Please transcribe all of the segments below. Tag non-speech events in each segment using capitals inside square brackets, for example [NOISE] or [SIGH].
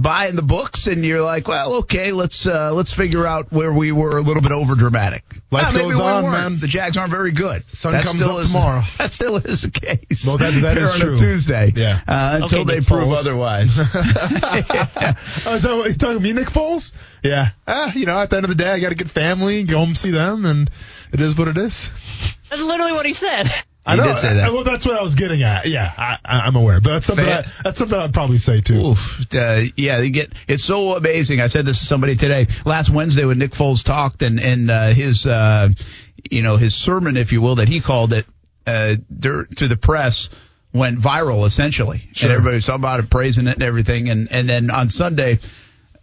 buying the books and you're like, well, okay, let's uh, let's figure out where we were a little bit over dramatic. Life maybe goes we on, man. The Jags aren't very good. Sun That comes up is- tomorrow. [LAUGHS] That still is the case. Well, that- that Here is on true. a Tuesday. Yeah. Uh, until Okay, they Nick prove Foles. otherwise. [LAUGHS] [LAUGHS] Oh, is that what, you talking to me, Nick Foles? Yeah. Ah, you know, at the end of the day, I got to get family, go home and see them, and it is what it is. That's literally what he said. I know. did say that. Well, that's what I was getting at. Yeah, I, I, I'm aware, but that's something. Fan- I, that's something I'd probably say too. Oof. Uh, yeah, they get it's so amazing. I said this to somebody today last Wednesday when Nick Foles talked and and uh, his uh, you know his sermon, if you will, that he called it uh, to the press went viral essentially, Sure. and everybody was talking about it, praising it, and everything. And and then on Sunday,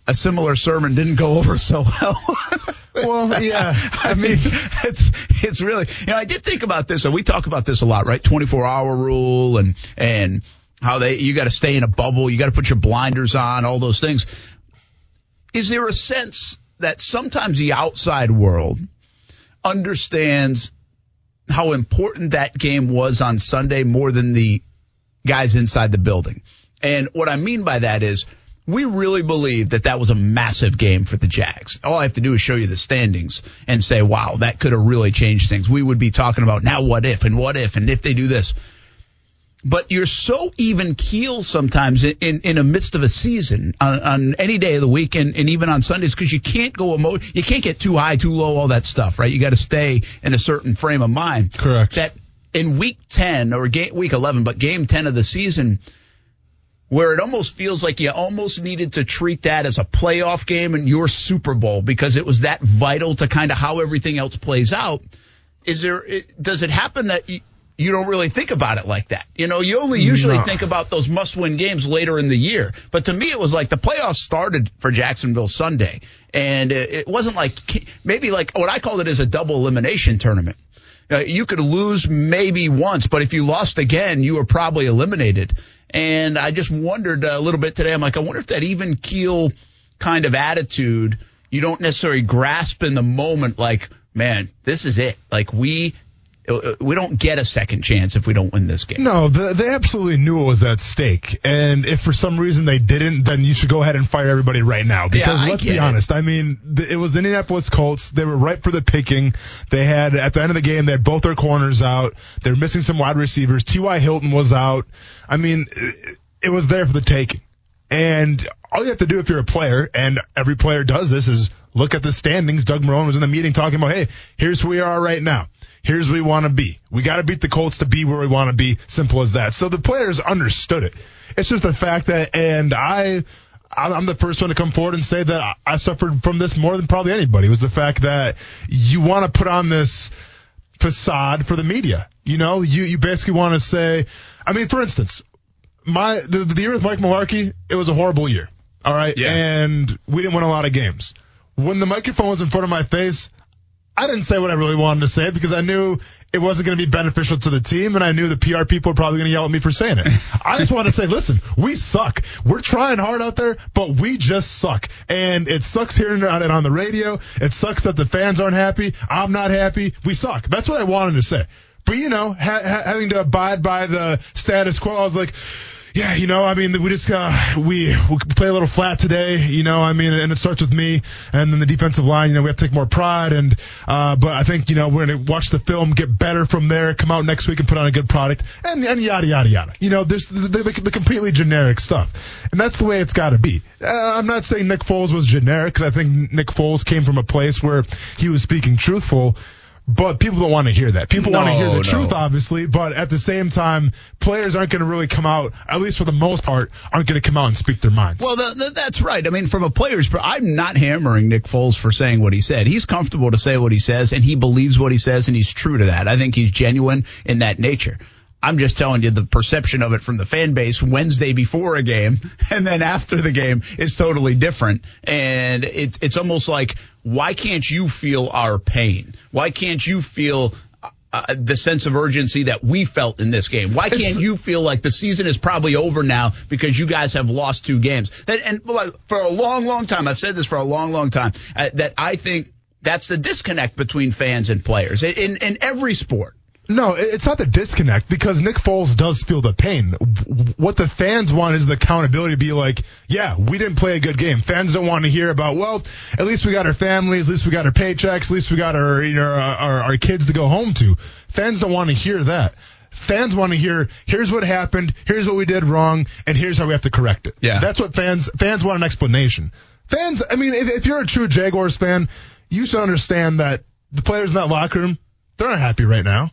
a similar sermon didn't go over so well. [LAUGHS] Well, yeah. [LAUGHS] I mean, [LAUGHS] it's it's really you know I did think about this, and we talk about this a lot, right? Twenty four hour rule and and how they you got to stay in a bubble, you got to put your blinders on, all those things. Is there a sense that sometimes the outside world understands how important that game was on Sunday more than the guys inside the building? And what I mean by that is we really believe that that was a massive game for the Jags. All I have to do is show you the standings and say, wow, that could have really changed things. We would be talking about now what if and what if and if they do this. But you're so even keel sometimes in, in, in the midst of a season on, on any day of the week and, and even on Sundays because you can't go emo- you can't get too high, too low, all that stuff, right? You got to stay in a certain frame of mind. Correct. That in week 10 or ga- week 11, but game 10 of the season, where it almost feels like you almost needed to treat that as a playoff game and your Super Bowl because it was that vital to kind of how everything else plays out. Is there, does it happen that you, you don't really think about it like that? You know, you only usually No. think about those must win games later in the year. But to me, it was like the playoffs started for Jacksonville Sunday. And it, wasn't like, maybe like what I called it as a double elimination tournament. Uh, you could lose maybe once, but if you lost again, you were probably eliminated. And I just wondered a little bit today. I'm like, I wonder if that even keel kind of attitude you don't necessarily grasp in the moment. Like, man, this is it. Like we uh, we don't get a second chance if we don't win this game. No, the, they absolutely knew it was at stake. And if for some reason they didn't, then you should go ahead and fire everybody right now. Because I let's be it. honest. I mean, it was the Indianapolis Colts. They were ripe for the picking. They had, at the end of the game, they had both their corners out. They're missing some wide receivers. T.Y. Hilton was out. I mean, it, it was there for the taking. And all you have to do if you're a player, and every player does this, is look at the standings. Doug Marrone was in the meeting talking about, hey, here's who we are right now. Here's where we want to be. We got to beat the Colts to be where we want to be. Simple as that. So the players understood it. It's just the fact that, and I, I'm I'm the first one to come forward and say that I- suffered from this more than probably anybody. Was the fact that you want to put on this facade for the media. You know, you you basically want to say, I mean, for instance, my the, the year with Mike Mularkey, it was a horrible year. All right, Yeah. and we didn't win a lot of games. When the microphone was in front of my face, I didn't say what I really wanted to say because I knew it wasn't going to be beneficial to the team, and I knew the PR people were probably going to yell at me for saying it. [LAUGHS] I just wanted to say, listen, we suck. We're trying hard out there, but we just suck, and it sucks hearing it on the radio. It sucks that the fans aren't happy. I'm not happy. We suck. That's what I wanted to say. But you know, ha- ha- having to abide by the status quo, I was like. Yeah, you know, I mean, we just uh, we we play a little flat today, you know. I mean, and it starts with me, and then the defensive line. You know, we have to take more pride, and uh, but I think you know we're gonna watch the film, get better from there, come out next week and put on a good product, and and yada yada yada. You know, there's the, the, the completely generic stuff, and that's the way it's got to be. Uh, I'm not saying Nick Foles was generic because I think Nick Foles came from a place where he was speaking truthful. But people don't want to hear that. People want to hear No, the truth, obviously. But at the same time, players aren't going to really come out, at least for the most part, aren't going to come out and speak their minds. Well, th th that's right. I mean, from a player's, per- I'm not hammering Nick Foles for saying what he said. He's comfortable to say what he says, and he believes what he says, and he's true to that. I think he's genuine in that nature. I'm just telling you the perception of it from the fan base Wednesday before a game [LAUGHS] and then after the game is totally different. And it, it's almost like, why can't you feel our pain? Why can't you feel uh, the sense of urgency that we felt in this game? Why can't you feel like the season is probably over now because you guys have lost two games? That, and for a long, long time, I've said this for a long, long time, uh, that I think that's the disconnect between fans and players in, in, in every sport. No, it's not the disconnect because Nick Foles does feel the pain. What the fans want is the accountability to be like, yeah, we didn't play a good game. Fans don't want to hear about, well, at least we got our families, at least we got our paychecks, at least we got our, you know, our, our, kids to go home to. Fans don't want to hear that. Fans want to hear, here's what happened, here's what we did wrong, and here's how we have to correct it. Yeah. That's what fans, fans want an explanation. Fans, I mean, if, if you're a true Jaguars fan, you should understand that the players in that locker room, they're not happy right now.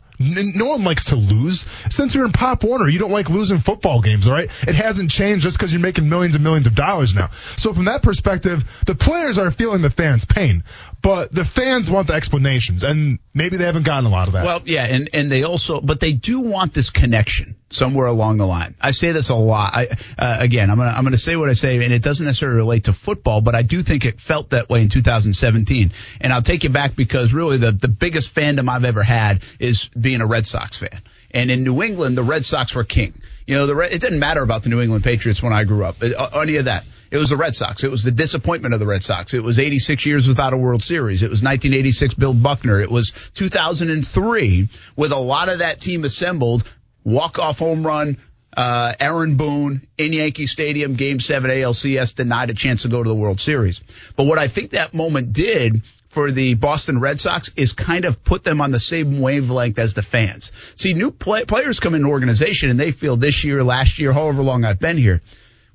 No one likes to lose. Since you're in Pop Warner, you don't like losing football games, all right? It hasn't changed just because you're making millions and millions of dollars now. So from that perspective, the players are feeling the fans' pain, but the fans want the explanations, and maybe they haven't gotten a lot of that. Well, yeah, and and they also, but they do want this connection somewhere along the line. I say this a lot. I uh, again, I'm gonna I'm gonna say what I say, and it doesn't necessarily relate to football, but I do think it felt that way in 2017. And I'll take you back because really the the biggest fandom I've ever had is being a Red Sox fan. And in New England, the Red Sox were king. You know, the Red, it didn't matter about the New England Patriots when I grew up, uh, any of that. It was the Red Sox. It was the disappointment of the Red Sox. It was 86 years without a World Series. It was 1986 Bill Buckner. It was 2003 with a lot of that team assembled. Walk off home run. Uh, Aaron Boone in Yankee Stadium, Game 7 ALCS denied a chance to go to the World Series. But what I think that moment did for the Boston Red Sox is kind of put them on the same wavelength as the fans. See, new play- players come in an organization and they feel this year, last year, however long I've been here.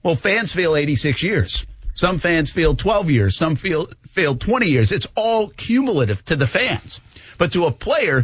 Well, fans feel 86 years. Some fans feel 12 years. Some feel feel 20 years. It's all cumulative to the fans. But to a player,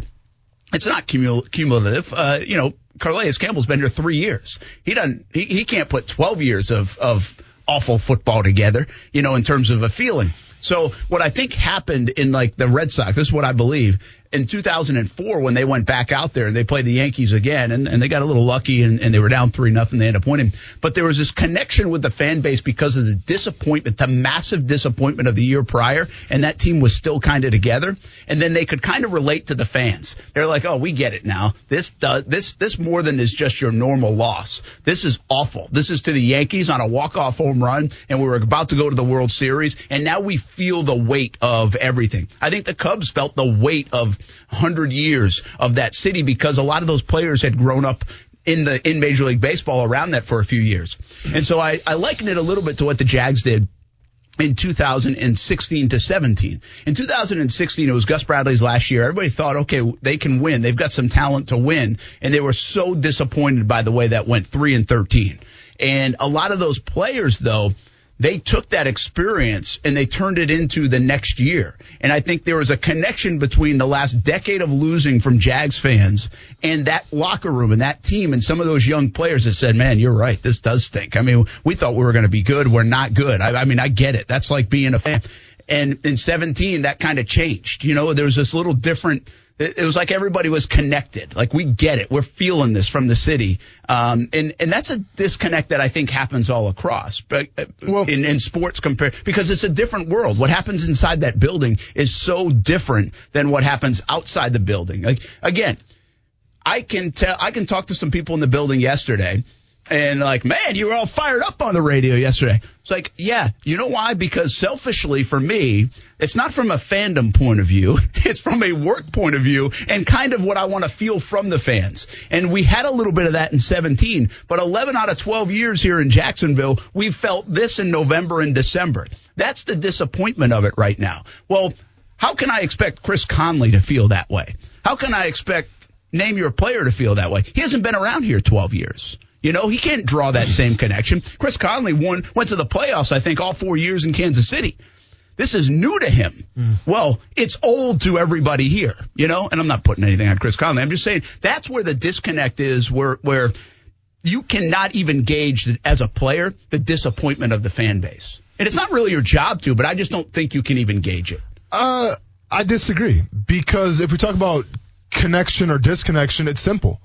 it's not cumul- cumulative. Uh, you know, Calais Campbell's been here three years. He doesn't. He, he can't put 12 years of of awful football together. You know, in terms of a feeling. So what I think happened in like the Red Sox, this is what I believe. In 2004, when they went back out there and they played the Yankees again, and, and they got a little lucky and, and they were down three nothing, they ended up winning. But there was this connection with the fan base because of the disappointment, the massive disappointment of the year prior, and that team was still kind of together. And then they could kind of relate to the fans. They're like, "Oh, we get it now. This does this this more than is just your normal loss. This is awful. This is to the Yankees on a walk off home run, and we were about to go to the World Series, and now we feel the weight of everything. I think the Cubs felt the weight of 100 years of that city because a lot of those players had grown up in the in Major League Baseball around that for a few years. And so I, I liken it a little bit to what the Jags did in 2016 to 17. In 2016, it was Gus Bradley's last year. Everybody thought, okay, they can win. They've got some talent to win. And they were so disappointed by the way that went 3 and 13. And a lot of those players, though, they took that experience and they turned it into the next year. And I think there was a connection between the last decade of losing from Jags fans and that locker room and that team and some of those young players that said, man, you're right. This does stink. I mean, we thought we were going to be good. We're not good. I, I mean, I get it. That's like being a fan. And in 17, that kind of changed. You know, there was this little different, it was like everybody was connected. Like we get it. We're feeling this from the city. Um, and, and that's a disconnect that I think happens all across, but uh, Well- in, in sports compared, because it's a different world. What happens inside that building is so different than what happens outside the building. Like again, I can tell, I can talk to some people in the building yesterday and like, man, you were all fired up on the radio yesterday. It's like, yeah, you know why? Because selfishly for me, it's not from a fandom point of view. [LAUGHS] It's from a work point of view and kind of what I want to feel from the fans. And we had a little bit of that in 17, but 11 out of 12 years here in Jacksonville, we felt this in November and December. That's the disappointment of it right now. Well, how can I expect Chris Conley to feel that way? How can I expect name your player to feel that way? He hasn't been around here 12 years. You know, he can't draw that same connection. Chris Conley won, went to the playoffs, I think, all four years in Kansas City. This is new to him. Well, it's old to everybody here, you know, and I'm not putting anything on Chris Conley. I'm just saying that's where the disconnect is where, where you cannot even gauge as a player the disappointment of the fan base. And it's not really your job to, but I just don't think you can even gauge it. Uh, I disagree because if we talk about connection or disconnection, it's simple.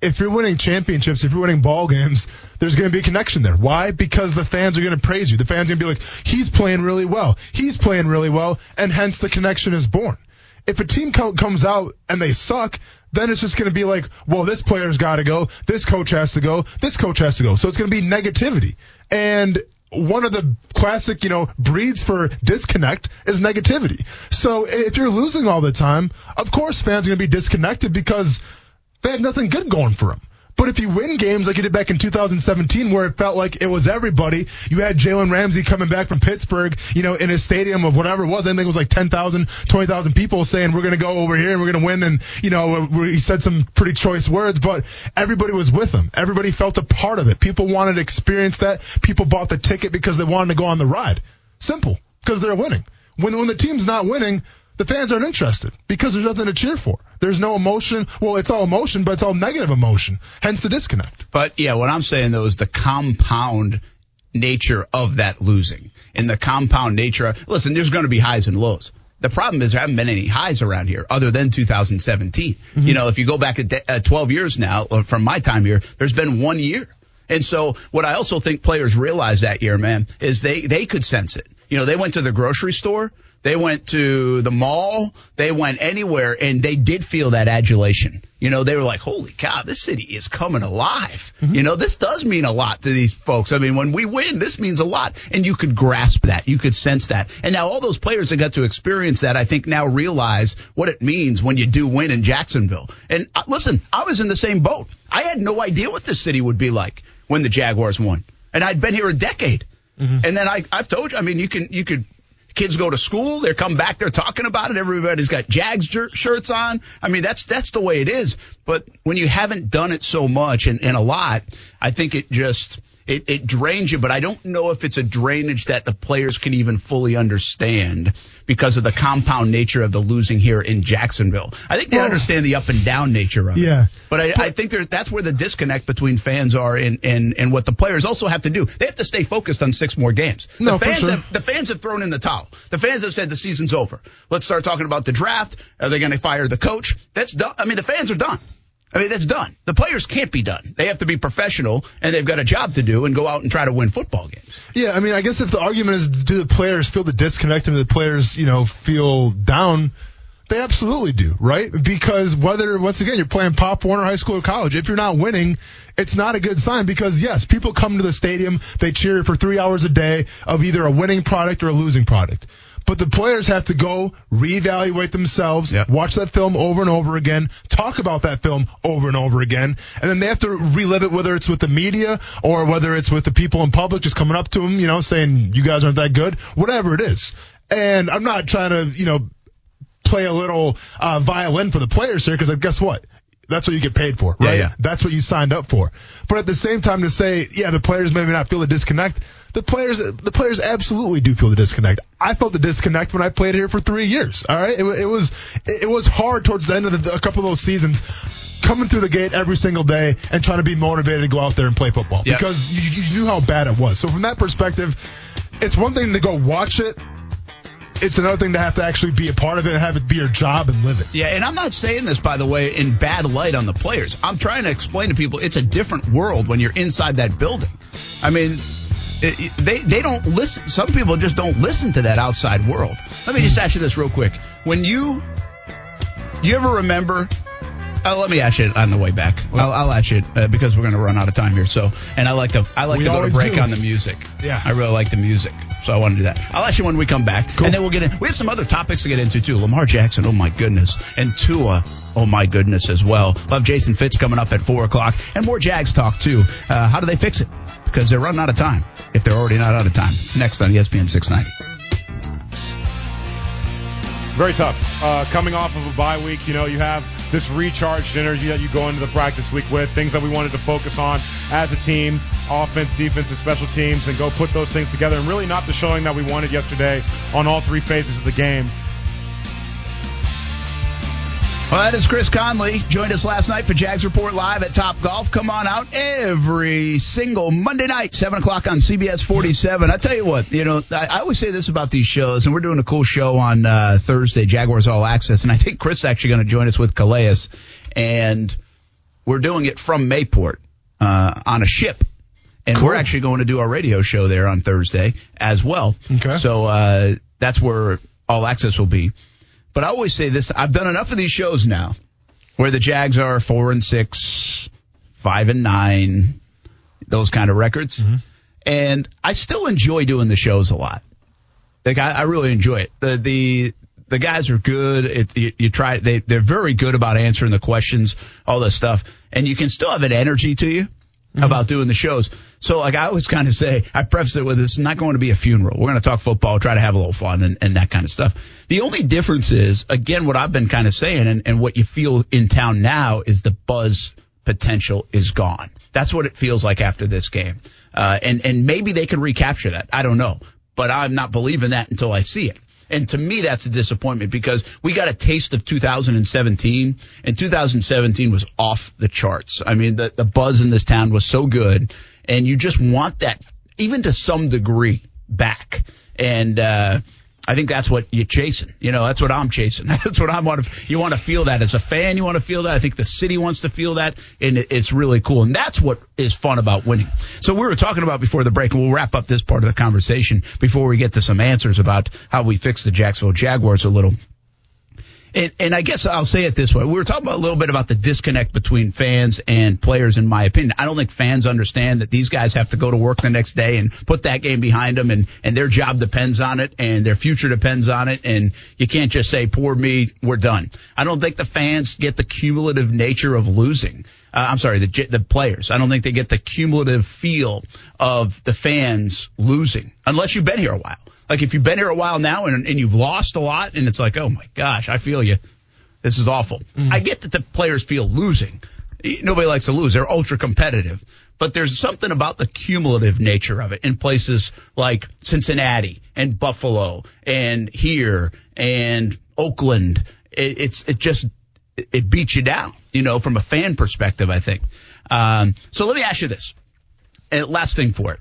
If you're winning championships, if you're winning ball games, there's going to be a connection there. Why? Because the fans are going to praise you. The fans are going to be like, he's playing really well. He's playing really well. And hence the connection is born. If a team co- comes out and they suck, then it's just going to be like, well, this player's got to go. This coach has to go. This coach has to go. So it's going to be negativity. And one of the classic, you know, breeds for disconnect is negativity. So if you're losing all the time, of course fans are going to be disconnected because they have nothing good going for them. But if you win games like you did back in 2017, where it felt like it was everybody, you had Jalen Ramsey coming back from Pittsburgh, you know, in a stadium of whatever it was. I think it was like 10,000, 20,000 people saying, we're going to go over here and we're going to win. And, you know, uh, he said some pretty choice words, but everybody was with him. Everybody felt a part of it. People wanted to experience that. People bought the ticket because they wanted to go on the ride. Simple. Because they're winning. When, when the team's not winning, the fans aren't interested because there's nothing to cheer for. There's no emotion. Well, it's all emotion, but it's all negative emotion. Hence the disconnect. But yeah, what I'm saying though is the compound nature of that losing and the compound nature. Of, listen, there's going to be highs and lows. The problem is there haven't been any highs around here other than 2017. Mm-hmm. You know, if you go back at uh, 12 years now, from my time here, there's been one year. And so what I also think players realized that year, man, is they, they could sense it. You know, they went to the grocery store they went to the mall. They went anywhere and they did feel that adulation. You know, they were like, holy cow, this city is coming alive. Mm-hmm. You know, this does mean a lot to these folks. I mean, when we win, this means a lot. And you could grasp that. You could sense that. And now all those players that got to experience that, I think now realize what it means when you do win in Jacksonville. And uh, listen, I was in the same boat. I had no idea what this city would be like when the Jaguars won. And I'd been here a decade. Mm-hmm. And then I, I've told you, I mean, you can, you could Kids go to school, they come back, they're talking about it. Everybody's got Jags jer- shirts on. I mean, that's that's the way it is. But when you haven't done it so much and, and a lot, I think it just it, it drains you, but I don't know if it's a drainage that the players can even fully understand because of the compound nature of the losing here in Jacksonville. I think they well, understand the up and down nature of it. Yeah. But I, I think that's where the disconnect between fans are and, and, and what the players also have to do. They have to stay focused on six more games. The no, fans sure. have the fans have thrown in the towel. The fans have said the season's over. Let's start talking about the draft. Are they going to fire the coach? That's done. I mean, the fans are done. I mean, that's done. The players can't be done. They have to be professional and they've got a job to do and go out and try to win football games. Yeah, I mean, I guess if the argument is do the players feel the disconnect and the players, you know, feel down, they absolutely do, right? Because whether, once again, you're playing Pop Warner High School or college, if you're not winning, it's not a good sign because yes, people come to the stadium, they cheer for three hours a day of either a winning product or a losing product. But the players have to go reevaluate themselves, yep. watch that film over and over again, talk about that film over and over again, and then they have to relive it whether it's with the media or whether it's with the people in public just coming up to them, you know, saying you guys aren't that good, whatever it is. And I'm not trying to, you know, play a little uh, violin for the players here because guess what? That's what you get paid for, right? Yeah, yeah. That's what you signed up for. But at the same time, to say, yeah, the players maybe not feel the disconnect the players the players absolutely do feel the disconnect. I felt the disconnect when I played here for three years. All right, it, it was it was hard towards the end of the, a couple of those seasons coming through the gate every single day and trying to be motivated to go out there and play football yep. because you, you knew how bad it was. So from that perspective, it's one thing to go watch it it's another thing to have to actually be a part of it, have it be your job and live it. Yeah, and I'm not saying this, by the way, in bad light on the players. I'm trying to explain to people it's a different world when you're inside that building. I mean, they they don't listen. Some people just don't listen to that outside world. Let me just ask you this real quick: When you do you ever remember? Uh, let me ask you on the way back. I'll, I'll ask you uh, because we're going to run out of time here. So, and I like to I like we to go to break do. on the music. Yeah, I really like the music, so I want to do that. I'll ask you when we come back, cool. and then we'll get in. We have some other topics to get into too. Lamar Jackson, oh my goodness, and Tua, oh my goodness as well. Love Jason Fitz coming up at four o'clock, and more Jags talk too. Uh, how do they fix it? Because they're running out of time if they're already not out of time. It's next on ESPN 690. Very tough. Uh, coming off of a bye week, you know, you have this recharged energy that you go into the practice week with, things that we wanted to focus on as a team, offense, defense, and special teams, and go put those things together. And really not the showing that we wanted yesterday on all three phases of the game. Well, that is Chris Conley. Joined us last night for Jags Report Live at Top Golf. Come on out every single Monday night, 7 o'clock on CBS 47. I tell you what, you know, I, I always say this about these shows, and we're doing a cool show on uh, Thursday, Jaguars All Access, and I think Chris is actually going to join us with Calais. And we're doing it from Mayport uh, on a ship. And we're actually going to do our radio show there on Thursday as well. Okay. So uh, that's where all access will be. But I always say this: I've done enough of these shows now, where the Jags are four and six, five and nine, those kind of records, mm-hmm. and I still enjoy doing the shows a lot. Like I, I really enjoy it. The the the guys are good. It, you, you try they they're very good about answering the questions, all this stuff, and you can still have an energy to you mm-hmm. about doing the shows. So like I always kind of say, I preface it with is not going to be a funeral. We're going to talk football, try to have a little fun and, and that kind of stuff. The only difference is, again, what I've been kind of saying and, and what you feel in town now is the buzz potential is gone. That's what it feels like after this game. Uh, and, and maybe they can recapture that. I don't know, but I'm not believing that until I see it. And to me, that's a disappointment because we got a taste of 2017 and 2017 was off the charts. I mean, the, the buzz in this town was so good and you just want that even to some degree back. And, uh, I think that's what you're chasing. You know, that's what I'm chasing. [LAUGHS] That's what I want. You want to feel that as a fan. You want to feel that. I think the city wants to feel that, and it's really cool. And that's what is fun about winning. So we were talking about before the break, and we'll wrap up this part of the conversation before we get to some answers about how we fix the Jacksonville Jaguars a little. And, and I guess I'll say it this way. We were talking about a little bit about the disconnect between fans and players, in my opinion. I don't think fans understand that these guys have to go to work the next day and put that game behind them and, and their job depends on it and their future depends on it. And you can't just say, poor me, we're done. I don't think the fans get the cumulative nature of losing. Uh, I'm sorry, the, the players. I don't think they get the cumulative feel of the fans losing unless you've been here a while. Like if you've been here a while now and, and you've lost a lot and it's like, oh my gosh, I feel you. This is awful. I get that the players feel losing. Nobody likes to lose. They're ultra competitive. But there's something about the cumulative nature of it in places like Cincinnati and Buffalo and here and Oakland. It, it's, it just, it beats you down, you know, from a fan perspective, I think. Um, so let me ask you this. And last thing for it.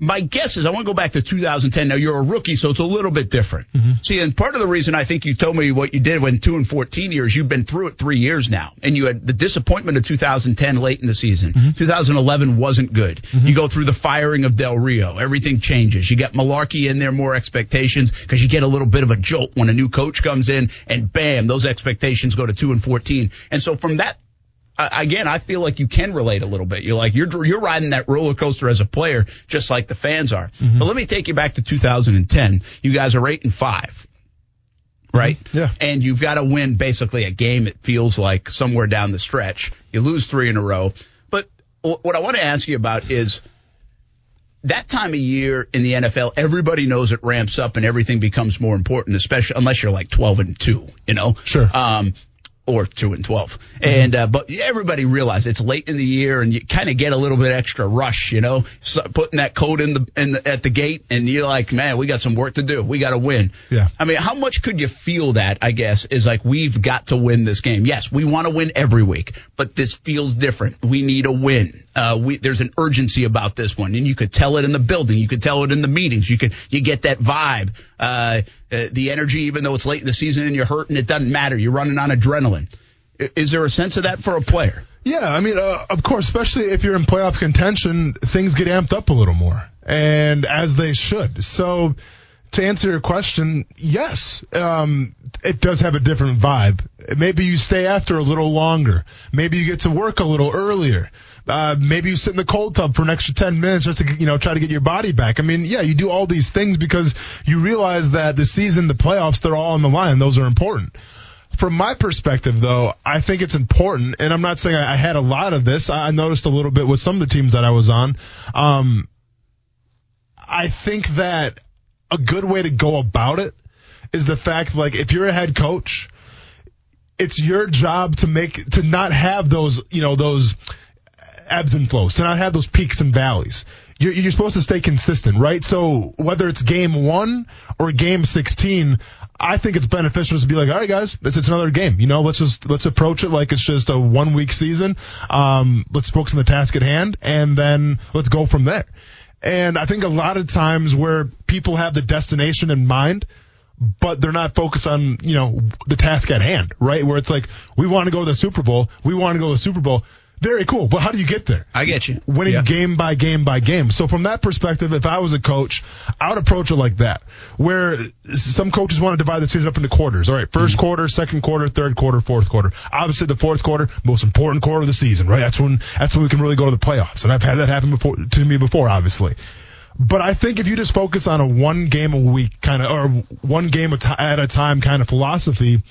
My guess is I want to go back to 2010. Now you're a rookie, so it's a little bit different. Mm-hmm. See, and part of the reason I think you told me what you did when two and 14 years, you've been through it three years now, and you had the disappointment of 2010 late in the season. Mm-hmm. 2011 wasn't good. Mm-hmm. You go through the firing of Del Rio, everything changes. You get Mularkey in there, more expectations because you get a little bit of a jolt when a new coach comes in, and bam, those expectations go to two and 14. And so from that again, I feel like you can relate a little bit. You're like you're you're riding that roller coaster as a player, just like the fans are. But let me take you back to 2010. You guys are eight and five, right? Yeah. And you've got to win basically a game. It feels like somewhere down the stretch. You lose three in a row. But wh- what I want to ask you about is that time of year in the NFL, everybody knows it ramps up and everything becomes more important, especially unless you're like 12 and 2, you know? Sure. Um, or 2 and 12. And, uh, but everybody realizes it's late in the year and you kind of get a little bit extra rush, you know, so putting that code in the, in the, at the gate and you're like, man, we got some work to do. We got to win. Yeah. I mean, how much could you feel that, I guess, is like, we've got to win this game. Yes, we want to win every week, but this feels different. We need a win. Uh, we, there's an urgency about this one and you could tell it in the building. You could tell it in the meetings. You could, you get that vibe, uh, uh, the energy, even though it's late in the season and you're hurting, it doesn't matter. You're running on adrenaline. Is there a sense of that for a player? Yeah, I mean, uh, of course, especially if you're in playoff contention, things get amped up a little more, and as they should. So, to answer your question, yes, um, it does have a different vibe. Maybe you stay after a little longer. Maybe you get to work a little earlier. Uh, maybe you sit in the cold tub for an extra 10 minutes just to, you know, try to get your body back. I mean, yeah, you do all these things because you realize that the season, the playoffs, they're all on the line. Those are important. From my perspective, though, I think it's important, and I'm not saying I, had a lot of this. I, I noticed a little bit with some of the teams that I was on. Um, I think that a good way to go about it is the fact, like, if you're a head coach, it's your job to make to not have those, you know, those ebbs and flows, to not have those peaks and valleys. You're, you're supposed to stay consistent, right? So whether it's game one or game 16, I think it's beneficial to be like, all right, guys, this it's another game. You know, let's just let's approach it like it's just a one week season. Um, let's focus on the task at hand, and then let's go from there. And I think a lot of times where people have the destination in mind, but they're not focused on, you know, the task at hand, right? Where it's like, we want to go to the Super Bowl. We want to go to the Super Bowl. Very cool. But how do you get there? I get you. winning Yeah. game by game by game. So from that perspective, if I was a coach, I would approach it like that, where some coaches want to divide the season up into quarters. All right, 1st Mm-hmm. quarter, second quarter, third quarter, fourth quarter. Obviously, the fourth quarter, most important quarter of the season, right? That's when that's when we can really go to the playoffs, and I've had that happen before to me before, obviously. But I think if you just focus on a one game a week kind of, or one game at a time kind of philosophy,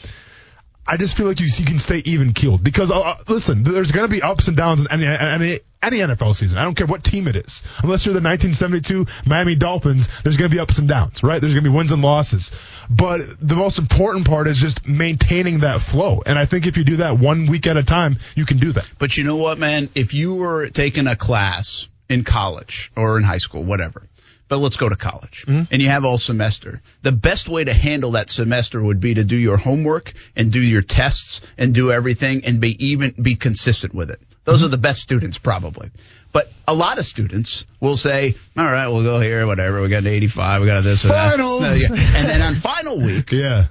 I just feel like you, you can stay even keeled because uh, uh, listen, there's going to be ups and downs in any, any any NFL season. I don't care what team it is, unless you're the 1972 Miami Dolphins. There's going to be ups and downs, right? There's going to be wins and losses. But the most important part is just maintaining that flow. And I think if you do that one week at a time, you can do that. But you know what, man? If you were taking a class in college or in high school, whatever, but let's go to college and you have all semester, the best way to handle that semester would be to do your homework and do your tests and do everything and be even, be consistent with it. Those are the best students probably. But a lot of students will say, all right, we'll go here, whatever. We got an 85. We got this or that. Finals. Uh. And then on final week, [LAUGHS] Yeah.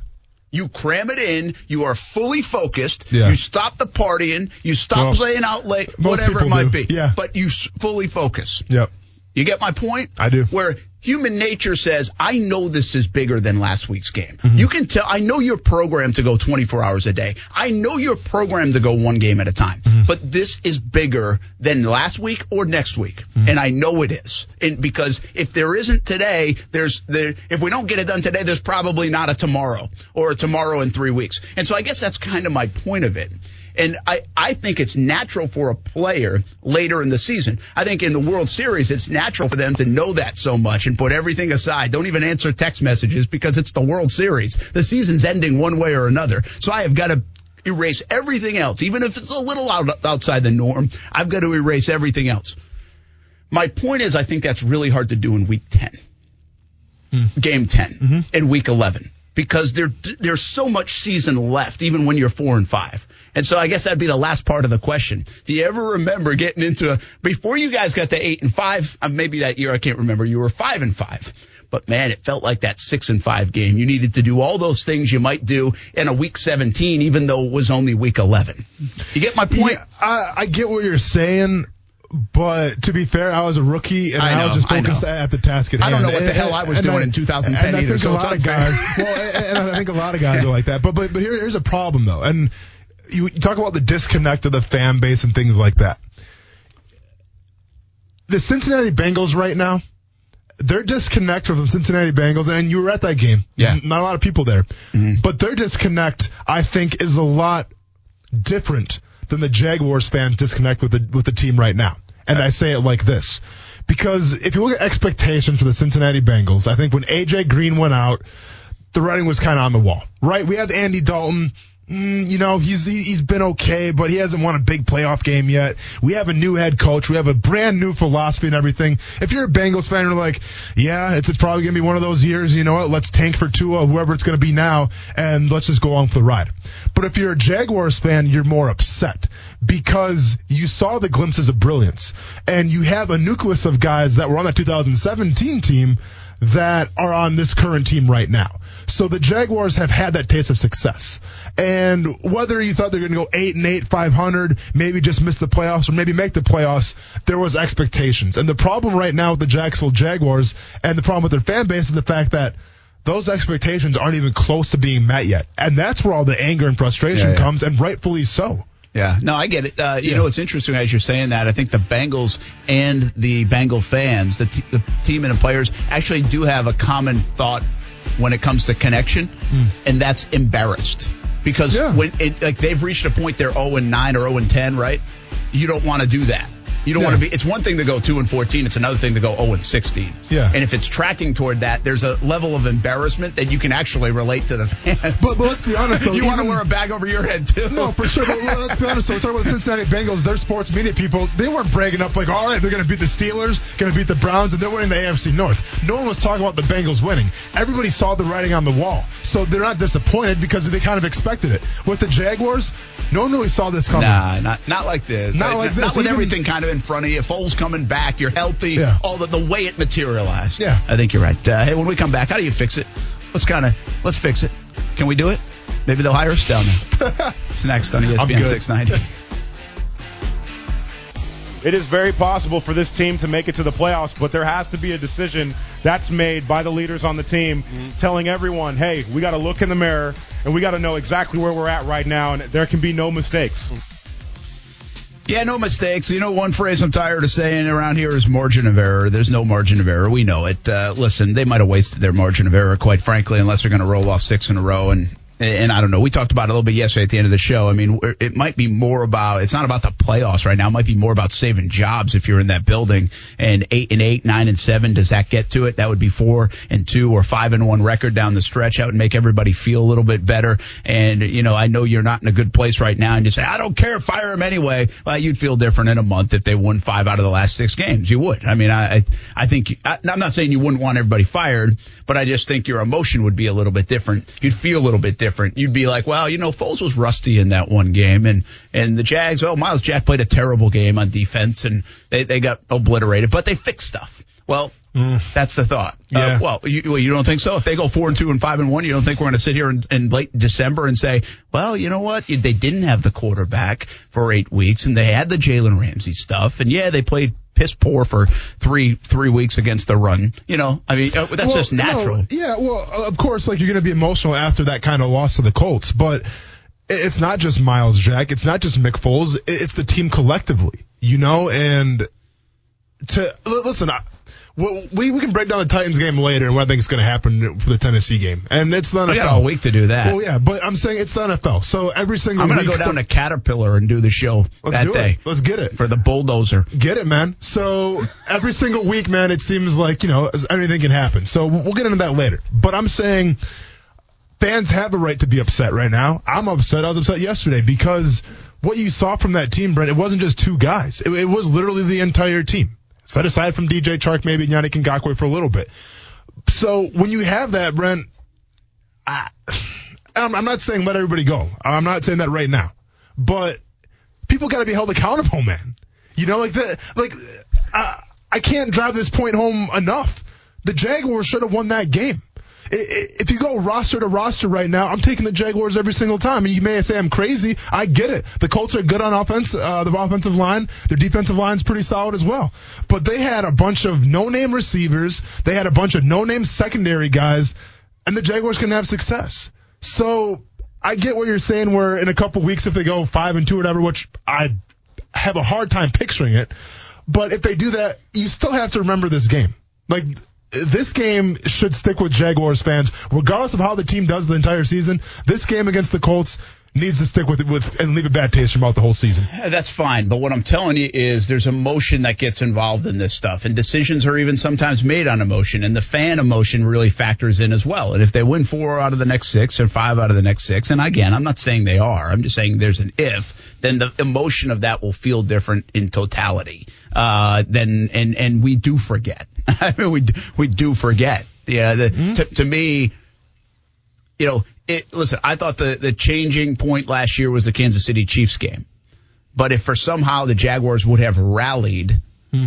you cram it in. You are fully focused. Yeah. You stop the partying. You stop Well, staying out late, whatever it might do. be. Yeah. But you s- fully focus. Yep. You get my point? I do. Where human nature says, I know this is bigger than last week's game. Mm-hmm. You can tell, I know you're programmed to go 24 hours a day. I know you're programmed to go one game at a time. Mm-hmm. But this is bigger than last week or next week. Mm-hmm. And I know it is. And because if there isn't today, there's there, if we don't get it done today, there's probably not a tomorrow or a tomorrow in three weeks. And so I guess that's kind of my point of it. And I, I think it's natural for a player later in the season. I think in the World Series, it's natural for them to know that so much and put everything aside. Don't even answer text messages because it's the World Series. The season's ending one way or another. So I have got to erase everything else, even if it's a little out, outside the norm. I've got to erase everything else. My point is, I think that's really hard to do in week 10, hmm. game 10, mm-hmm. and week 11, because there, there's so much season left, even when you're four and five. And so I guess that'd be the last part of the question. Do you ever remember getting into a, before you guys got to eight and five, uh, maybe that year, I can't remember, you were five and five. But man, it felt like that six and five game. You needed to do all those things you might do in a week 17, even though it was only week 11. You get my point? Yeah, I, I get what you're saying, but to be fair, I was a rookie and I I, was just focused at the task at hand. I don't know what the And- hell I was and doing in 2010 and I either, think so a it's lot of guys. Well, and I think a lot of guys are like that. But but but here, here's a problem though, and you, talk about the disconnect of the fan base and things like that. The Cincinnati Bengals right now. Their disconnect from the Cincinnati Bengals, and you were at that game. Yeah. Not a lot of people there. Mm-hmm. But their disconnect, I think, is a lot different than the Jaguars fans disconnect with the with the team right now. And I say it like this. Because if you look at expectations for the Cincinnati Bengals, I think when AJ Green went out, the writing was kind of on the wall, right? We have Andy Dalton. Mm, you know, he's he, he's been okay, but he hasn't won a big playoff game yet. We have a new head coach. We have a brand new philosophy and everything. If you're a Bengals fan, you're like, yeah, it's it's probably gonna be one of those years. You know what? Let's tank for Tua, whoever it's gonna be now, and let's just go on for the ride. But if you're a Jaguars fan, you're more upset because you saw the glimpses of brilliance, and you have a nucleus of guys that were on that 2017 team that are on this current team right now. So the Jaguars have had that taste of success. And whether you thought they're going to go 8 and 8, 500, maybe just miss the playoffs or maybe make the playoffs, there was expectations. And the problem right now with the Jacksonville Jaguars and the problem with their fan base is the fact that those expectations aren't even close to being met yet. And that's where all the anger and frustration Yeah, yeah. comes and rightfully so. Yeah, no, I get it. Uh, you Yeah. know, it's interesting as you're saying that. I think the Bengals and the Bengal fans, the, t- the team and the players, actually do have a common thought when it comes to connection, hmm. and that's embarrassed because Yeah. when it like they've reached a point they're 0 and 9 or 0 and 10, right? You don't want to do that. You don't Yeah. want to be. It's one thing to go 2 and 14. It's another thing to go 0 and 16. Yeah. And if it's tracking toward that, there's a level of embarrassment that you can actually relate to the fans. But, but let's be honest [LAUGHS] though. you want to wear a bag over your head too. No, for sure. But let's be honest. So we're talking about the Cincinnati Bengals. Their sports media people, they weren't bragging up like, all right, they're going to beat the Steelers, going to beat the Browns, and they're winning the AFC North. No one was talking about the Bengals winning. Everybody saw the writing on the wall. So they're not disappointed because they kind of expected it. With the Jaguars, no one really saw this coming. Nah, not not like this. Not like Not this. with Even- everything kind of in front of you. Foles coming back. You're healthy. Yeah. All the the way it materialized. Yeah. I think you're right. Uh, hey, when we come back, how do you fix it? let's kind of let's fix it. Can we do it? Maybe they'll hire us down there. [LAUGHS] it's next on I'm ESPN good. 690. It is very possible for this team to make it to the playoffs, but there has to be a decision that's made by the leaders on the team telling everyone, hey, we got to look in the mirror and we got to know exactly where we're at right now, and there can be no mistakes. Yeah, no mistakes. You know, one phrase I'm tired of saying around here is margin of error. There's no margin of error. We know it. Uh, listen, they might have wasted their margin of error, quite frankly, unless they're going to roll off six in a row. And and I don't know. We talked about it a little bit yesterday at the end of the show. I mean, it might be more about. It's not about the playoffs right now. It might be more about saving jobs if you're in that building. And eight and eight, nine and seven. Does that get to it? That would be four and two or five and one record down the stretch. That would make everybody feel a little bit better. And you know, I know you're not in a good place right now, and you say, I don't care, fire him anyway. Well, you'd feel different in a month if they won five out of the last six games. You would. I mean, I I, I think I, I'm not saying you wouldn't want everybody fired, but I just think your emotion would be a little bit different. You'd feel a little bit different. You'd be like, well, you know, Foles was rusty in that one game, and and the Jags. Oh, Myles Jack played a terrible game on defense, and they they got obliterated, but they fixed stuff. Well. That's the thought. Yeah. Uh, well, you, well, you don't think so? If they go four and two and five and one, you don't think we're going to sit here in, in late December and say, well, you know what? They didn't have the quarterback for eight weeks, and they had the Jalen Ramsey stuff, and yeah, they played piss poor for three three weeks against the run. You know, I mean, uh, that's Well, just natural. no, yeah, well, of course, like you're going to be emotional after that kind of loss to the Colts, but it's not just Myles Jack, it's not just Nick Foles, it's the team collectively, you know, and to listen, We we can break down the Titans game later and what I think is going to happen for the Tennessee game, and it's the NFL. We got all week to do that. Well, yeah, but I'm saying it's the NFL, so every single week. I'm going to go down so- to Caterpillar and do the show let's that do day it. Let's get it. for the bulldozer. Get it, man. So every single week, man, it seems like, you know, anything can happen. So we'll get into that later. But I'm saying fans have a right to be upset right now. I'm upset. I was upset yesterday because what you saw from that team, Brent, it wasn't just two guys. It, it was literally the entire team. Set aside from DJ Chark, maybe Yannick Ngakoue for a little bit. So when you have that, Brent, I, I'm, not saying let everybody go. I'm not saying that right now. But people got to be held accountable, man. You know, like the like I, I can't drive this point home enough. The Jaguars should have won that game. If you go roster to roster right now, I'm taking the Jaguars every single time. And you may say I'm crazy. I get it. The Colts are good on offense. Uh, the offensive line, their defensive line's pretty solid as well. But they had a bunch of no-name receivers. They had a bunch of no-name secondary guys, and the Jaguars can have success. So I get what you're saying. Where in a couple weeks, if they go five and two or whatever, which I have a hard time picturing it. But if they do that, you still have to remember this game. Like this game should stick with Jaguars fans, regardless of how the team does the entire season. This game against the Colts needs to stick with it with and leave a bad taste about the whole season. That's fine, but what I'm telling you is there's emotion that gets involved in this stuff, and decisions are even sometimes made on emotion, and the fan emotion really factors in as well. And if they win four out of the next six or five out of the next six, and again, I'm not saying they are, I'm just saying there's an if, then the emotion of that will feel different in totality. Uh, then and and we do forget. [LAUGHS] I mean, we do- we do forget. Yeah, the, to, to me, you know, it, listen, I thought the, the changing point last year was the Kansas City Chiefs game. But if for somehow the Jaguars would have rallied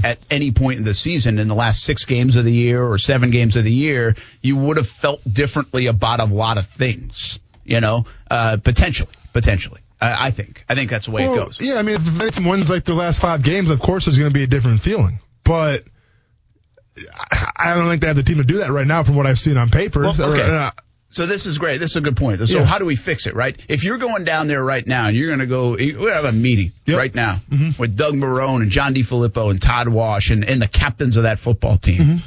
at any point in the season in the last six games of the year or seven games of the year, you would have felt differently about a lot of things, you know, uh, potentially, potentially. I, I think. I think that's the way it goes. Yeah, I mean, if the Knights wins like their last five games, of course there's going to be a different feeling. But I don't think they have the team to do that right now, from what I've seen on paper. Well, Or, okay. uh, So this is great. This is a good point. So Yeah. how do we fix it, right? If you're going down there right now and you're going to go, we have a meeting Yep. right now with Doug Marrone and John DeFilippo and Todd Wash and, and the captains of that football team.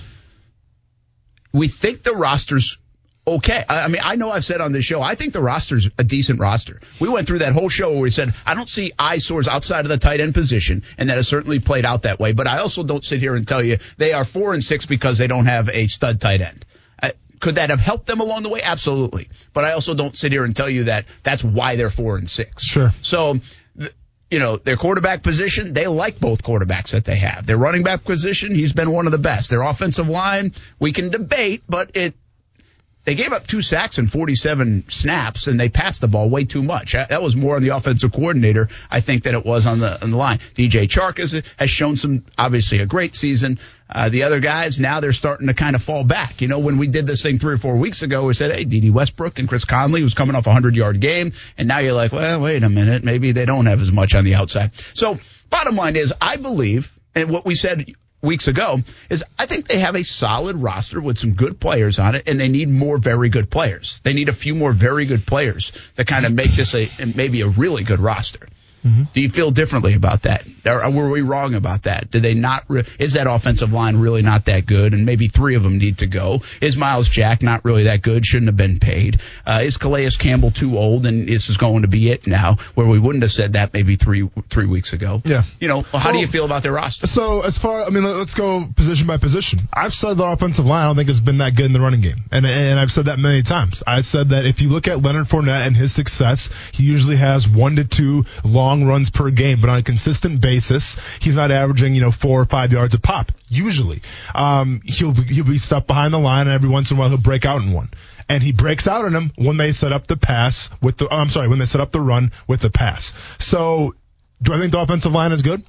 We think the roster's okay. I, mean, I know I've said on this show, I think the roster's a decent roster. We went through that whole show where we said, I don't see eyesores outside of the tight end position, and that has certainly played out that way. But I also don't sit here and tell you they are four and six because they don't have a stud tight end. Uh, could that have helped them along the way? Absolutely. But I also don't sit here and tell you that that's why they're four and six. Sure. So, you know, their quarterback position, they like both quarterbacks that they have. Their running back position, he's been one of the best. Their offensive line, we can debate, but it, they gave up two sacks and 47 snaps, and they passed the ball way too much. That was more on the offensive coordinator, I think, than it was on the on the line. DJ Chark is, has shown some, obviously, a great season. Uh, the other guys now they're starting to kind of fall back. You know, when we did this thing three or four weeks ago, we said, "Hey, Dede Westbrook and Chris Conley was coming off a hundred yard game," and now you're like, "Well, wait a minute, maybe they don't have as much on the outside." So, bottom line is, I believe, and what we said weeks ago is I think they have a solid roster with some good players on it, and they need more very good players. They need a few more very good players to kind of make this a maybe a really good roster. Do you feel differently about that? Or were we wrong about that? Did they not? Re- is that offensive line really not that good? And maybe three of them need to go. Is Myles Jack not really that good? Shouldn't have been paid. Uh, is Calais Campbell too old? And this is going to be it now, where we wouldn't have said that maybe three three weeks ago. Yeah. You know, how do you feel about their roster? So as far, I mean, let- let's go position by position. I've said the offensive line, I don't think it's been that good in the running game, and and I've said that many times. I said that if you look at Leonard Fournette and his success, he usually has one to two long runs per game, but on a consistent basis, he's not averaging you know four or five yards a pop. Usually, um, he'll be, he'll be stuck behind the line, and every once in a while he'll break out in one. And he breaks out in them when they set up the pass with the. oh, I'm sorry, when they set up the run with the pass. So, do I think the offensive line is good?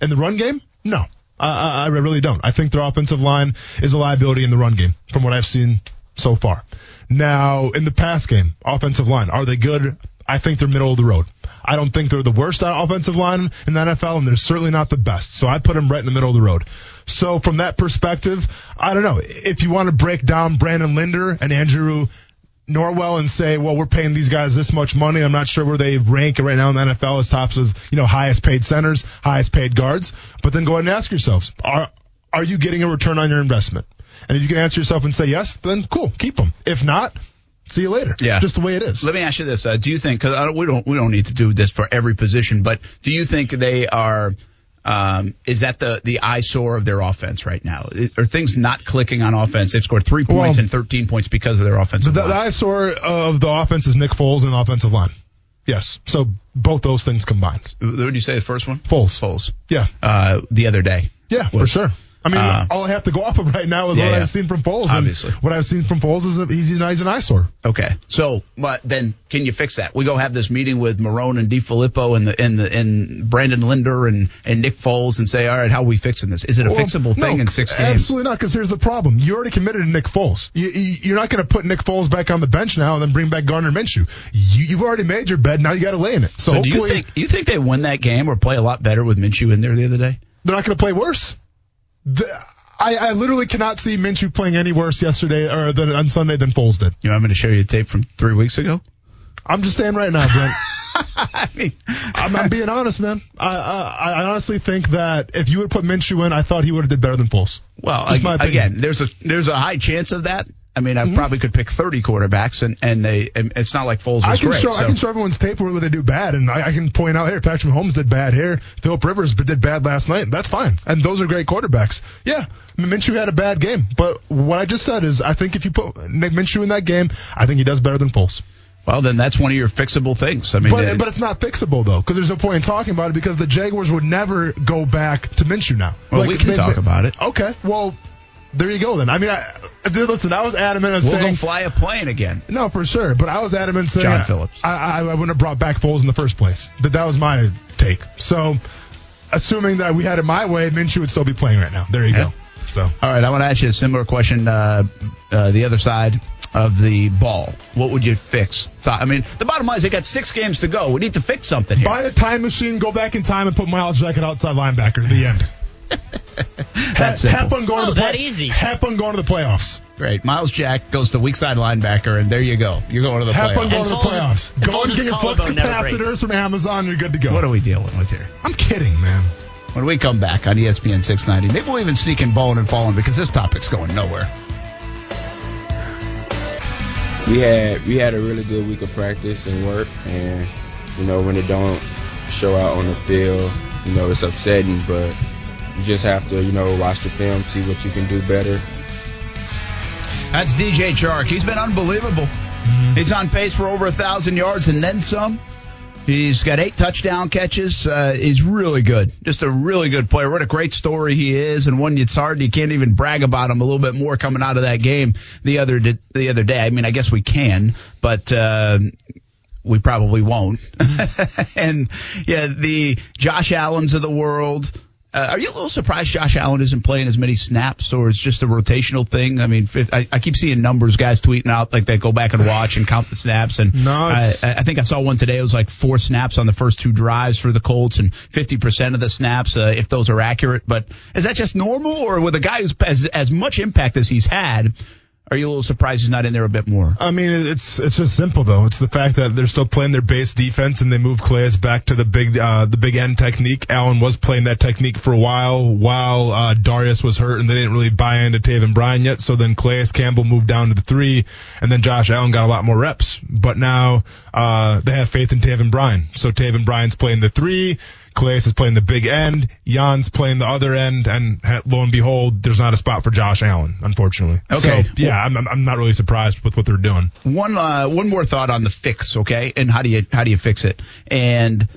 In the run game? No. I, I, I really don't. I think their offensive line is a liability in the run game from what I've seen so far. Now, in the pass game, offensive line, are they good? I think they're middle of the road. I don't think they're the worst offensive line in the NFL, and they're certainly not the best. So I put them right in the middle of the road. So from that perspective, I don't know. If you want to break down Brandon Linder and Andrew Norwell and say, well, we're paying these guys this much money. I'm not sure where they rank right now in the NFL as tops of, you know, highest paid centers, highest paid guards. But then go ahead and ask yourselves, are, are you getting a return on your investment? And if you can answer yourself and say yes, then cool, keep them. If not, see you later. Yeah. Just the way it is. Let me ask you this: uh, Do you think? Because we don't we don't need to do this for every position, but do you think they are? Um, is that the the eyesore of their offense right now? Are things not clicking on offense? They've scored three points Well, and 13 points because of their offensive The, the eyesore of the offense is Nick Foles and the offensive line. Yes. So both those things combined. What did you say the first one? Foles. Foles. Yeah. Uh, the other day. Yeah, for sure. I mean, Uh, all I have to go [LAUGHS] off of right now is Yeah, what yeah. I've seen from Foles. Obviously. And what I've seen from Foles is he's, he's an eyesore. Okay. So, but then can you fix that? We go have this meeting with Marrone and DeFilippo and the and the and Brandon Linder and and Nick Foles and say, all right, how are we fixing this? Is it a Well, fixable thing in six games? Absolutely not, because here's the problem. You already committed to Nick Foles. You, you, you're not going to put Nick Foles back on the bench now and then bring back Gardner Minshew. You, you've already made your bed. Now you got to lay in it. So, So, do you think you think they win that game or play a lot better with Minshew in there the other day? they're not going to play worse. The, I, I literally cannot see Minshew playing any worse yesterday or than on Sunday than Foles did. You want me to show you a tape from three weeks ago? I'm just saying right now, Brent. [LAUGHS] I mean, I'm, I'm being honest, man. I, I I honestly think that if you would put Minshew in, I thought he would have did better than Foles. well, ag- again, there's a there's a high chance of that. I mean, I Mm-hmm. probably could pick 30 quarterbacks, and and they and it's not like Foles was I can great. show so. I can show everyone's tape where they do bad, and I, I can point out here Patrick Mahomes did bad here, Philip Rivers did bad last night. That's fine, and those are great quarterbacks. Yeah, Minshew had a bad game, but what I just said is I think if you put Nick Minshew in that game, I think he does better than Foles. well, then that's one of your fixable things. I mean, But uh, but it's not fixable though, because there's no point in talking about it because the Jaguars would never go back to Minshew now. Well, we can talk about it. Okay, well. There you go then. I mean, I, listen, I was adamant of saying we'll saying go fly a plane again. No, for sure. But I was adamant saying John Phillips. I, I, I wouldn't have brought back Foles in the first place. That that was my take. So, assuming that we had it my way, Minshew would still be playing right now. There you Yeah. go. So, All right, I want to ask you a similar question. Uh, uh, the other side of the ball, what would you fix? So, I mean, the bottom line is they got six games to go. We need to fix something here. buy a time machine, go back in time, and put Myles Jack at outside linebacker. The end. [LAUGHS] That's Ha- simple. Have going Oh, to the that play- easy. Have fun going to the playoffs. Great. Myles Jack goes to weak side linebacker, and there you go. You're going to the Have fun playoffs. going to the playoffs. and Go Foles' and get your flux collarbone breaks. capacitors from Amazon. You're good to go. What are we dealing with here? I'm kidding, man. When we come back on ESPN 690, maybe we'll even sneak in bowling and falling because this topic's going nowhere. we had we had a really good week of practice and work and you know when it don't show out on the field you know it's upsetting but you just have to you know watch the film see what you can do better That's DJ Chark. He's been unbelievable. He's on pace for over a thousand yards and then some. He's got eight touchdown catches. Uh, he's really good. Just a really good player. What a great story he is, and one it's hard. You can't even brag about him a little bit more coming out of that game the other di- the other day. I mean, I guess we can, but. Uh, we probably won't. [LAUGHS] and yeah, the Josh Allens of the world, uh, are you a little surprised Josh Allen isn't playing as many snaps, or it's just a rotational thing? I mean, I, I keep seeing numbers, guys tweeting out like they go back and watch and count the snaps. And No, I, I think I saw one today. It was like four snaps on the first two drives for the Colts, and 50% of the snaps, uh, if those are accurate. But is that just normal, or with a guy who's as as much impact as he's had? Are you a little surprised he's not in there a bit more? I mean, it's it's just simple though. It's the fact that they're still playing their base defense and they move Calais back to the big uh, the big end technique. Allen was playing that technique for a while while uh, Dareus was hurt and they didn't really buy into Taven Bryan yet. So then Calais Campbell moved down to the three, and then Josh Allen got a lot more reps. But now uh, they have faith in Taven Bryan. So Taven Bryan's playing the three. Calais is playing the big end. Jan's playing the other end, and lo and behold, there's not a spot for Josh Allen, unfortunately. Okay. So, yeah, I'm, I'm- I'm not really surprised with what they're doing. One uh, one more thought on the fix, okay? And how do you how do you fix it? And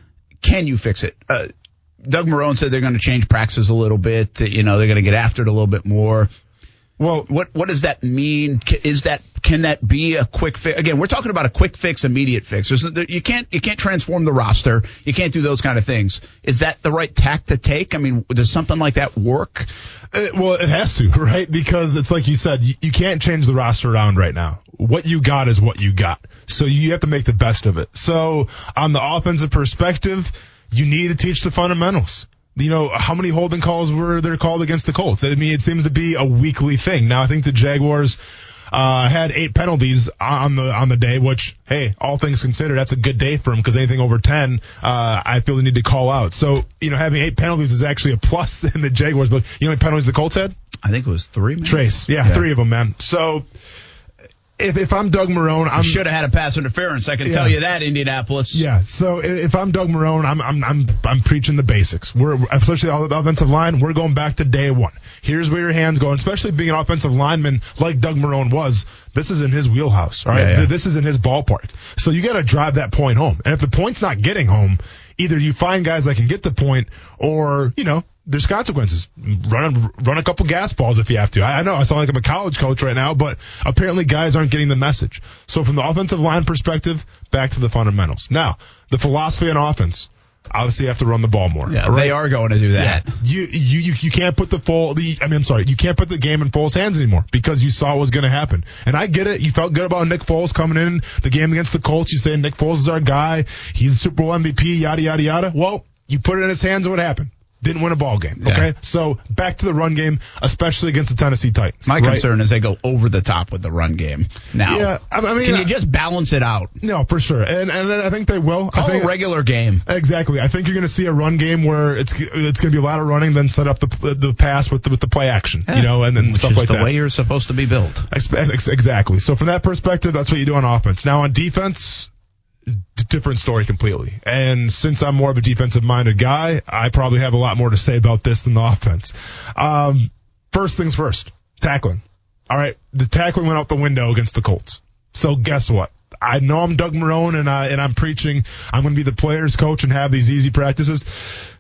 can you fix it? Uh, Doug Marrone said they're going to change practices a little bit. You know, they're going to get after it a little bit more. Well, What what does that mean? Is that can that be a quick fix? Again, we're talking about a quick fix, immediate fix. There's, you can't you can't transform the roster. You can't do those kind of things. Is that the right tack to take? I mean, does something like that work? Uh, well, it has to, [LAUGHS] right? Because it's like you said, you, you can't change the roster around right now. What you got is what you got. So you have to make the best of it. So on the offensive perspective, you need to teach the fundamentals. You know, how many holding calls were there called against the Colts? I mean, it seems to be a weekly thing. Now, I think the Jaguars, uh, had eight penalties on the, on the day, which, hey, all things considered, that's a good day for them because anything over 10, uh, I feel they need to call out. So, you know, having eight penalties is actually a plus [LAUGHS] in the Jaguars, but you know how many penalties the Colts had? I think it was three. Man. Trace. Yeah, Yeah. three of them, man. So if, if I'm Doug Marrone, I'm should have had a pass interference. I can Yeah. tell you that, Indianapolis. Yeah. So if I'm Doug Marrone, I'm I'm I'm I'm preaching the basics. We're especially the offensive line. We're going back to day one. Here's where your hands go. And especially being an offensive lineman like Doug Marrone was, this is in his wheelhouse. All right. Yeah, yeah. This is in his ballpark. So you got to drive that point home. And if the point's not getting home, either you find guys that can get the point, or you know. There's consequences. Run run a couple gas balls if you have to. I, I know I sound like I'm a college coach right now, but apparently guys aren't getting the message. So from the offensive line perspective, back to the fundamentals. Now, the philosophy on offense. Obviously, you have to run the ball more. Yeah, right? they are going to do that. You, you you you can't put the full the I mean I'm sorry you can't put the game in Foles' hands anymore because you saw what was going to happen and I get it you felt good about Nick Foles coming in the game against the Colts you say Nick Foles is our guy he's a Super Bowl MVP yada yada yada well you put it in his hands what happened didn't win a ball game Yeah. okay so back to the run game especially against the Tennessee Titans My right? concern is they go over the top with the run game. Now, yeah I, I mean can you uh, just balance it out? no for sure and and I think they will I Call think a regular game. Exactly. I think you're going to see a run game where it's it's going to be a lot of running, then set up the the pass with the, with the play action, you know, and then Which stuff like the that. way you're supposed to be built. Ex- ex- Exactly. So from that perspective, that's what you do on offense. Now on defense, different story completely. And since I'm more of a defensive minded guy, I probably have a lot more to say about this than the [LAUGHS] offense. Um, first things first, tackling. All right, the tackling went out the window against the Colts. So guess what? I know I'm Doug Marrone and I and I'm preaching I'm going to be the players coach and have these easy practices.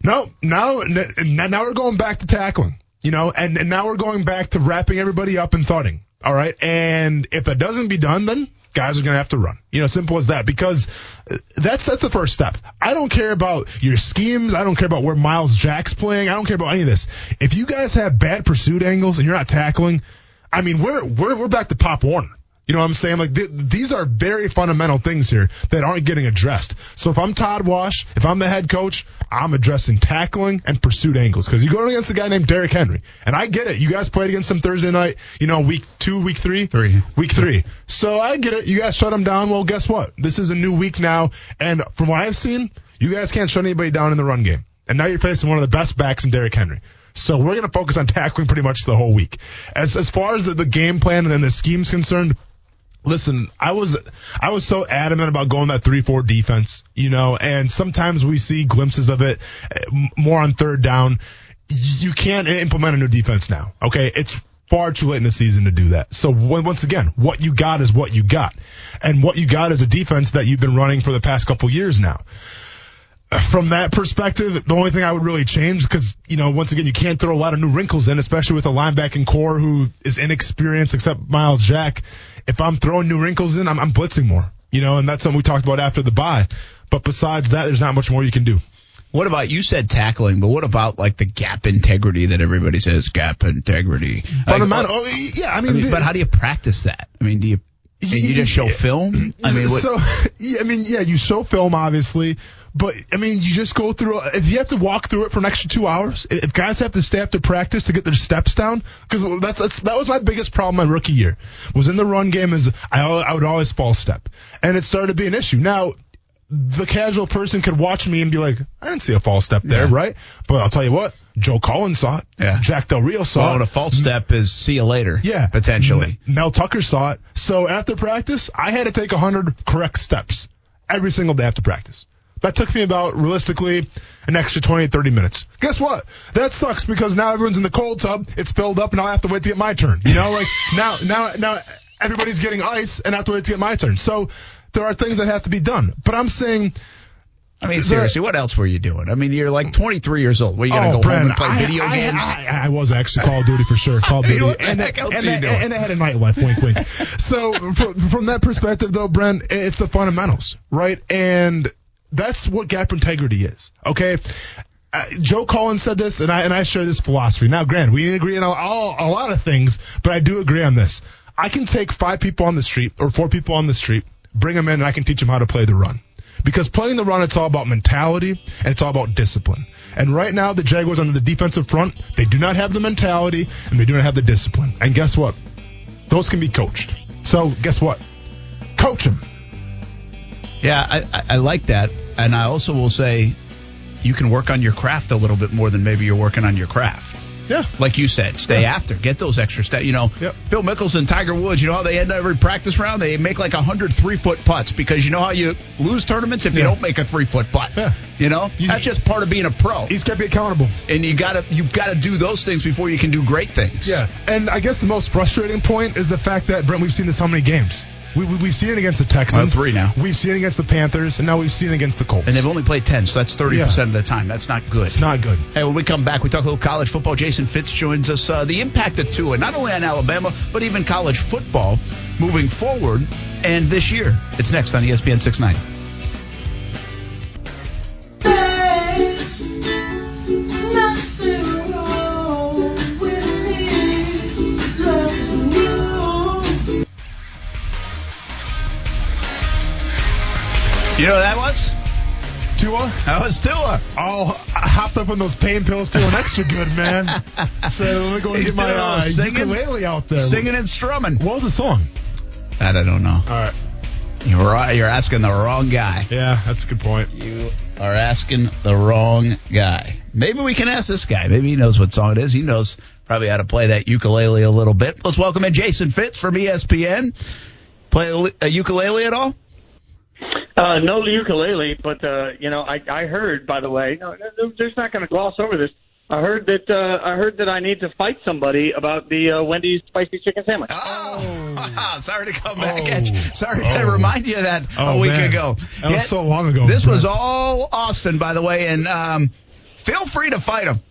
No, now now we're going back to tackling. You know, and, and now we're going back to wrapping everybody up and thudding. All right, and if that doesn't be done, then guys are going to have to run. You know, simple as that. Because uh, that's that's the first step. I don't care about your schemes. I don't care about where Myles Jack's playing. I don't care about any of this. If you guys have bad pursuit angles and you're not tackling, I mean, we're we're we're back to Pop Warner. You know what I'm saying? Like th- these are very fundamental things here that aren't getting addressed. So if I'm Todd Wash, if I'm the head coach, I'm addressing tackling and pursuit angles because you're going against a guy named Derrick Henry, and I get it. You guys played against him Thursday night. You know, week two, week three, Three. week three. So I get it. You guys shut him down. Well, guess what? This is a new week now, and from what I've seen, you guys can't shut anybody down in the run game. And now you're facing one of the best backs in Derrick Henry. So we're going to focus on tackling pretty much the whole week. As as far as the, the game plan and then the scheme's concerned, listen, I was I was so adamant about going that three four defense, you know, and sometimes we see glimpses of it eh, more on third down. You can't implement a new defense now. Okay, it's far too late in the season to do that. So once again, what you got is what you got, and what you got is a defense that you've been running for the past couple years now from that perspective, the only thing I would really change, because, you know, once again, you can't throw a lot of new wrinkles in, especially with a linebacking core who is inexperienced except Myles Jack. If I'm throwing new wrinkles in, I'm, I'm blitzing more, you know, and that's something we talked about after the bye. But besides that, there's not much more you can do. What about you said tackling, but what about like the gap integrity that everybody says gap integrity? Fundamental. what- oh, yeah, I mean, I mean, the- but how do you practice that? I mean, do you you just show film? I mean, what, so [LAUGHS] yeah, I mean, yeah, you show film obviously, but I mean, you just go through. If you have to walk through it for an extra two hours, if guys have to stay after practice to get their steps down, because that's, that's that was my biggest problem my rookie year was in the run game is I I would always fall step, and it started to be an issue. Now. The casual person could watch me and be like, I didn't see a false step there, Yeah. right? But I'll tell you what, Joe Cullen saw it. Yeah. Jack Del Rio saw well, it. and a false step is see you later. Yeah, potentially. Mel Tucker saw it. So after practice, I had to take 100 correct steps every single day after practice. That took me about realistically an extra 20 30 minutes. Guess what? That sucks because now everyone's in the cold tub. It's filled up, and I have to wait to get my turn. You know, like [LAUGHS] now, now, now everybody's getting ice, and I have to wait to get my turn. So there are things that have to be done. But I'm saying. I mean, seriously, what else were you doing? I mean, you're like 23 years old. Were you gonna oh, go home and play I, video I, games? I, I, was actually Call of Duty for sure. Call of [LAUGHS] Duty, the and, heck else and, are you and, doing? and I had a nightlife. Wink, wink. So from, from that perspective, though, Brent, it's the fundamentals, right? And that's what gap integrity is. Okay. Uh, Joe Cullen said this, and I and I share this philosophy. Now, Grant, we agree on a lot of things, but I do agree on this. I can take five people on the street or four people on the street, bring them in, and I can teach them how to play the run. Because playing the run, it's all about mentality and it's all about discipline. And right now, the Jaguars on the defensive front, they do not have the mentality and they do not have the discipline. And guess what? Those can be coached. So guess what? Coach them. Yeah, I, I, like that, and I also will say you can work on your craft a little bit more than maybe you're working on your craft. Yeah. Like you said, stay Yeah. after, get those extra steps. You know, Yep. Phil Mickelson, Tiger Woods. You know how they end every practice round? They make like a hundred three foot putts because you know how you lose tournaments if you don't make a three foot putt. Yeah. You know, You- that's just part of being a pro. He's got to be accountable. and you gotta you've gotta do those things before you can do great things. Yeah, and I guess the most frustrating point is the fact that Brent, we've seen this how many games? We, we, we've seen it against the Texans. Three now. We've seen it against the Panthers, and now we've seen it against the Colts. And they've only played ten, so that's thirty percent of the time. That's not good. it's not good. Hey, when we come back, we talk a little college football. Jason Fitz joins us. Uh, the impact of Tua, not only on Alabama, but even college football moving forward and this year. It's next on ESPN 690. You know what that was? Tua, That was Tua. oh, I hopped up on those pain pills, feeling extra good, man. [LAUGHS] So let me go and get my doing a little uh, singing. ukulele out there. Singing and strumming. What was the song? That I don't know. All right. You're, you're asking the wrong guy. Yeah, that's a good point. You are asking the wrong guy. Maybe we can ask this guy. Maybe he knows what song it is. He knows probably how to play that ukulele a little bit. Let's welcome in Jason Fitz from ESPN. Play a, a ukulele at all? Uh, no ukulele, but uh, you know, I I heard by the way, no, no there's not going to gloss over this. I heard that uh, I heard that I need to fight somebody about the uh, Wendy's spicy chicken sandwich. Oh, [LAUGHS] sorry to come back Oh. at you. Sorry to Oh. remind you of that a Oh, week man. ago. That was so long ago, This was all Austen, by the way, and um, feel free to fight him.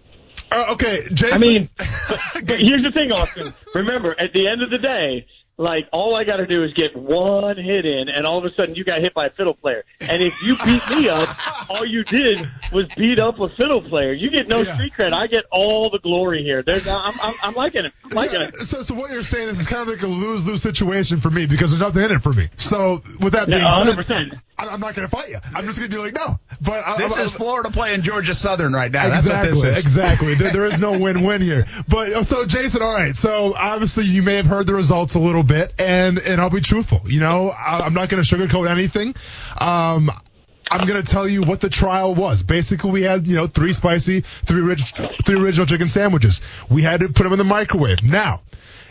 Uh, okay, Jason. I mean, but, [LAUGHS] but here's the thing, Austen. Remember, at the end of the day, like all I got to do is get one hit in, and all of a sudden you got hit by a fiddle player. And if you beat me up, [LAUGHS] all you did was beat up a fiddle player. You get no Yeah. street cred. I get all the glory here. There's, I'm, I'm, I'm liking it. I'm liking it. So, so what you're saying is it's kind of like a lose lose situation for me because there's nothing in it for me. So with that being Yeah, said, 100%. I- I'm not going to fight you. I'm just going to be like no. But I, This I, is Florida playing Georgia Southern right now. Exactly, That's what this is. exactly. There, there is no [LAUGHS] win-win here. But uh, so, Jason, all right. So obviously, you may have heard the results a little bit, and and I'll be truthful. You know, I, I'm not going to sugarcoat anything. Um, I'm going to tell you what the trial was. Basically, we had you know three spicy, three three original chicken sandwiches. We had to put them in the microwave. Now.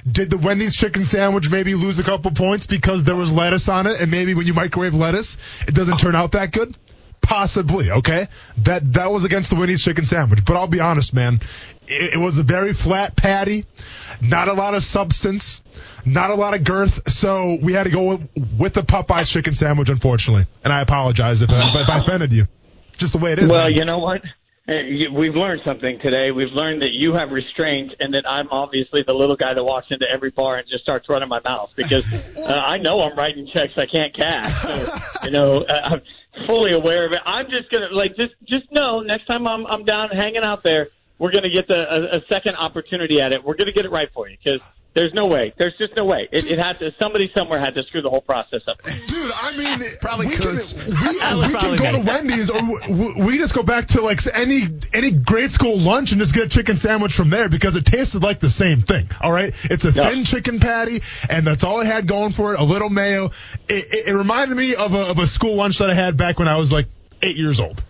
Did the Wendy's chicken sandwich maybe lose a couple points because there was lettuce on it, and maybe when you microwave lettuce, it doesn't turn out that good? Possibly, okay. That that was against the Wendy's chicken sandwich, but I'll be honest, man. It, it was a very flat patty, not a lot of substance, not a lot of girth. So we had to go with, with the Popeyes chicken sandwich, unfortunately. And I apologize if, I- if I offended you. Just the way it is. Well, man. you know what? We've learned something today. We've learned that you have restraint, and that I'm obviously the little guy that walks into every bar and just starts running my mouth because uh, I know I'm writing checks I can't cash. So, you know, uh, fully aware of it. I'm just gonna like just just know next time I'm I'm down hanging out there, we're gonna get the a, a second opportunity at it. We're gonna get it right for you because there's no way. There's just no way. It, it had to. Somebody somewhere had to screw the whole process up. Dude, I mean, Probably we can, Kuz. [LAUGHS] we, That we can go to. Wendy's or we, we just go back to like any any grade school lunch and just get a chicken sandwich from there because it tasted like the same thing. All right, it's a Yeah. thin chicken patty and that's all it had going for it. A little mayo. It, it, it reminded me of a, of a school lunch that I had back when I was like eight years old.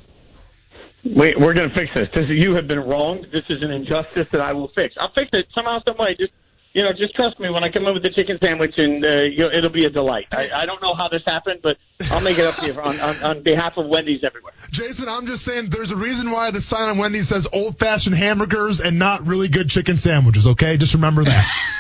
We, we're going to fix this. this you have been wronged. This is an injustice that I will fix. I'll fix it somehow, some way. Just you know, just trust me when I come in with the chicken sandwich, and uh, you it'll be a delight. I, I don't know how this happened, but I'll make it up to you on, on, on behalf of Wendy's everywhere. Jason, I'm just saying there's a reason why the sign on Wendy's says old fashioned hamburgers and not really good chicken sandwiches. Okay, just remember that. [LAUGHS]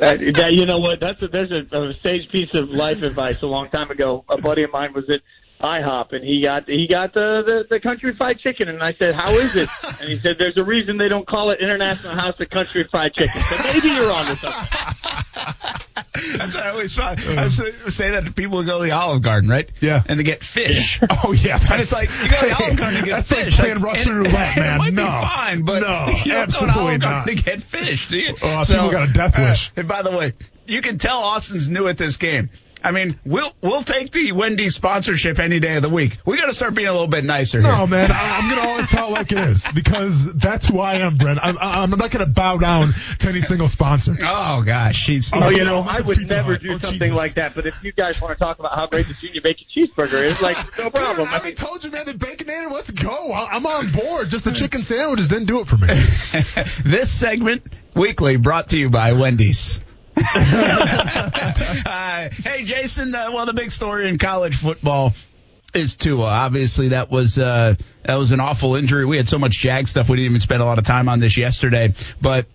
Uh, that, you know what? That's a, there's a, a sage piece of life advice a long time ago. A buddy of mine was at IHOP and he got he got the, the the country fried chicken and I said, "How is it?" And he said, "There's a reason they don't call it International House of Country Fried Chicken." So maybe you're on to something. [LAUGHS] That's what I always find. I say, say that to people who go to the Olive Garden, right? Yeah. And they get fish. [LAUGHS] Oh yeah, that's, And it's like you go to the Olive Garden to get that's fish. like playing Russian and- roulette, [LAUGHS] man. It might no, be fine, but no, you don't go to absolutely Olive not. Garden to get fish, do you? Oh, people got a death uh, wish. and by the way, you can tell Austen's new at this game. I mean, we'll we'll take the Wendy's sponsorship any day of the week. We got to start being a little bit nicer here. No, man, I, I'm gonna always tell it like it is because that's who I am, Brent. I'm, I'm not gonna bow down to any single sponsor. Oh gosh, he's. Oh, Oh, you know, I would Pizza never Hut do or something Jesus. like that. But if you guys want to talk about how great the junior bacon cheeseburger is, like no problem. Dude, I I already mean, told you, man. The baconator, let's go. I, I'm on board. Just the chicken sandwiches didn't do it for me. [LAUGHS] this segment weekly brought to you by Wendy's. Uh, [LAUGHS] hey, Jason. Uh, well, the big story in college football is Tua. Obviously, that was uh, that was an awful injury. We had so much Jag stuff. We didn't even spend a lot of time on this yesterday, but.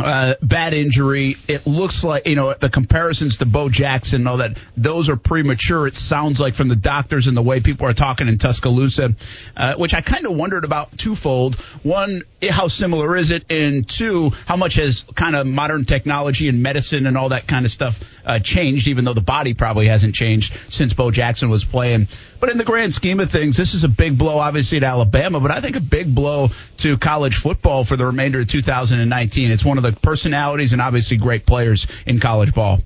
Uh, bad injury. It looks like, you know, the comparisons to Bo Jackson and all that, those are premature. It sounds like from the doctors and the way people are talking in Tuscaloosa, uh, which I kind of wondered about twofold. One, how similar is it? And two, how much has kind of modern technology and medicine and all that kind of stuff uh, changed, even though the body probably hasn't changed since Bo Jackson was playing. But in the grand scheme of things, this is a big blow, obviously, to Alabama, but I think a big blow to college football for the remainder of 2019. It's one of the personalities and obviously great players in college ball.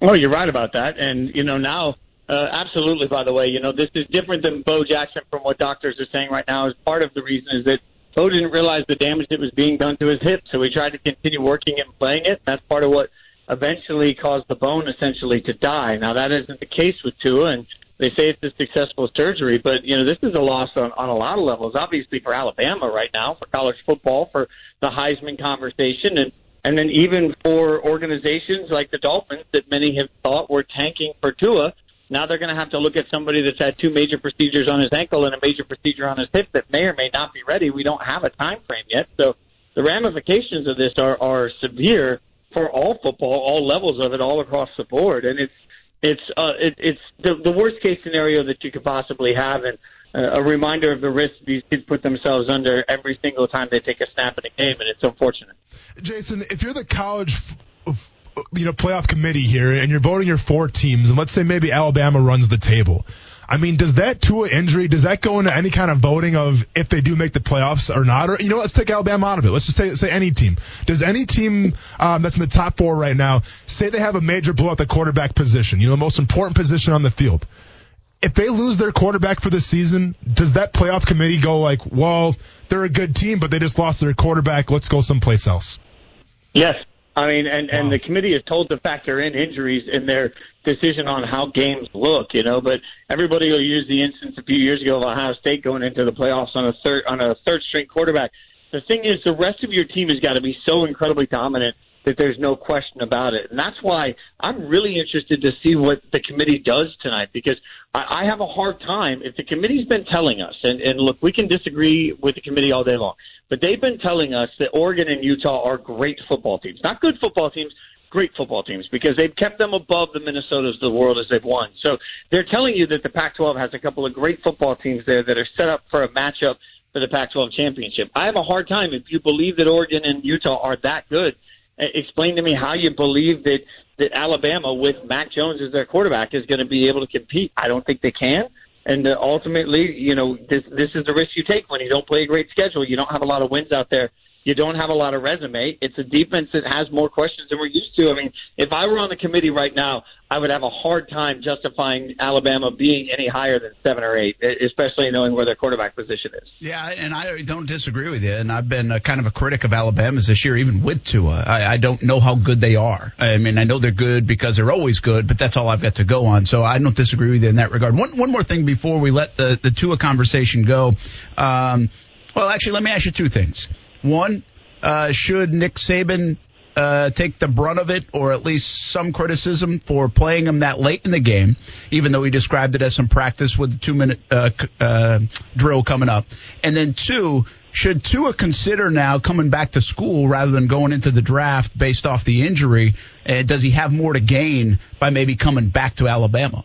Oh, you're right about that. And, you know, now, uh, absolutely, by the way, you know, this is different than Bo Jackson from what doctors are saying right now. Is part of the reason is that Bo didn't realize the damage that was being done to his hip, so he tried to continue working and playing it. That's part of what eventually caused the bone essentially to die. Now, that isn't the case with Tua, and they say it's a successful surgery, but, you know, this is a loss on, on a lot of levels. Obviously for Alabama right now, for college football, for the Heisman conversation, and and then even for organizations like the Dolphins that many have thought were tanking for Tua, now they're going to have to look at somebody that's had two major procedures on his ankle and a major procedure on his hip that may or may not be ready. We don't have a time frame yet. So the ramifications of this are, are severe for all football, all levels of it, all across the board. And it's, it's, uh, it, it's the, the worst case scenario that you could possibly have. And uh, a reminder of the risk these kids put themselves under every single time they take a snap in a game. And it's unfortunate. Jason, if you're the college, f- you know, playoff committee here, and you're voting your four teams, and let's say maybe Alabama runs the table. I mean, does that Tua injury does that go into any kind of voting of if they do make the playoffs or not? Or you know, let's take Alabama out of it. Let's just say, say any team. Does any team um, that's in the top four right now say they have a major blow at the quarterback position? You know, the most important position on the field. If they lose their quarterback for the season, does that playoff committee go like, well, they're a good team, but they just lost their quarterback. Let's go someplace else. Yes. I mean, and, and the committee is told to factor in injuries in their decision on how games look, you know, but everybody will use the instance a few years ago of Ohio State going into the playoffs on a third, on a third string quarterback. The thing is, the rest of your team has got to be so incredibly dominant that there's no question about it. And that's why I'm really interested to see what the committee does tonight because I, I have a hard time if the committee's been telling us, and, and look, we can disagree with the committee all day long, but they've been telling us that Oregon and Utah are great football teams. Not good football teams, great football teams because they've kept them above the Minnesotas of the world as they've won. So they're telling you that the Pac-12 has a couple of great football teams there that are set up for a matchup for the Pac-12 championship. I have a hard time if you believe that Oregon and Utah are that good. Explain to me how you believe that that Alabama with Mac Jones as their quarterback is going to be able to compete. I don't think they can. and uh, ultimately, you know, this this is the risk you take when you don't play a great schedule. You don't have a lot of wins out there. You don't have a lot of resume. It's a defense that has more questions than we're used to. I mean, if I were on the committee right now, I would have a hard time justifying Alabama being any higher than seven or eight, especially knowing where their quarterback position is. Yeah, and I don't disagree with you. And I've been a, kind of a critic of Alabama's this year, even with Tua. I, I don't know how good they are. I mean, I know they're good because they're always good, but that's all I've got to go on. So I don't disagree with you in that regard. One one more thing before we let the the Tua conversation go. Um, well, actually, let me ask you two things. One, uh, should Nick Saban uh, take the brunt of it, or at least some criticism for playing him that late in the game, even though he described it as some practice with the two minute uh, uh, drill coming up. And then two, should Tua consider now coming back to school rather than going into the draft based off the injury? And does he have more to gain by maybe coming back to Alabama?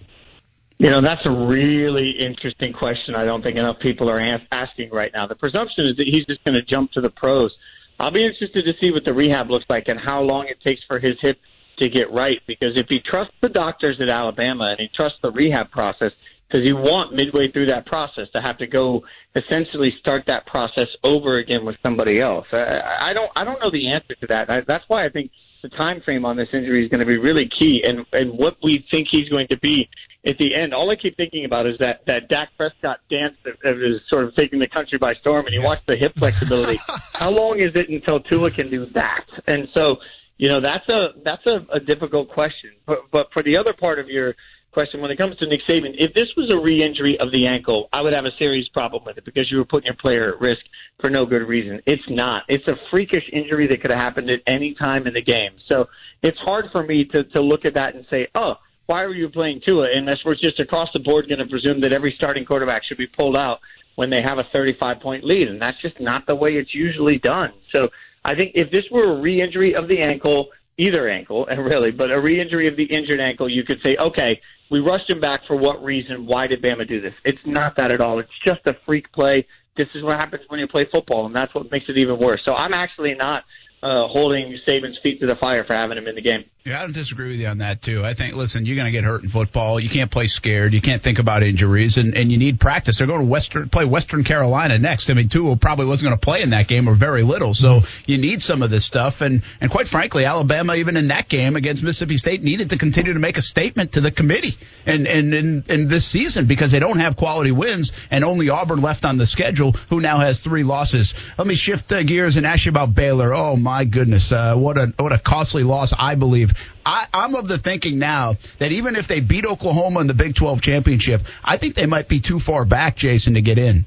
You know, that's a really interesting question. I don't think enough people are as- asking right now. The presumption is that he's just going to jump to the pros. I'll be interested to see what the rehab looks like and how long it takes for his hip to get right. Because if he trusts the doctors at Alabama and he trusts the rehab process, because you want midway through that process to have to go essentially start that process over again with somebody else. I, I don't, I don't know the answer to that. I, that's why I think the time frame on this injury is going to be really key, and and what we think he's going to be at the end. All I keep thinking about is that that Dak Prescott dance that, that is sort of taking the country by storm, and you watch the hip flexibility. [LAUGHS] How long is it until Tua can do that? And so, you know, that's a that's a, a difficult question. But but for the other part of your question, when it comes to Nick Saban, if this was a re-injury of the ankle, I would have a serious problem with it because you were putting your player at risk for no good reason. It's not. It's a freakish injury that could have happened at any time in the game. So it's hard for me to to look at that and say, oh why are you playing Tua? Unless we're just across the board going to presume that every starting quarterback should be pulled out when they have a 35 point lead, and that's just not the way it's usually done. So I think if this were a re-injury of the ankle, either ankle, and [LAUGHS] really, but a re-injury of the injured ankle, you could say, okay, we rushed him back for what reason? Why did Bama do this? It's not that at all. It's just a freak play. This is what happens when you play football, and that's what makes it even worse. So I'm actually not uh, holding Saban's feet to the fire for having him in the game. Yeah, I don't disagree with you on that too. I think, listen, you're going to get hurt in football. You can't play scared. You can't think about injuries, and, and you need practice. They're going to Western play Western Carolina next. I mean, Tua probably wasn't going to play in that game or very little, so you need some of this stuff. And and quite frankly, Alabama, even in that game against Mississippi State, needed to continue to make a statement to the committee and and in, in this season because they don't have quality wins, and only Auburn left on the schedule, who now has three losses. Let me shift uh, gears and ask you about Baylor. Oh my goodness, uh, what a what a costly loss, I believe. I, I'm of the thinking now that even if they beat Oklahoma in the Big 12 championship, I think they might be too far back, Jason, to get in.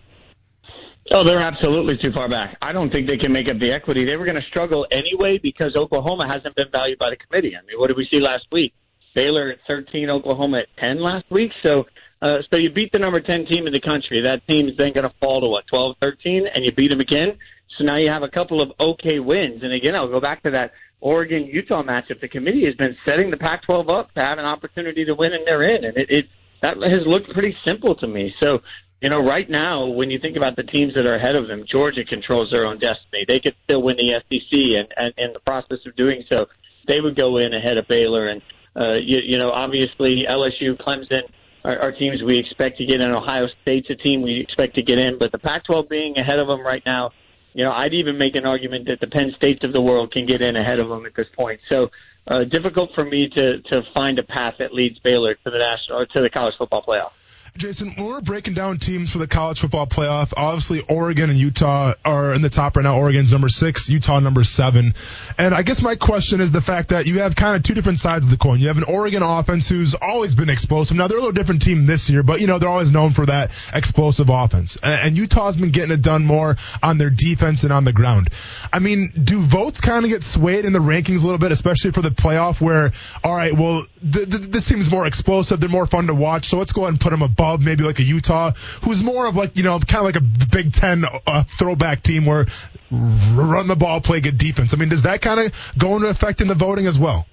Oh, they're absolutely too far back. I don't think they can make up the equity. They were going to struggle anyway because Oklahoma hasn't been valued by the committee. I mean, what did we see last week? Baylor at 13, Oklahoma at 10 last week. So, uh, so you beat the number 10 team in the country. That team is then going to fall to what, 12, 13, and you beat them again. So now you have a couple of okay wins. And again, I'll go back to that Oregon Utah matchup. The committee has been setting the Pac-12 up to have an opportunity to win, and they're in. And it, it that has looked pretty simple to me. So, you know, right now, when you think about the teams that are ahead of them, Georgia controls their own destiny. They could still win the SEC, and, and in the process of doing so, they would go in ahead of Baylor. And uh, you, you know, obviously LSU, Clemson are, are teams we expect to get in. Ohio State's a team we expect to get in, but the Pac-12 being ahead of them right now, you know, I'd even make an argument that the Penn States of the world can get in ahead of them at this point. So, uh, difficult for me to to find a path that leads Baylor to the national or to the college football playoff. Jason, when we're breaking down teams for the college football playoff, obviously Oregon and Utah are in the top right now. Oregon's number six, Utah number seven. And I guess my question is the fact that you have kind of two different sides of the coin. You have an Oregon offense who's always been explosive. Now they're a little different team this year, but you know, they're always known for that explosive offense. And, Utah's been getting it done more on their defense and on the ground. I mean, do votes kind of get swayed in the rankings a little bit, especially for the playoff where, all right, well, th- th- this team's more explosive. They're more fun to watch. So let's go ahead and put them above maybe like a Utah, who's more of like, you know, kind of like a Big Ten uh, throwback team where run the ball, play good defense. I mean, does that kind of go into effect in the voting as well?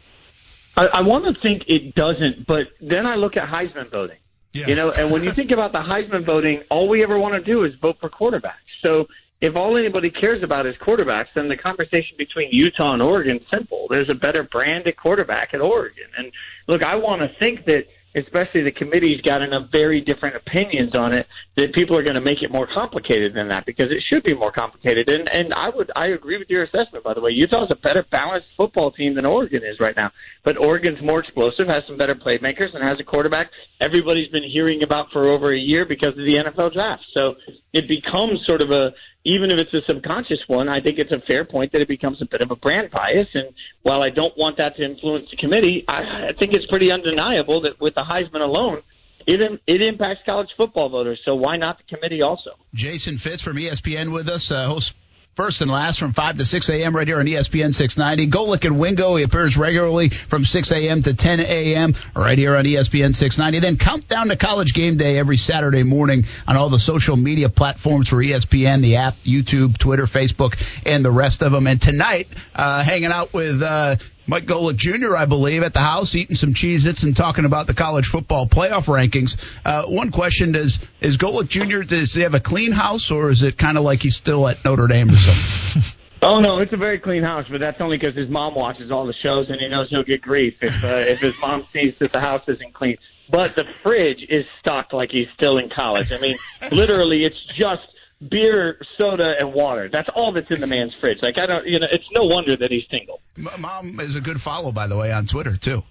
I, I want to think it doesn't, but then I look at Heisman voting. Yeah. You know, and when you think about the Heisman voting, all we ever want to do is vote for quarterbacks. So if all anybody cares about is quarterbacks, then the conversation between Utah and Oregon is simple. There's a better brand at quarterback at Oregon. And look, I want to think that especially the committee's got enough very different opinions on it that people are going to make it more complicated than that because it should be more complicated. And and I would I agree with your assessment by the way. Utah's a better balanced football team than Oregon is right now. But Oregon's more explosive, has some better playmakers, and has a quarterback everybody's been hearing about for over a year because of the NFL draft. So it becomes sort of a even if it's a subconscious one, I think it's a fair point that it becomes a bit of a brand bias. And while I don't want that to influence the committee, I, I think it's pretty undeniable that with the Heisman alone, it it impacts college football voters. So why not the committee also? Jason Fitz from ESPN with us, uh, hosts first and last from 5 to 6 a.m. right here on ESPN 690. Golic and Wingo he appears regularly from 6 a.m. to 10 a.m. right here on ESPN 690. Then countdown to college game day every Saturday morning on all the social media platforms for ESPN, the app, YouTube, Twitter, Facebook, and the rest of them. And tonight, uh, hanging out with, uh, Mike Golic Jr., I believe, at the house, eating some Cheez-Its and talking about the college football playoff rankings. Uh, one question is, is Golic Jr., does he have a clean house or is it kind of like he's still at Notre Dame or something? [LAUGHS] Oh no, it's a very clean house, but that's only because his mom watches all the shows and he knows he'll get grief if uh, if his mom sees that the house isn't clean. But the fridge is stocked like he's still in college. I mean, literally, it's just beer, soda, and water. That's all that's in the man's fridge. Like I don't, you know, it's no wonder that he's single. Mom is a good follow, by the way, on Twitter, too.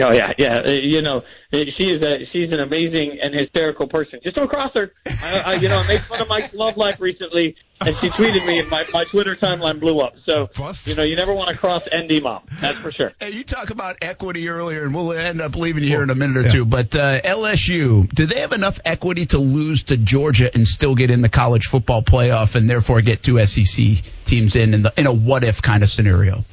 Oh yeah, yeah. Uh, You know, uh, she is a she's an amazing and hysterical person. Just don't cross her. I, I, you know, I made fun of Mike's love life recently, and she tweeted me, and my my Twitter timeline blew up. So Bust. you know, you never want to cross ND mom. That's for sure. Hey, you talk about equity earlier, and we'll end up leaving you here in a minute or Yeah. two. But uh, LSU, do they have enough equity to lose to Georgia and still get in the college football playoff, and therefore get two SEC teams in in, the, in a what if kind of scenario?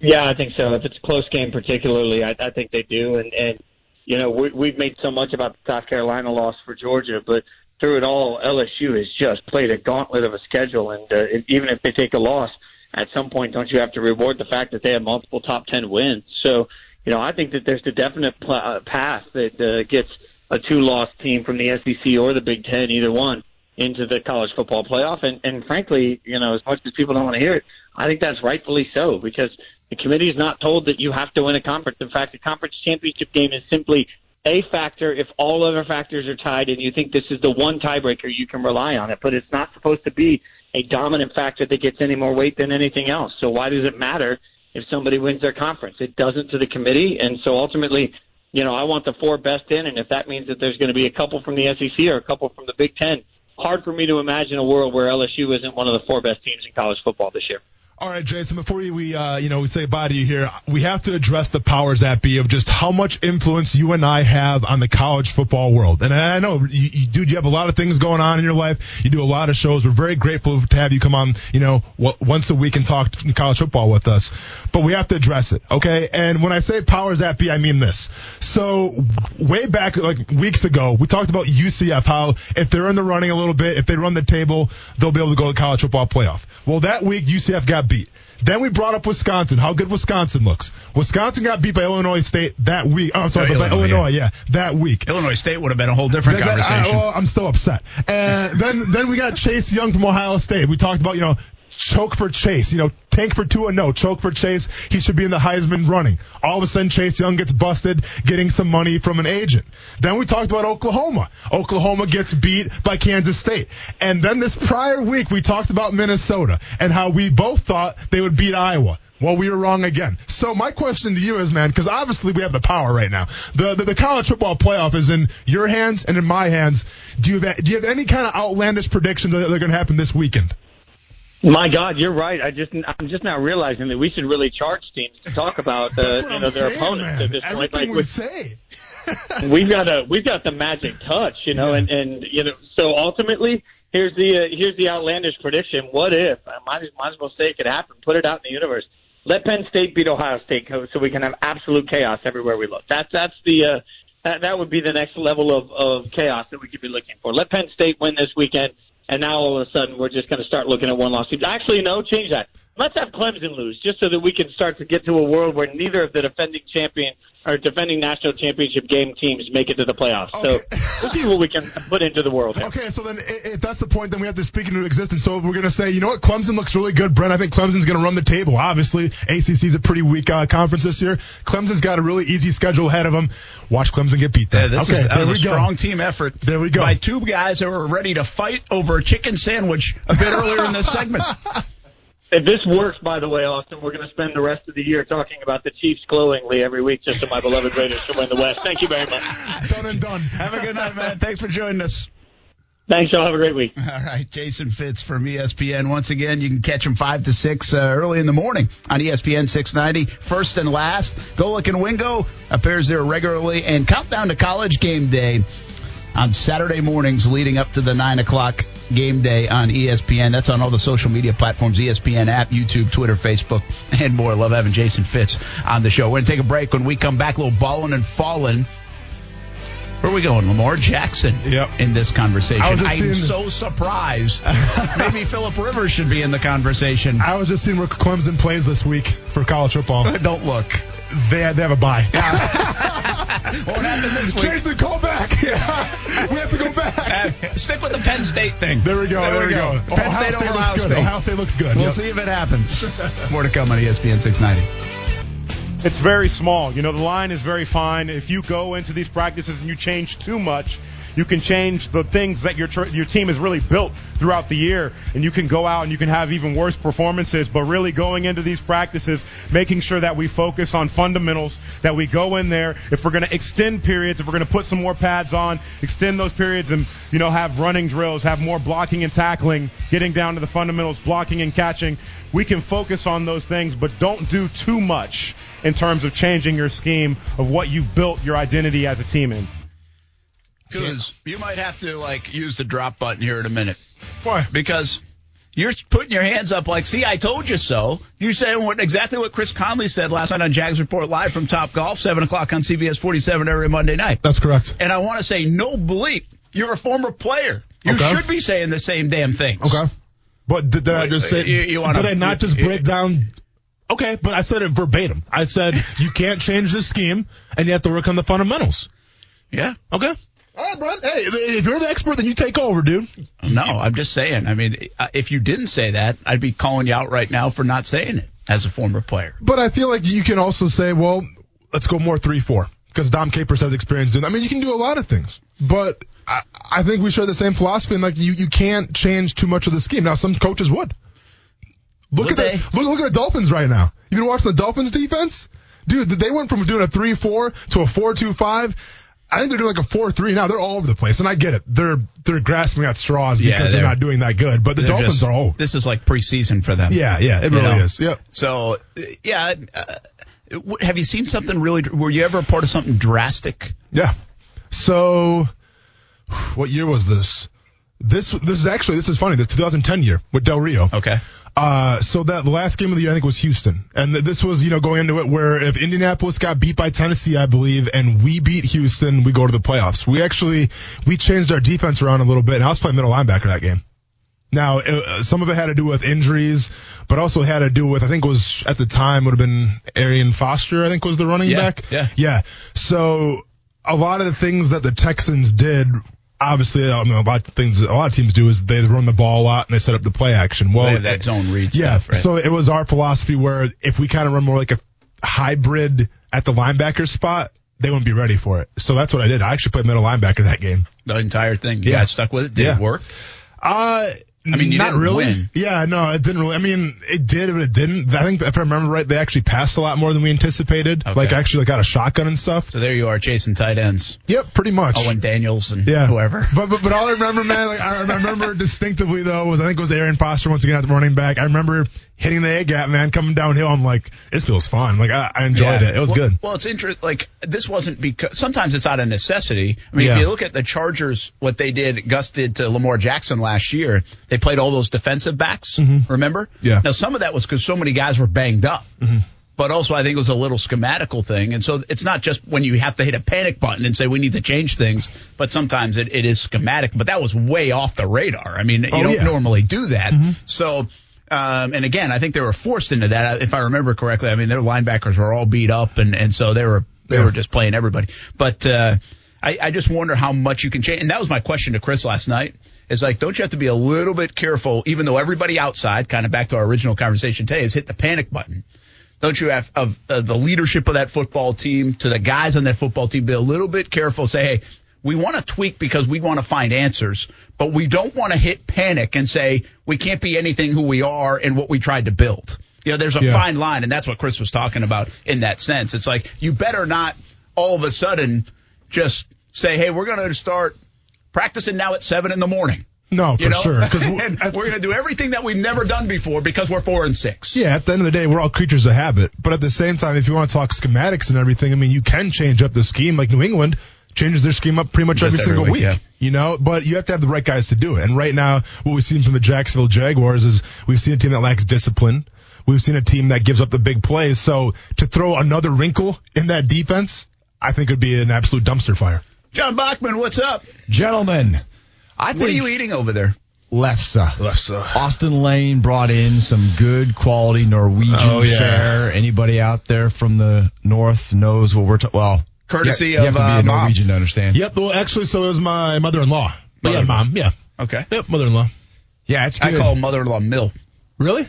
Yeah, I think so. If it's a close game, particularly, I, I think they do. And and you know, we, we've made so much about the South Carolina loss for Georgia, but through it all, LSU has just played a gauntlet of a schedule. And uh, if- even if they take a loss, at some point, don't you have to reward the fact that they have multiple top ten wins? So, you know, I think that there's a definite pl- uh, path that uh, gets a two-loss team from the SEC or the Big Ten, either one, into the college football playoff. And, and frankly, you know, as much as people don't want to hear it, I think that's rightfully so because the committee is not told that you have to win a conference. In fact, the conference championship game is simply a factor if all other factors are tied and you think this is the one tiebreaker you can rely on it. But it's not supposed to be a dominant factor that gets any more weight than anything else. So why does it matter if somebody wins their conference? It doesn't to the committee. And so ultimately, you know, I want the four best in, and if that means that there's going to be a couple from the SEC or a couple from the Big Ten, hard for me to imagine a world where LSU isn't one of the four best teams in college football this year. All right, Jason. Before we, uh, you know, we say bye to you here, we have to address the powers that be of just how much influence you and I have on the college football world. And I know, you, you, dude, you have a lot of things going on in your life. You do a lot of shows. We're very grateful to have you come on, you know, once a week and talk college football with us. But we have to address it, okay? And when I say powers that be, I mean this. So way back, like weeks ago, we talked about UCF. How if they're in the running a little bit, if they run the table, they'll be able to go to the college football playoff. Well, that week UCF got beat. Then we brought up Wisconsin, how good Wisconsin looks. Wisconsin got beat by Illinois State that week. Oh, I'm sorry, Oh, by Illinois, Illinois, yeah. that week. Illinois State would have been a whole different that- conversation. I, well, I'm still upset. And then then we got Chase Young from Ohio State. We talked about you know choke for Chase. You know tank for Tua, no choke for Chase. He should be in the Heisman running. All of a sudden Chase Young gets busted getting some money from an agent. Then we talked about Oklahoma. Oklahoma gets beat by Kansas State. And then this prior week we talked about Minnesota and how we both thought they would beat Iowa. Well, we were wrong again. So my question to you is, man, because obviously we have the power right now. The, the the college football playoff is in your hands and in my hands. Do you have, do you have any kind of outlandish predictions that are going to happen this weekend? My God, you're right. I just I'm just now realizing that we should really charge teams to talk about uh, you know their saying, opponents man. at this point. Everything Like we say. [LAUGHS] we've got a we've got the magic touch, you know, and and you know so ultimately here's the uh, here's the outlandish prediction. What if I might as might as well say it could happen. Put it out in the universe. Let Penn State beat Ohio State so we can have absolute chaos everywhere we look. That's that's the uh, that that would be the next level of of chaos that we could be looking for. Let Penn State win this weekend, and now all of a sudden we're just going to start looking at one teams. Actually, no, change that. Let's have Clemson lose, just so that we can start to get to a world where neither of the defending champion or defending national championship game teams make it to the playoffs. So [LAUGHS] we'll see what we can put into the world. Here. Okay, so then if that's the point, then we have to speak into existence. So if we're going to say, you know what, Clemson looks really good, Brent. I think Clemson's going to run the table. Obviously, ACC's a pretty weak uh, conference this year. Clemson's got a really easy schedule ahead of them. Watch Clemson get beat. Yeah, Then. this okay, is, that there was a we go. strong team effort. There we go. By two guys that were ready to fight over a chicken sandwich a bit earlier in this segment. [LAUGHS] If this works, by the way, Austen, we're going to spend the rest of the year talking about the Chiefs glowingly every week, just so my beloved Raiders can win the West. Thank you very much. [LAUGHS] Done and done. Have a good night, man. Thanks for joining us. Thanks, y'all. Have a great week. [LAUGHS] All right, Jason Fitz from ESPN. Once again, you can catch him 5 to 6 uh, early in the morning on ESPN 690. First and last, Golic and Wingo appears there regularly. And countdown to college game day on Saturday mornings leading up to the 9 o'clock game day on ESPN. That's on all the social media platforms, ESPN app, YouTube, Twitter, Facebook, [LAUGHS] and more. Love having Jason Fitz on the show. We're going to take a break. When we come back, a little balling and falling. Where are we going? Lamar Jackson Yep. in this conversation. I, I am so surprised. [LAUGHS] Maybe Philip Rivers should be in the conversation. I was just seeing where Clemson plays this week for college football. [LAUGHS] Don't look. They they have a bye. [LAUGHS] What [LAUGHS] happened this week? Jason, call back. We have to go back. Uh, stick with the Penn State thing. There we go. There, we go. Penn Ohio State State looks Ohio good. State. Ohio State looks good. We'll Yep. see if it happens. [LAUGHS] More to come on ESPN 690. It's very small. You know, the line is very fine. If you go into these practices and you change too much, you can change the things that your tr- your team has really built throughout the year, and you can go out and you can have even worse performances. But really, going into these practices, making sure that we focus on fundamentals, that we go in there. If we're going to extend periods, if we're going to put some more pads on, extend those periods, and you know have running drills, have more blocking and tackling, getting down to the fundamentals, blocking and catching. We can focus on those things, but don't do too much in terms of changing your scheme of what you've built your identity as a team in. Because you might have to like use the drop button here in a minute. Why? Because you're putting your hands up like, see, I told you so. You said what, exactly what Chris Conley said last night on Jags Report Live from Top Golf, 7 o'clock on CBS 47 every Monday night. That's correct. And I want to say, no bleep. You're a former player. You Okay. should be saying the same damn things. Okay. But did, did I just say? you- you wanna- did I not just break down? Okay, but I said it verbatim. I said [LAUGHS] you can't change the scheme, and you have to work on the fundamentals. Yeah. Okay. All right, Brent. Hey, if you're the expert, then you take over, dude. No, I'm just saying. I mean, if you didn't say that, I'd be calling you out right now for not saying it as a former player. But I feel like you can also say, well, let's go more three four because Dom Capers has experience doing. that. I mean, you can do a lot of things, but I, I think we share the same philosophy. And like, you you can't change too much of the scheme. Now, some coaches would. Look Would at they? the look, look at the Dolphins right now. You been watching the Dolphins defense, dude? They went from doing a three four to a four two five. I think they're doing like a four three now. They're all over the place, and I get it. They're they're grasping at straws Yeah, because they're, they're- not doing that good. But the Dolphins just- are old. This is like preseason for them. Yeah, yeah, it really know? is. Yeah. So, uh, yeah. Uh, have you seen something really? Were you ever a part of something drastic? Yeah. So, what year was this? This this is actually this is funny. The 2010 year with Del Rio. Okay. Uh, so that the last game of the year I think was Houston, and th- this was you know going into it where if Indianapolis got beat by Tennessee, I believe, and we beat Houston, we go to the playoffs. We actually we changed our defense around a little bit, and I was playing middle linebacker that game. Now, uh, some of it had to do with injuries, but also had to do with, I think it was at the time would have been Arian Foster, I think was the running Yeah, back. yeah. Yeah. So a lot of the things that the Texans did, obviously, I mean, a lot of things, a lot of teams do is they run the ball a lot and they set up the play action. Well, They have that zone read yeah. stuff, right? So it was our philosophy where if we kind of run more like a hybrid at the linebacker spot, they wouldn't be ready for it. So that's what I did. I actually played middle linebacker that game. the entire thing. You Yeah. stuck with it. Did Yeah. it work? Uh, I mean, you not didn't really. win. Yeah, no, it didn't really. I mean, it did, but it didn't. I think if I remember right, they actually passed a lot more than we anticipated. Okay. Like actually like got a shotgun and stuff. So there you are, chasing tight ends. Yep, pretty much. Owen Daniels and yeah, whoever. [LAUGHS] But, but but all I remember, man, like I, I remember [LAUGHS] distinctively though was I think it was Arian Foster once again at the running back. I remember hitting the A gap, man, coming downhill. I'm like, this feels fun. Like I, I enjoyed Yeah. it. It was well, good. Well, it's interesting. Like this wasn't because sometimes it's out of necessity. I mean, if you look at the Chargers, what they did, Gus did to Lamar Jackson last year. They played all those defensive backs. Remember? Mm-hmm. Yeah. Now some of that was because so many guys were banged up. But also, I think it was a little schematical thing, and so it's not just when you have to hit a panic button and say we need to change things, but sometimes it, it is schematic. But that was way off the radar. I mean, you Oh, don't yeah. normally do that. So, um, and again, I think they were forced into that. If I remember correctly, I mean their linebackers were all beat up, and and so they were They Yeah. were just playing everybody. But uh, I, I just wonder how much you can change. And that was my question to Chris last night. Is like, don't you have to be a little bit careful, even though everybody outside, kind of back to our original conversation today, has hit the panic button. Don't you have of uh, the leadership of that football team to the guys on that football team be a little bit careful? Say, hey, we want to tweak because we want to find answers, but we don't want to hit panic and say we can't be anything who we are and what we tried to build. You know, there's a Yeah. fine line, and that's what Chris was talking about in that sense. It's like you better not all of a sudden just say, hey, we're going to start practicing now at seven in the morning. No, for You know, sure. Because [LAUGHS] and we're going to do everything that we've never done before because we're four and six. Yeah, at the end of the day, we're all creatures of habit. But at the same time, if you want to talk schematics and everything, I mean, you can change up the scheme. Like New England changes their scheme up pretty much Just every every single week, week. yeah. You know, but you have to have the right guys to do it. And right now, what we've seen from the Jacksonville Jaguars is we've seen a team that lacks discipline. We've seen a team that gives up the big plays. So to throw another wrinkle in that defense, I think it would be an absolute dumpster fire. John Bachman, what's up? Gentlemen, I What are think you eating over there? Lefse. Lefse. Austen Lane brought in some good quality Norwegian Oh, yeah. fare. Anybody out there from the north knows what we're talking. Well, Courtesy you, you have of, to be uh, a Mom. Norwegian to understand. Yep. Well, actually, so is my mother-in-law. But yeah, mom. Yeah. Okay. Yep. Mother-in-law. Yeah, it's good. I call mother-in-law Mill. Really?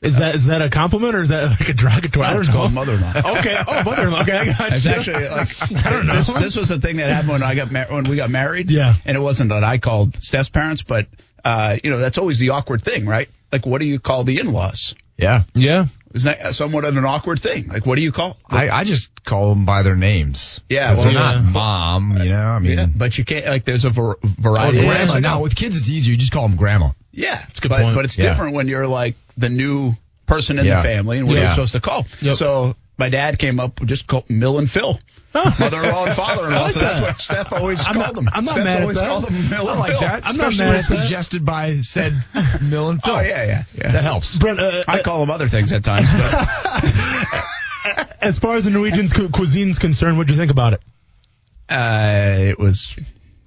Is that is that a compliment or is that like a derogatory? I don't It's know. called mother-in-law. [LAUGHS] Okay. Oh, mother-in-law. Okay, I got It's you. actually like [LAUGHS] I don't know. This, this was the thing that happened when I got mar- when we got married. Yeah. and it wasn't that I called Steph's parents, but uh, you know that's always the awkward thing, right? Like, what do you call the in-laws? Yeah. yeah. Isn't that somewhat of an awkward thing? Like, what do you call? I, I just call them by their names. Yeah, 'Cause well, they're yeah. not mom, you know. I mean, yeah, but you can't like. There's a var- oh, variety. of ways grandma. to Now with kids, it's easier. You just call them grandma. Yeah, it's good but, point. But it's Yeah. different when you're like the new person in Yeah. the family and what Yeah. you're supposed to call. Yep. So my dad came up with just call Mill and Phil. Mother-in-law and father-in-law. Like so that's that. what [LAUGHS] Steph always I'm called not- them. I'm not Steph's mad at always that. called them Mill I and like Phil. that. I'm not Especially mad at it's that. suggested by said [LAUGHS] Mill and Phil. Oh yeah, yeah, yeah. That helps. Brent, uh, I call them other things at times. But, [LAUGHS] as far as the Norwegian cu- cuisine's concerned, what'd you think about it? uh, it was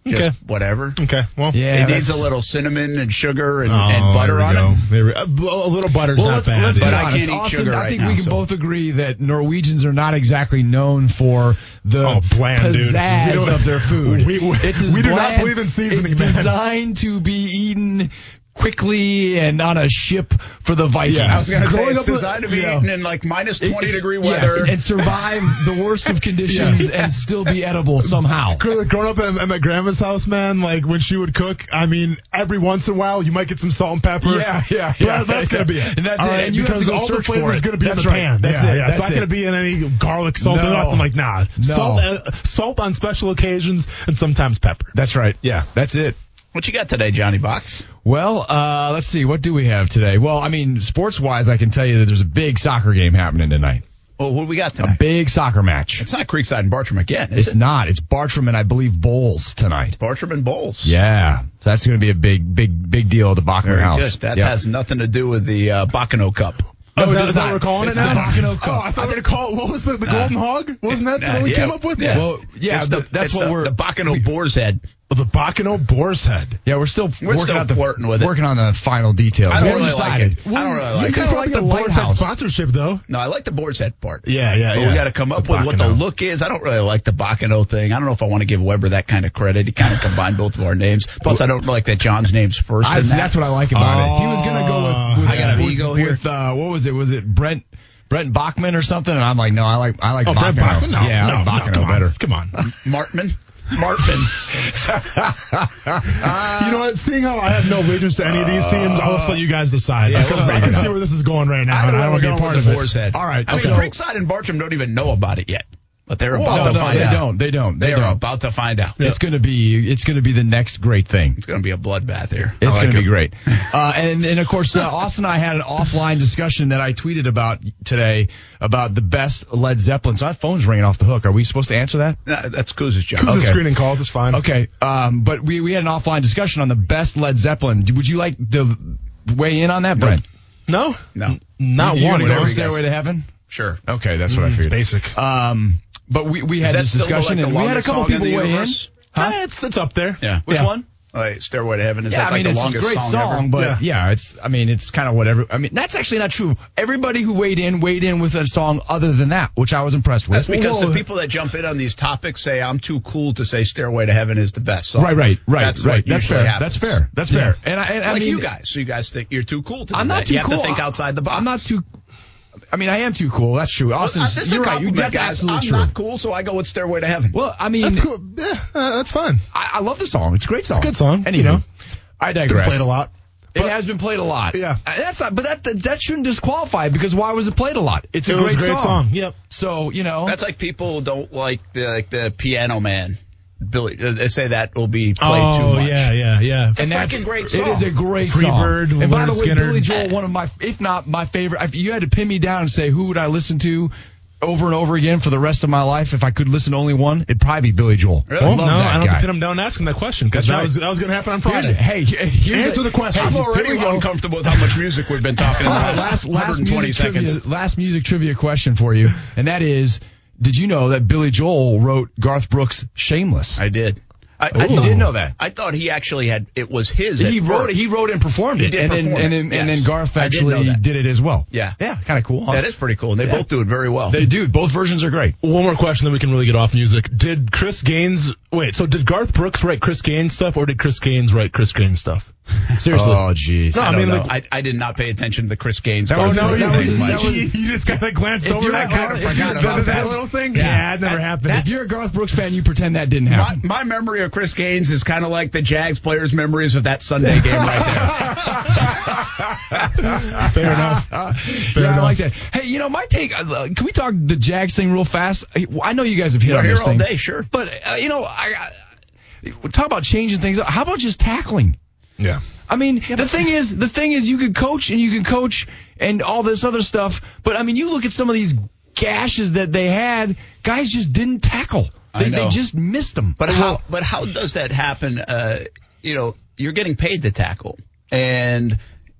just Okay. whatever. Okay. Well, Yeah, it needs a little cinnamon and sugar and, Oh, and butter there on go. it. There we, a, a little butter's Well, not let's, bad. let's be But. I honest. can't eat Austen, sugar I right think now, we can so- both agree that Norwegians are not exactly known for the Oh, bland, dude. pizzazz We don't- of their [LAUGHS] food. we- we- it's as we do not believe in seasoning, It's man. designed to be eaten quickly and on a ship for the Vikings. Yeah. I was going to say Growing it's up with- designed to be you know, eaten in like minus 20 it's- degree yes, weather. and survive [LAUGHS] the worst of conditions and still be edible somehow. [LAUGHS] Growing up at, at my grandma's house, man, like when she would cook, I mean, every once in a while you might get some salt and pepper. Yeah, yeah, But yeah. that's gonna be it. And that's All it. right, And you have because to go all the search for flavor's it. gonna be That's in the right. pan. That's yeah, it. Yeah, That's it's not it. gonna be in any garlic, salt, No. nothing like nah. No. Salt, uh, salt on special occasions, and sometimes pepper. That's right. Yeah. That's it. What you got today, Johnny Box? Well, uh, let's see. What do we have today? Well, I mean, sports wise, I can tell you that there's a big soccer game happening tonight. Well, what do we got tonight? A big soccer match. It's not Creekside and Bartram again, is It's it? not. It's Bartram and I believe Bowles tonight. Bartram and Bowles. Yeah. So that's going to be a big, big, big deal at the Bachman Very House. good. That Yep. has nothing to do with the uh, Bacano Cup. Oh, is it that, does is that not. what we're calling It's it now? the Bacano Cup. Oh, I thought they were called. What was the, the Golden Hog? Wasn't that Uh, what we yeah. came up with? Yeah. Well, yeah, It's the- the- that's it's what the, we're. the Bacano Boar's Head. Oh, the Bacano Boar's Head. yeah, we're still We're working still out the, flirting with it. Working on the final details. I don't We haven't really like decided. it. I don't really you like kind it. of like the a Boar's Head sponsorship, though. No, I like the Boar's Head part. Yeah, yeah, But yeah. we got to come up The with what the look is. I don't really like the Bacano thing. I don't know if I want to give Weber that kind of credit. He kind of combined both of our names. Plus, I don't like that John's name's first. I, in that. that's what I like about it. He was going to go with, with I got an with, ego here. with uh, what was it? Was it Brent Brent Bachman or something? And I'm like, no, I like I like Oh, Bacano. Bachman? No, yeah, I no, like no, Bacano on, better. Come on. Martman. Martman. [LAUGHS] you know what? Seeing how I have no allegiance to any of these teams, I'll just uh, let you guys decide Yeah, because we'll I can see where this is going right now, and Either I don't want to be part of it. Head. All right, I mean, so- Creekside and Bartram don't even know about it yet, but they're about No, to no, find they out. They don't. They don't. They They are don't. about to find out. It's going to be it's going to be the next great thing. It's going to be a bloodbath here. It's like going to be great. [LAUGHS] Uh, and, and of course, uh, Austen and I had an offline discussion that I tweeted about today about the best Led Zeppelin. So that phone's ringing off the hook. Are we supposed to answer that? Nah, that's Kuz's job. Who's the Okay. screening call? It's fine. Okay. Um, but we, we had an offline discussion on the best Led Zeppelin. Would you like to weigh in on that, Brent? No, No. not you one. gonna you go know? Stairway to Heaven? Sure. Okay, that's what I figured. Basic. Um, but we, we had this still the, discussion like, the and we had a couple song in people the weigh in. universe? Huh? Eh, it's it's up there. Yeah. Which Yeah. one? Like Stairway to Heaven is Yeah, that I like mean the it's a longest great song, song, ever? but yeah. it's I mean it's kind of whatever. I mean that's actually not true. Everybody who weighed in weighed in with a song other than that, which I was impressed with. That's because Whoa. the people that jump in on these topics say I'm too cool to say Stairway to Heaven is the best song. Right, right, right, That's right. what That's fair. happens. That's fair. That's fair. And I, and I like mean, you guys. So you guys think you're too cool to do I'm not that. too you have cool. to think outside the box. I'm not too. I mean, I am too cool. That's true. Austen, uh, this is a you're right. compliment, That's guys. absolutely I'm true. not cool, so I go with Stairway to Heaven. Well, I mean, That's cool. Yeah, uh, that's fine. I, I love the song. It's a great song. It's a good song. Anywho, You know, I Been digress. played a lot. It has been played a lot. Yeah. Uh, that's not, but that, that that shouldn't disqualify because why was it played a lot? It's a It was great, a great song. Yep. So you know, That's like people don't like the like the Piano Man. Billy, uh, they say that will be played oh, too much. yeah, yeah, yeah. It's a and that's freaking great It song. is a great Freebird, song. And by the way, Skynyrd. Billy Joel, one of my, if not my favorite. If you had to pin me down and say who would I listen to over and over again for the rest of my life, if I could listen to only one, it'd probably be Billy Joel. Really? I Well, love no, that I don't guy. have to pin him down and ask him that question because that right. was that was going to happen on Here's, Friday. hey, here's Answer a- the question. I'm Hey, already Here we uncomfortable with how much music we've been talking [LAUGHS] in the last, last, last music seconds. trivia, last music trivia question for you, and that is, did you know that Billy Joel wrote Garth Brooks' "Shameless"? I did. I, you didn't know that? I thought he actually had it was his. he at wrote first. it. He wrote and performed He it, did and then perform and it, then, and then Garth I did actually did it as well. Yeah. yeah, kind of cool. Huh? That is pretty cool, and they Yeah. both do it very well. They do. Both versions are great. One more question, then we can really get off music. Did Chris Gaines wait? So did Garth Brooks write Chris Gaines stuff, or did Chris Gaines write Chris Gaines stuff? Seriously. Oh, jeez. No, I, I mean, like- I, I did not pay attention to the Chris Gaines. That was- of that was- that was- you, just kind of glanced over that. Kind of forgot that- about that that little thing. yeah, Yeah, it never that- happened. If you're a Garth Brooks fan, you pretend that didn't happen. my memory of Chris Gaines is kind of like the Jags players' memories of that Sunday game right there. [LAUGHS] Fair enough. [LAUGHS] Fair yeah, I enough. like that. Hey, you know, my take. Uh, can we talk the Jags thing real fast? I know you guys have hit We're on here this all thing, day, sure. But uh, you know, I, I talk about changing things. How about just tackling? Yeah. I mean, the thing is, the thing is, you can coach and you can coach and all this other stuff. But I mean, you look at some of these gashes that they had. Guys just didn't tackle. I They, they just missed them. But how? But how does that happen? Uh, you know, you're getting paid to tackle, and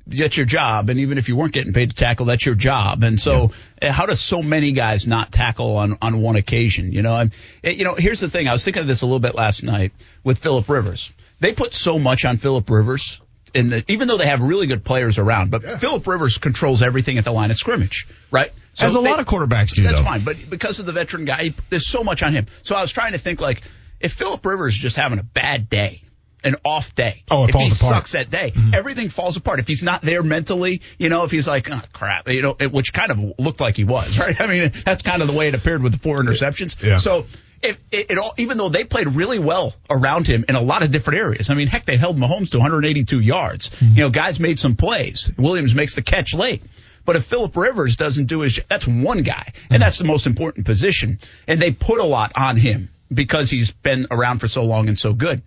that's your job. And even if you weren't getting paid to tackle, that's your job. And so, uh, how does so many guys not tackle on on one occasion? You know, I'm, eh, you know, here's the thing. I was thinking of this a little bit last night with Philip Rivers. They put so much on Philip Rivers. In the, even though they have really good players around, but Philip Rivers controls everything at the line of scrimmage, right? So As a they- lot of quarterbacks do, That's though. fine, but because of the veteran guy, he- there's so much on him. So I was trying to think like, if Philip Rivers is just having a bad day, an off day, Oh, if he apart. sucks that day, mm-hmm. everything falls apart. If he's not there mentally, you know, if he's like, oh, crap, you know, it, which kind of looked like he was, [LAUGHS] right? I mean, that's kind of the way it appeared with the four interceptions. Yeah. So. If it, it all, even though they played really well around him in a lot of different areas. I mean, heck, they held Mahomes to 182 yards. Mm-hmm. You know, guys made some plays. Williams makes the catch late. But if Philip Rivers doesn't do his, that's one guy, and mm-hmm. that's the most important position. And they put a lot on him because he's been around for so long and so good.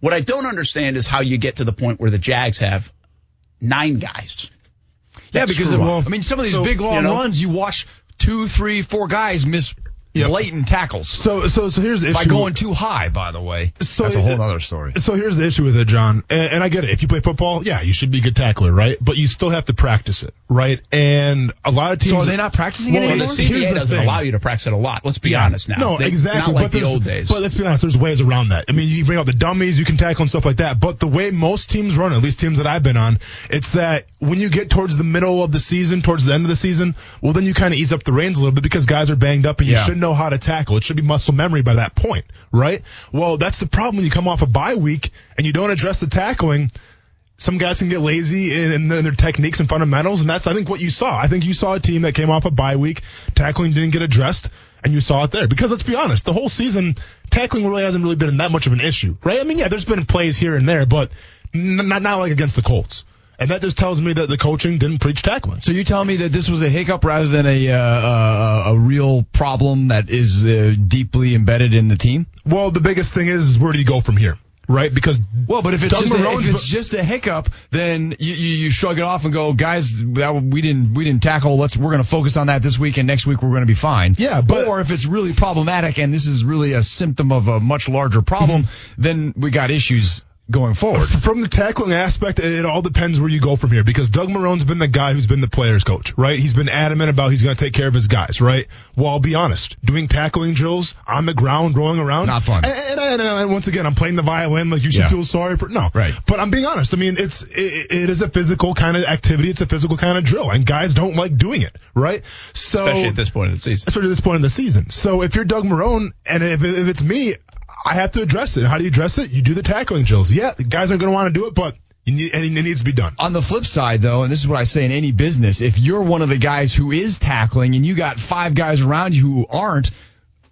What I don't understand is how you get to the point where the Jags have nine guys. Yeah, because of. I mean, some of these So, big long you know- runs, you watch two, three, four guys miss Yep. blatant tackles So so so here's the issue. by issue. going too high. By the way, So that's a whole other story. So here's the issue with it, John, and, and I get it. If you play football, yeah, you should be a good tackler, right? But you still have to practice it, right? And a lot of teams. So are they not practicing Well, it Well, the anymore? here's CBA the doesn't thing. allow you to practice it a lot. Let's be Yeah. honest now. No, They- exactly. Not like but the old days. But let's be honest, there's ways around that. I mean, you bring out the dummies, you can tackle and stuff like that. But the way most teams run, at least teams that I've been on, it's that when you get towards the middle of the season, towards the end of the season, well, then you kind of ease up the reins a little bit because guys are banged up and you Yeah. should know how to tackle. It should be muscle memory by that point, right? Well, that's the problem when you come off a bye week and you don't address the tackling some guys can get lazy in, in their techniques and fundamentals, and that's I think what you saw. I think you saw a team that came off a bye week, tackling didn't get addressed, and you saw it there. Because let's be honest, the whole season tackling really hasn't really been that much of an issue, right? I mean, yeah, there's been plays here and there, but not not like against the Colts. And that just tells me that the coaching didn't preach tackling. So you tell me that this was a hiccup rather than a uh, uh, a real problem that is uh, deeply embedded in the team. Well, the biggest thing is, is where do you go from here, right? Because Well, but if it's just a, if it's just a hiccup, then you, you, you shrug it off and go, guys, that, we didn't we didn't tackle. Let's we're going to focus on that this week, and next week we're going to be fine. Yeah, but- or if it's really problematic and this is really a symptom of a much larger problem, then we got issues. Going forward. From the tackling aspect, it all depends where you go from here because Doug Marrone's been the guy who's been the player's coach, right? He's been adamant about he's going to take care of his guys, right? Well, I'll be honest, doing tackling drills on the ground, rolling around, Not fun. And, and, and, and once again, I'm playing the violin, like you should Yeah. feel sorry for no, Right. But I'm being honest. I mean, it's it, it is a physical kind of activity. It's a physical kind of drill, and guys don't like doing it, right? So Especially at this point of the season. especially at this point in the season. So if you're Doug Marrone, and if, if it's me, I have to address it. How do you address it? You do the tackling drills. Yeah, the guys aren't going to want to do it, but need, and it needs to be done. On the flip side, though, and this is what I say in any business, if you're one of the guys who is tackling and you got five guys around you who aren't,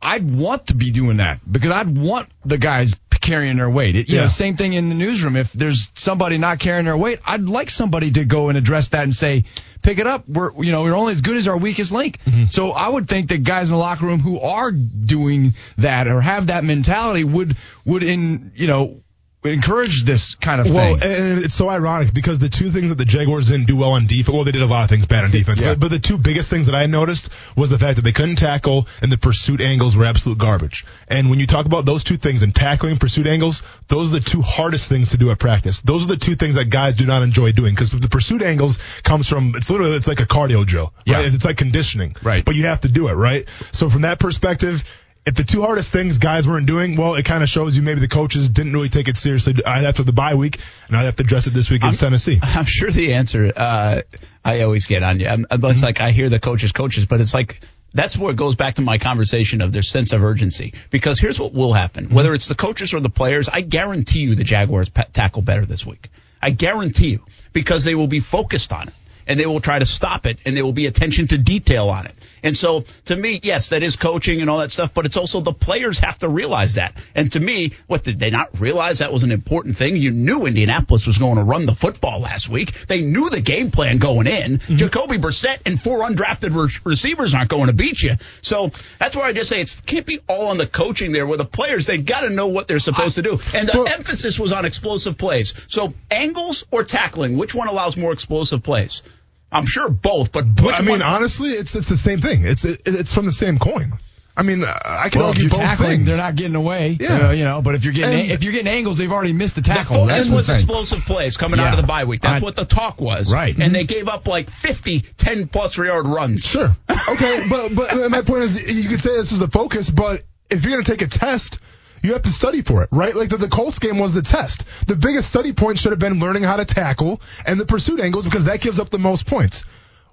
I'd want to be doing that because I'd want the guys carrying their weight. It, you Yeah. know, same thing in the newsroom. If there's somebody not carrying their weight, I'd like somebody to go and address that and say, pick it up. We're, you know, we're only as good as our weakest link. Mm-hmm. So I would think that guys in the locker room who are doing that or have that mentality would, would in, you know, encourage this kind of Well, thing. and it's so ironic because the two things that the Jaguars didn't do well on defense, well, they did a lot of things bad on defense, Yeah. but, but the two biggest things that I noticed was the fact that they couldn't tackle and the pursuit angles were absolute garbage. And when you talk about those two things and tackling and pursuit angles, those are the two hardest things to do at practice. Those are the two things that guys do not enjoy doing because the pursuit angles comes from, it's literally, it's like a cardio drill. Yeah. It's like conditioning. Right. But you have to do it, right? So from that perspective, if the two hardest things guys weren't doing, well, it kind of shows you maybe the coaches didn't really take it seriously I after the bye week, and I have to address it this week against Tennessee. I'm sure the answer. Uh, I always get on you. I'm, Mm-hmm. it's like I hear the coaches, coaches, but it's like that's where it goes back to my conversation of their sense of urgency. Because here's what will happen: Mm-hmm. whether it's the coaches or the players, I guarantee you the Jaguars pa- tackle better this week. I guarantee you because they will be focused on it. And they will try to stop it, and there will be attention to detail on it. And so, to me, yes, that is coaching and all that stuff, but it's also the players have to realize that. And to me, what did they not realize that was an important thing? You knew Indianapolis was going to run the football last week. They knew the game plan going in. Mm-hmm. Jacoby Brissett and four undrafted re- receivers aren't going to beat you. So that's why I just say it can't be all on the coaching there. Where the players They've got to know what they're supposed to do, and the Well- emphasis was on explosive plays. So angles or tackling, which one allows more explosive plays? I'm sure both, but which I mean, one? honestly, it's it's the same thing. It's it, it's from the same coin. I mean, uh, I can Well, if argue you're both tackling, things. they're not getting away. Yeah. Uh, you know, but if you're getting And- if you're getting angles, they've already missed the The tackle. focus was thing. explosive plays coming out of the bye week. That's I- what the talk was. Right. And they gave up like 50 10 plus yard runs. Sure. Okay, but but my point is, you could say this is the focus, but if you're going to take a test, you have to study for it, right? Like the, the Colts game was the test. The biggest study point should have been learning how to tackle and the pursuit angles because that gives up the most points.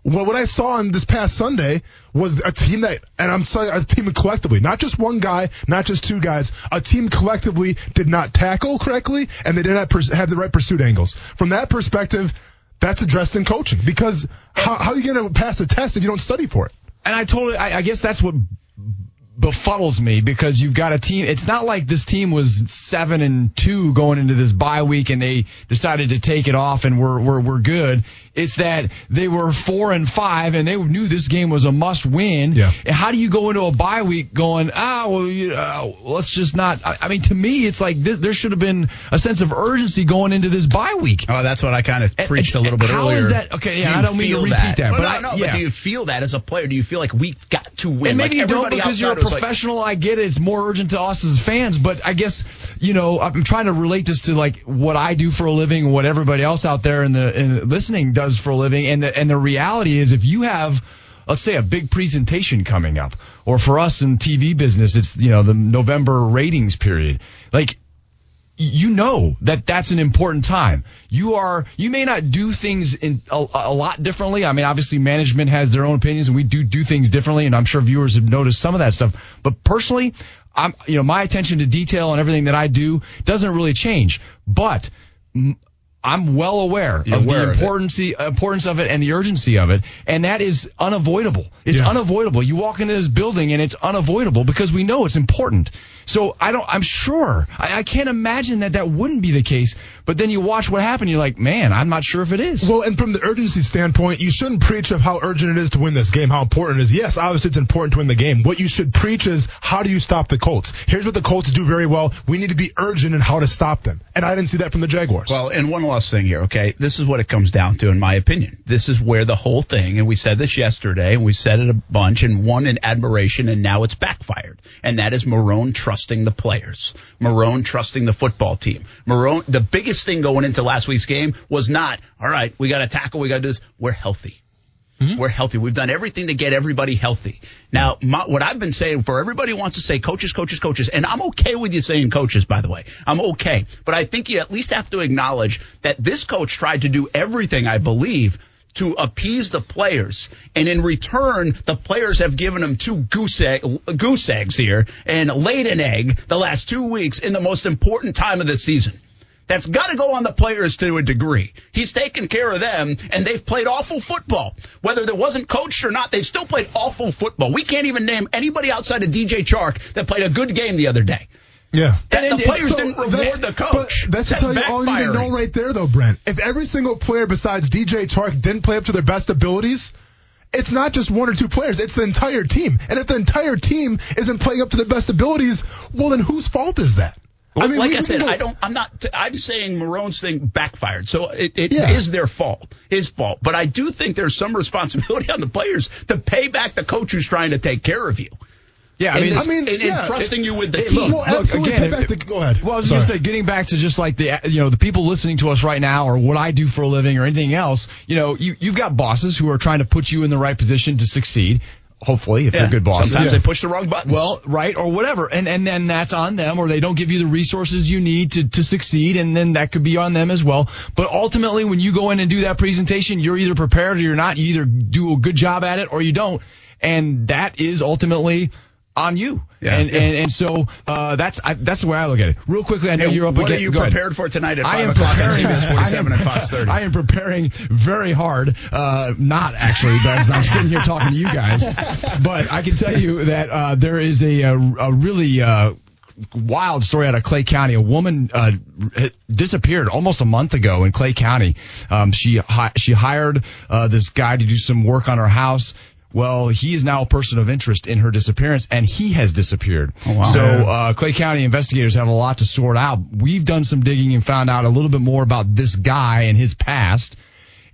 Well, what I saw on this past Sunday was a team that, and I'm sorry, a team collectively, not just one guy, not just two guys, a team collectively did not tackle correctly and they did not pers- have the right pursuit angles. From that perspective, that's addressed in coaching because how, how are you going to pass a test if you don't study for it? and I totally, I, I guess that's what befuddles me because you've got a team. It's not like this team was seven and two going into this bye week and they decided to take it off and we're we're we're good. It's that they were four and five and they knew this game was a must win. Yeah. And how do you go into a bye week going, ah, well, you, uh, let's just not? I, I mean, to me, it's like th- there should have been a sense of urgency going into this bye week. Oh, that's what I kind of And- preached a little bit how earlier. is that- okay, yeah, Do I don't mean to repeat that, Well, but no, I- yeah. but do you feel that as a player? Do you feel like we've got to win? And maybe like you don't because you're was like- professional. I get it. It's more urgent to us as fans. But I guess you know I'm trying to relate this to like what I do for a living, what everybody else out there in the in listening does for a living, and the and the reality is if you have let's say a big presentation coming up, or for us in TV business, it's you know the November ratings period, like you know that that's an important time. You are you may not do things in a, a lot differently. I mean, obviously management has their own opinions and we do do things differently and I'm sure viewers have noticed some of that stuff. But personally, I'm you know, my attention to detail and everything that I do doesn't really change. But mm, I'm well aware You're of aware the of importance importance of it and the urgency of it, and that is unavoidable. It's Yeah. unavoidable. You walk into this building and it's unavoidable because we know it's important. So I don't. I'm sure. I, I can't imagine that that wouldn't be the case. But then you watch what happened. You're like, man, I'm not sure if it is. Well, and from the urgency standpoint, you shouldn't preach of how urgent it is to win this game, how important it is. Yes, obviously it's important to win the game. What you should preach is how do you stop the Colts? Here's what the Colts do very well. We need to be urgent in how to stop them. And I didn't see that from the Jaguars. Well, and one last thing here, okay? This is what it comes down to, in my opinion. This is where the whole thing, and we said this yesterday, and we said it a bunch, and one in admiration, and now it's backfired. And that is Marrone trusting the players. Marrone trusting the football team. Marrone, the biggest thing going into last week's game was not, all right, we got to tackle, we got to do this. We're healthy. Hmm? We're healthy. We've done everything to get everybody healthy. Now, my, what I've been saying for everybody wants to say coaches, coaches, coaches, and I'm okay with you saying coaches, by the way. I'm okay. But I think you at least have to acknowledge that this coach tried to do everything, I believe, to appease the players. And in return, the players have given him two goose, egg, goose eggs here and laid an egg the last two weeks in the most important time of the season. That's got to go on the players to a degree. He's taken care of them, and they've played awful football. Whether there wasn't coached or not, they've still played awful football. We can't even name anybody outside of DJ Chark that played a good game the other day. Yeah. That the players So didn't uh, reward the coach. But that's, to tell you all you need to know right there, though, Brent. If every single player besides DJ Chark didn't play up to their best abilities, it's not just one or two players. It's the entire team. And if the entire team isn't playing up to their best abilities, well, then whose fault is that? Well, mean, like we- I said, I don't. I'm not. I'm saying Marrone's thing backfired, so it, it is Yeah. their fault, his fault. But I do think there's some responsibility [LAUGHS] on the players to pay back the coach who's trying to take care of you. Yeah, I mean, this- I mean, and, and trusting it- you with the team. look, Well, absolutely. again, back if- the- go ahead. Well, I was going to say, getting back to just like the you know the people listening to us right now, or what I do for a living, or anything else. You know, you you've got bosses who are trying to put you in the right position to succeed. Hopefully, if Yeah. they're good bosses. Sometimes they push the wrong buttons. Well, right, or whatever, and and then that's on them, or they don't give you the resources you need to to succeed, and then that could be on them as well. But ultimately, when you go in and do that presentation, you're either prepared or you're not. You either do a good job at it or you don't, and that is ultimately on you. Yeah. and, and and so uh, that's I, that's the way I look at it. Real quickly, I know you're up what against. are you go ahead. prepared for tonight at I five o'clock on. CBS 47 [LAUGHS] I am- and Fox 30? [LAUGHS] I am preparing very hard. Uh, not actually, as I'm sitting here talking to you guys, but I can tell you that uh, there is a, a, a really uh, wild story out of Clay County. A woman uh, disappeared almost a month ago in Clay County. Um, she hi- she hired uh, this guy to do some work on her house. Well, he is now a person of interest in her disappearance, and he has disappeared. Oh, wow. So uh, Clay County investigators have a lot to sort out. We've done some digging and found out a little bit more about this guy and his past.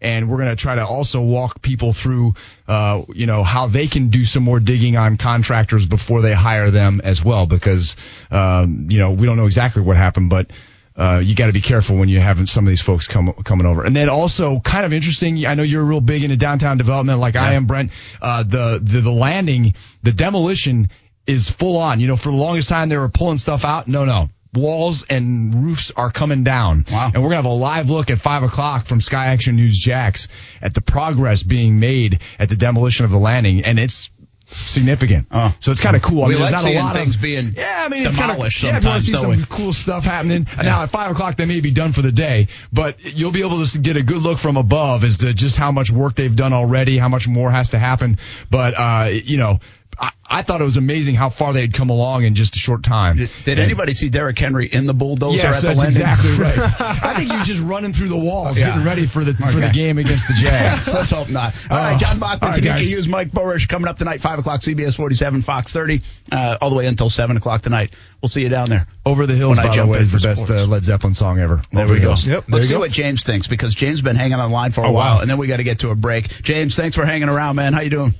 And we're going to try to also walk people through, uh, you know, how they can do some more digging on contractors before they hire them as well, because, um, you know, we don't know exactly what happened, but uh, you got to be careful when you have some of these folks come, coming over. And then also, kind of interesting. I know you're real big into downtown development, like I am, Brent. Uh, the, the the landing, the demolition is full on. You know, for the longest time they were pulling stuff out. No, no. Walls and roofs are coming down. Wow. And we're gonna have a live look at five o'clock from Sky Action News Jax at the progress being made at the demolition of the landing, and it's significant. Oh. so it's kind of cool. I We mean, like there's not a lot things of being yeah. I mean, it's kind of demolished yeah. If you want to see some we? cool stuff happening now at five o'clock, they may be done for the day, but you'll be able to get a good look from above as to just how much work they've done already, how much more has to happen. But uh, you know, I, I thought it was amazing how far they had come along in just a short time. Did, did And- anybody see Derrick Henry in the bulldozer Yes, at the that's landing? exactly [LAUGHS] right. I think he was just running through the walls, Yeah. getting ready for the for the game against the Jags. [LAUGHS] Let's hope not. All Oh. right, John Bachman, All right, Tenikka. Hughes, Mike Buresh coming up tonight, 5 o'clock, CBS 47, Fox 30, uh, all the way until 7 o'clock tonight. We'll see you down there. Over the Hills, When by the way, is the best uh, Led Zeppelin song ever. There Over we the go. Hills. Yep, Let's see go. what James thinks because James has been hanging on line for a Oh, while, wow. and then we got to get to a break. James, thanks for hanging around, man. How you doing?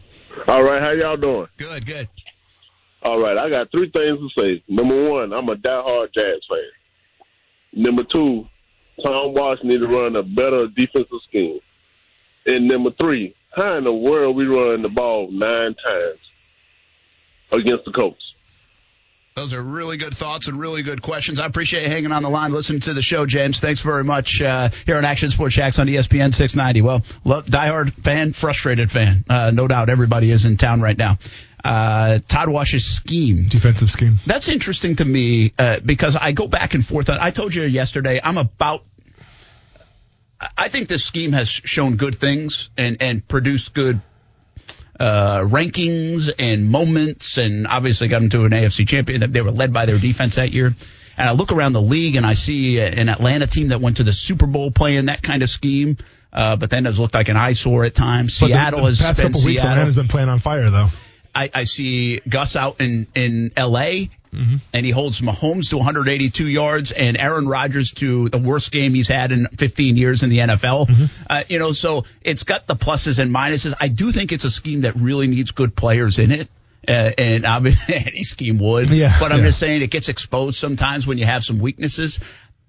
All right, how y'all doing? Good, good. All right, I got three things to say. Number one, I'm a diehard Jazz fan. Number two, Todd Wash need to run a better defensive scheme. And number three, how in the world we run the ball nine times against the Colts? Those are really good thoughts and really good questions. I appreciate you hanging on the line, listening to the show, James. Thanks very much uh, here on Action Sports Jax on ESPN 690. Well, lo- diehard fan, frustrated fan. Uh, no doubt everybody is in town right now. Uh, Todd Wash's scheme. Defensive scheme. That's interesting to me uh, because I go back and forth. I told you yesterday I'm about. I think this scheme has shown good things and and produced good uh, rankings and moments, and obviously got them to an AFC champion. They were led by their defense that year. And I look around the league and I see an Atlanta team that went to the Super Bowl playing that kind of scheme, uh, but then has looked like an eyesore at times. But the- Seattle the, has past couple weeks, Atlanta's been playing on fire though. I, I see Gus out in in L.A. Mm-hmm. and he holds Mahomes to 182 yards and Aaron Rodgers to the worst game he's had in 15 years in the NFL. Mm-hmm. Uh, you know, so it's got the pluses and minuses. I do think it's a scheme that really needs good players in it. Uh, and obviously [LAUGHS] any scheme would, Yeah, but I'm yeah. just saying it gets exposed sometimes when you have some weaknesses.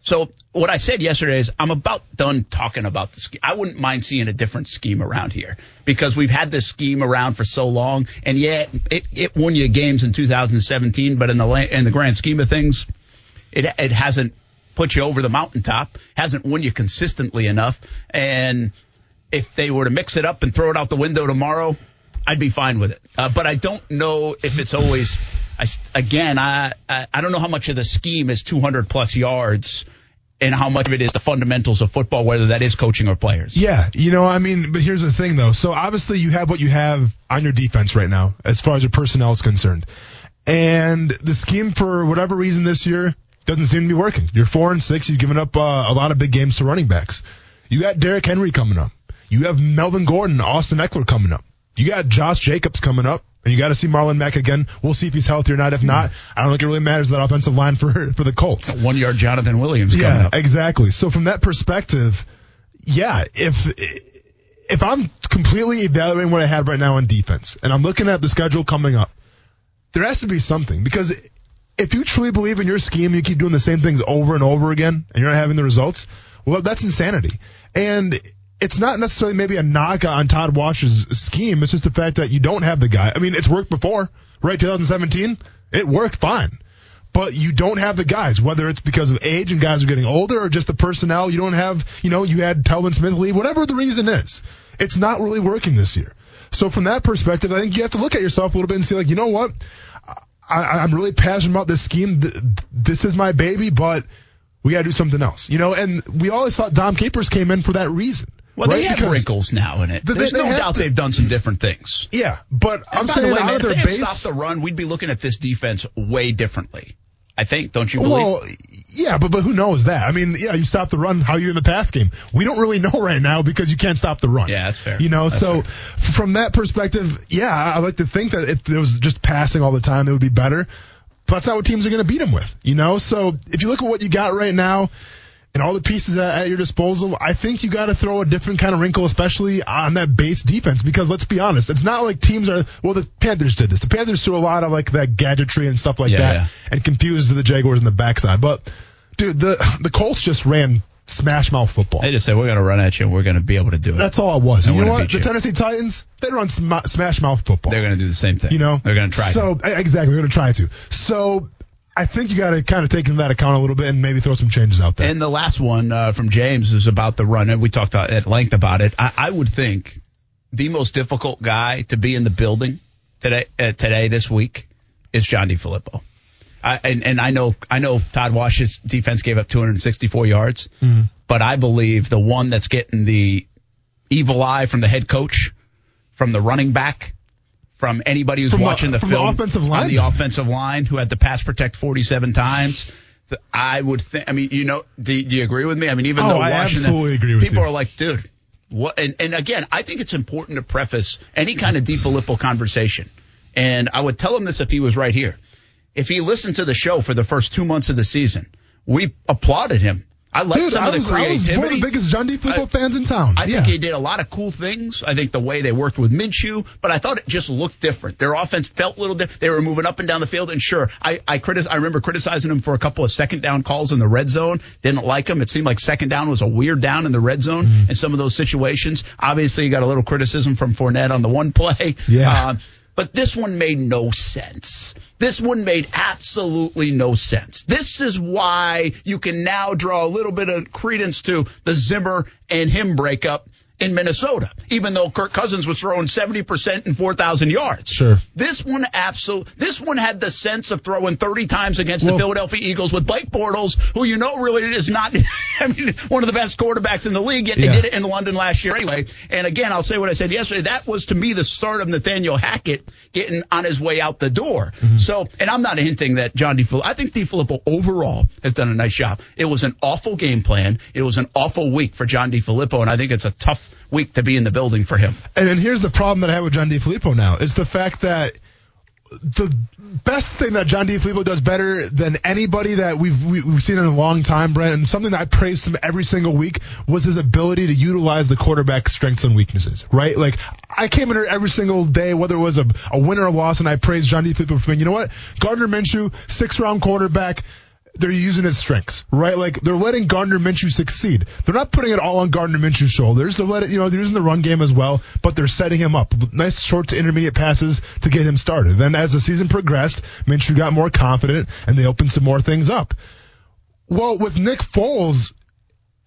So what I said yesterday is I'm about done talking about the scheme. I wouldn't mind seeing a different scheme around here because we've had this scheme around for so long, and yeah, it, it won you games in 2017, but in the in the grand scheme of things, it it hasn't put you over the mountaintop, hasn't won you consistently enough, and if they were to mix it up and throw it out the window tomorrow, I'd be fine with it. Uh, but I don't know if it's always. I, again, I, I I don't know how much of the scheme is 200 plus yards, and how much of it is the fundamentals of football, whether that is coaching or players. Yeah, you know, I mean, but here's the thing though. So obviously you have what you have on your defense right now, as far as your personnel is concerned. And the scheme for whatever reason this year doesn't seem to be working. You're four and six. You've given up uh, a lot of big games to running backs. You got Derrick Henry coming up. You have Melvin Gordon, Austin Ekeler coming up. You got Josh Jacobs coming up. And you got to see Marlon Mack again. We'll see if he's healthy or not. If not, I don't think it really matters that offensive line for [LAUGHS] for the Colts. One yard Jonathan Williams coming Yeah, up. exactly. So from that perspective, yeah, if if I'm completely evaluating what I have right now on defense, and I'm looking at the schedule coming up, there has to be something because if you truly believe in your scheme, you keep doing the same things over and over again, and you're not having the results. Well, that's insanity. And it's not necessarily maybe a knock on Todd Wash's scheme. It's just the fact that you don't have the guy. I mean, it's worked before, right? 2017, it worked fine but you don't have the guys, whether it's because of age and guys are getting older or just the personnel. You don't have, you know, you had Telvin Smith leave, whatever the reason is. It's not really working this year. So from that perspective, I think you have to look at yourself a little bit and see like, you know what? I, I'm really passionate about this scheme. This is my baby, but we got to do something else, you know, and we always thought Dom Capers came in for that reason. Well, right? they have Because- wrinkles now in it. There's they no doubt to- they've done some different things. Yeah, but I'm by saying the way, man, if they base. stopped the run, we'd be looking at this defense way differently. I think, don't you believe? Well, yeah, but but who knows that? I mean, yeah, you stop the run. How are you in the pass game? We don't really [LAUGHS] know right now because you can't stop the run. Yeah, that's fair. You know, That's so fair. from that perspective, yeah, I I like to think that if it was just passing all the time, it would be better. But that's not what teams are going to beat them with. You know, so if you look at what you got right now. And all the pieces at, at your disposal, I think you got to throw a different kind of wrinkle, especially on that base defense. Because let's be honest, it's not like teams are. Well, the Panthers did this. The Panthers threw a lot of like that gadgetry and stuff like Yeah, that, yeah. and confused the Jaguars in the backside. But dude, the the Colts just ran smash mouth football. They just said we're going to run at you and we're going to be able to do it. That's all it was. And you know what? The you. Tennessee Titans, they run sm- smash mouth football. They're going to do the same thing. You know, they're going to try. So to. exactly, they're going to try to. So I think you got to kind of take into that account a little bit and maybe throw some changes out there. And the last one uh, from James is about the run, and we talked at length about it. I, I would think the most difficult guy to be in the building today, uh, today this week, is John DeFilippo. I, and, and I know I know Todd Wash's defense gave up 264 yards, Mm-hmm. but I believe the one that's getting the evil eye from the head coach, from the running back, from anybody who's From the- watching the from the film offensive on the offensive line who had to pass protect 47 times. I would think. I mean, you know, do, do you agree with me? I mean, even Oh, though I absolutely agree with people you. are like, dude, what? And, and again, I think it's important to preface any kind of DeFilippo conversation. And I would tell him this if he was right here. If he listened to the show for the first two months of the season, we applauded him. I liked Dude, some I of the was, I was creativity. one of the biggest John DeFilippo I- fans in town. I yeah. think he did a lot of cool things. I think the way they worked with Minshew, but I thought it just looked different. Their offense felt a little different. They were moving up and down the field, and sure, I I, critis- I remember criticizing him for a couple of second down calls in the red zone. Didn't like him. It seemed like second down was a weird down in the red zone Mm-hmm. in some of those situations. Obviously, you got a little criticism from Fournette on the one play. Yeah. Uh, but this one made no sense. This one made absolutely no sense. This is why you can now draw a little bit of credence to the Zimmer and him breakup in Minnesota, even though Kirk Cousins was throwing 70% and 4,000 yards. Sure. This one absolutely, this one had the sense of throwing 30 times against Well- the Philadelphia Eagles with Blake Bortles, who you know really is not, [LAUGHS] I mean, one of the best quarterbacks in the league, yet Yeah. they did it in London last year anyway. And again, I'll say what I said yesterday. That was to me the start of Nathaniel Hackett getting on his way out the door. Mm-hmm. So, and I'm not hinting that John DeFilippo, I think DeFilippo overall has done a nice job. It was an awful game plan. It was an awful week for John DeFilippo, and I think it's a tough week to be in the building for him. And then here's the problem that I have with John DeFilippo now is the fact that the best thing that John DeFilippo does better than anybody that we've we- we've seen in a long time, Brent, and something that I praised him every single week was his ability to utilize the quarterback's strengths and weaknesses. Right? Like I came in here every single day, whether it was a, a win or a loss, and I praised John DeFilippo for being, you know what, Gardner Minshew, six round quarterback. They're using his strengths, right? Like they're letting Gardner Minshew succeed. They're not putting it all on Gardner Minshew's shoulders. They're letting, you know, they're using the run game as well, but they're setting him up. Nice short to intermediate passes to get him started. Then as the season progressed, Minshew got more confident and they opened some more things up. Well, with Nick Foles,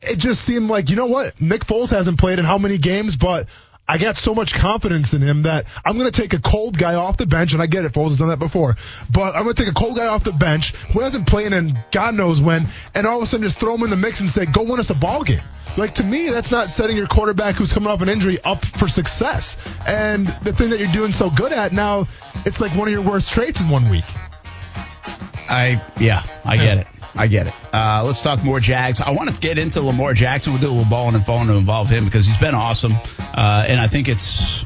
it just seemed like, you know what? Nick Foles hasn't played in how many games, but I got so much confidence in him that I'm going to take a cold guy off the bench, and I get it, Foles has done that before, but I'm going to take a cold guy off the bench who hasn't played in God knows when, and all of a sudden just throw him in the mix and say, go win us a ball game. Like to me, that's not setting your quarterback who's coming off an injury up for success. And the thing that you're doing so good at now, it's like one of your worst traits in one week. I yeah, I get it. I get it. Uh, let's talk more Jags. I want to get into Lamar Jackson. We'll do a little balling and phone to involve him because he's been awesome. Uh, and I think it's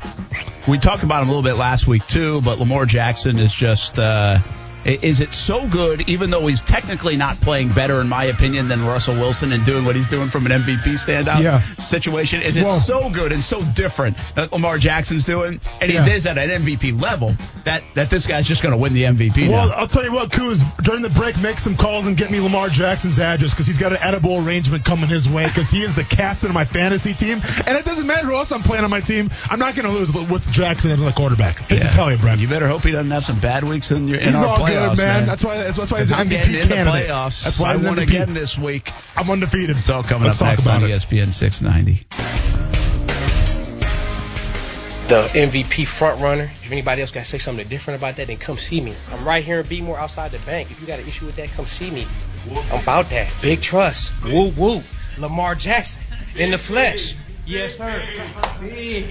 we talked about him a little bit last week too. But Lamar Jackson is just uh, is it so good? Even though he's technically not playing better, in my opinion, than Russell Wilson and doing what he's doing from an MVP standout Yeah. situation. Is it Well- so good and so different that Lamar Jackson's doing, and he is at an MVP level that that this guy's just going to win the MVP. Well, now. I'll tell you what, Kuz, during the break, make some calls and get me Lamar Jackson's address because he's got an edible arrangement coming his way because he is the captain of my fantasy team. And it doesn't matter who else I'm playing on my team. I'm not going to lose with Jackson as the quarterback. I Hate to tell you, Brent. You better hope he doesn't have some bad weeks in your in He's our all playoffs, good, man. That's why. That's, that's why he's an I'm MVP getting in candidate. the playoffs. That's why I he's won MVP. again this week. I'm undefeated. It's all coming Let's up next on it. ESPN 690. the MVP front runner. If anybody else got to say something different about that, then come see me. I'm right here in Beemore outside the bank. If you got an issue with that, come see me. I'm about that. Big trust. Woo woo. Lamar Jackson in the flesh. Yes, sir. [LAUGHS] Big.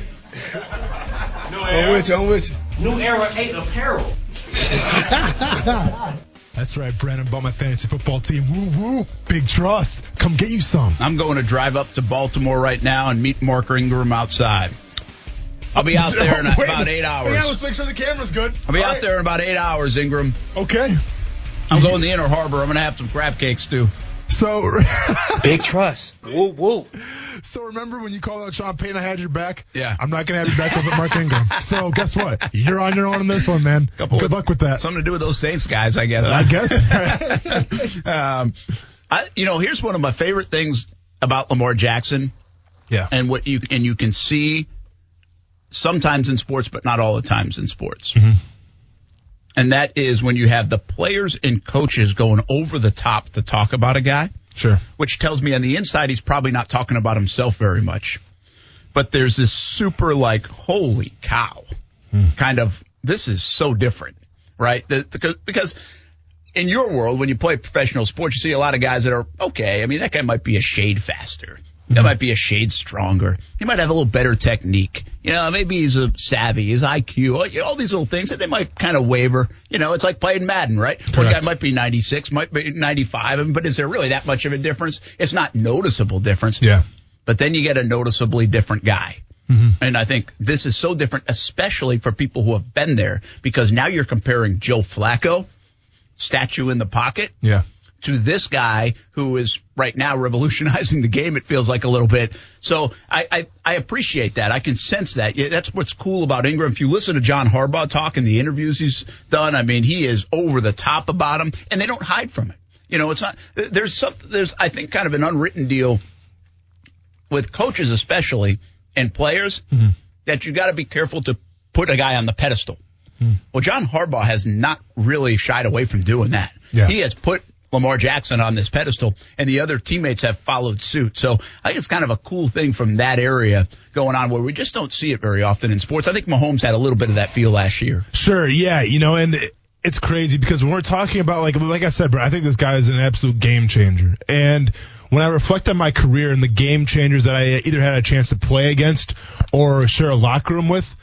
I'm with you. I'm with you. New era eight apparel. [LAUGHS] That's right, Brandon. About my fantasy football team. Woo woo. Big trust. Come get you some. I'm going to drive up to Baltimore right now and meet Mark Ingram outside. I'll be out there in [LAUGHS] about eight Yeah, hours. let's make sure the camera's good. I'll be All out right. there in about eight hours, Ingram. Okay. I'm going to the Inner Harbor. I'm going to have some crab cakes too. So, [LAUGHS] Big trust. Woo woo. so remember when you called out Sean Payton, I had your back. Yeah. I'm not gonna have your back with Mark Ingram. So guess what? You're on your own in this one, man. Couple Good luck with that. Something to do with those Saints guys, I guess. I guess. [LAUGHS] um, I, you know, here's one of my favorite things about Lamar Jackson. Yeah. And what you and you can see sometimes in sports, but not all the times in sports. Mm-hmm. And that is when you have the players and coaches going over the top to talk about a guy, Sure. which tells me on the inside he's probably not talking about himself very much. But there's this super like, holy cow, hmm. kind of, this is so different, right? The, because, because in your world, when you play professional sports, you see a lot of guys that are okay. I mean, that guy might be a shade faster. That might be a shade stronger. He might have a little better technique. You know, maybe he's a savvy, his IQ, all, you know, all these little things that they might kind of waver. You know, it's like playing Madden, right? One guy might be 96, might be 95, but is there really that much of a difference? It's not noticeable difference. Yeah. But then you get a noticeably different guy. Mm-hmm. And I think this is so different, especially for people who have been there, because now you're comparing Joe Flacco, statue in the pocket, Yeah. To this guy who is right now [LAUGHS] revolutionizing the game. It feels like a little bit. So I, I, I appreciate that. I can sense that. That's what's cool about Ingram. If you listen to John Harbaugh talk in the interviews he's done, I mean, he is over the top about him, and they don't hide from it. You know, it's not. There's some. There's I think kind of an unwritten deal with coaches, especially and players, mm-hmm. that you got to be careful to put a guy on the pedestal. Mm-hmm. Well, John Harbaugh has not really shied away from doing that. Yeah. He has put Lamar Jackson on this pedestal, and the other teammates have followed suit. So I think it's kind of a cool thing from that area going on where we just don't see it very often in sports. I think Mahomes had a little bit of that feel last year. Sure, yeah, you know, and it's crazy because when we're talking about like like I said, bro, I think this guy is an absolute game changer. And when I reflect on my career and the game changers that I either had a chance to play against or share a locker room with,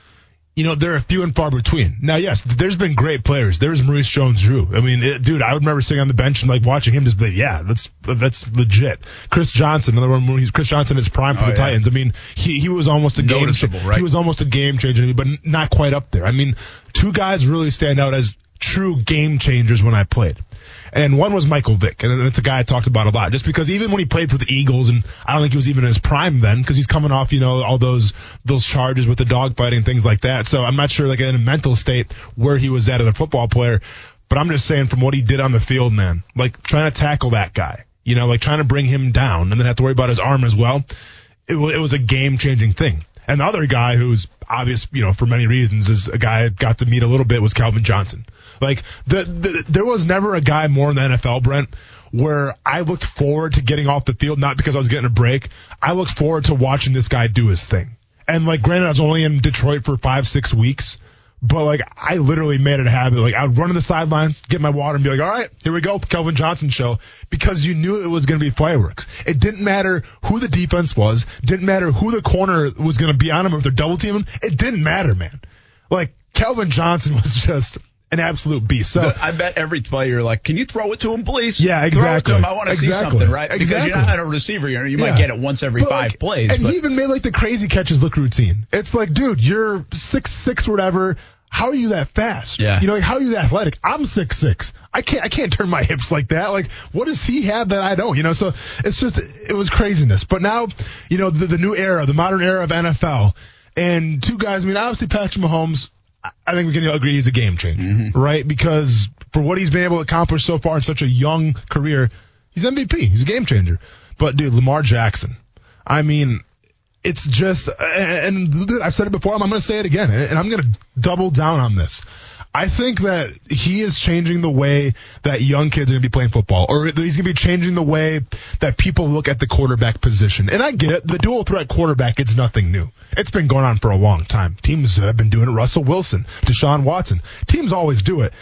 you know, they're a few and far between. Now, yes, there's been great players. There's Maurice Jones-Drew. I mean, it, dude, I would remember sitting on the bench and like watching him just be, like, yeah, that's that's legit. Chris Johnson, another one. He's Chris Johnson is prime for Oh, the yeah. Titans. I mean, he he was almost a game Noticeable, right? He was almost a game changer, but not quite up there. I mean, two guys really stand out as true game changers when I played. And one was Michael Vick, and it's a guy I talked about a lot. Just because even when he played for the Eagles, and I don't think he was even in his prime then, because he's coming off, you know, all those those charges with the dogfighting things like that. So I'm not sure, like in a mental state, where he was at as a football player. But I'm just saying, from what he did on the field, man, like trying to tackle that guy, you know, like trying to bring him down, and then have to worry about his arm as well. It, wa- it was a game changing thing. And the other guy who's obvious, you know, for many reasons, is a guy I got to meet a little bit was Calvin Johnson. Like the, the there was never a guy more in the NFL, Brent, where I looked forward to getting off the field, not because I was getting a break. I looked forward to watching this guy do his thing. And like, granted, I was only in Detroit for five, six weeks, but like, I literally made it a habit. Like, I would run to the sidelines, get my water, and be like, all right, here we go, Calvin Johnson show, because you knew it was going to be fireworks. It didn't matter who the defense was, didn't matter who the corner was going to be on him, or if they're double teaming. him. It didn't matter, man. Like, Calvin Johnson [LAUGHS] was just an absolute beast. So, The- I bet every player like, can you throw it to him, please? Yeah, Throw it exactly. to him. I want to see something, right? Because Exactly. you're not a receiver. You, know, you might Yeah. get it once every But, five like, plays. And but he even made like the crazy catches look routine. It's like, dude, you're six six whatever. How are you that fast? Yeah. You know, like, how are you that athletic? I'm six six. I can't I can't turn my [LAUGHS] hips like that. Like, what does he have that I don't? You know, so it's just it was craziness. But now, you know, the, the new era, the modern era of NFL, and two guys. I mean, obviously Patrick Mahomes. I- think we can agree he's a game changer, mm-hmm. right? Because for what he's been able to accomplish so far in such a young career, he's MVP. He's a game changer. But dude, Lamar Jackson. I mean, it's just, and I've said it before. I'm going to say it again, and I'm going to double down on this. I think that he is changing the way that young kids are going to be playing football, or he's going to be changing the way that people look at the quarterback position. And I get it. The dual threat quarterback, it's nothing new. It's been going on for a long time. Teams have been doing it. Russell Wilson, Deshaun Watson. Teams always do it.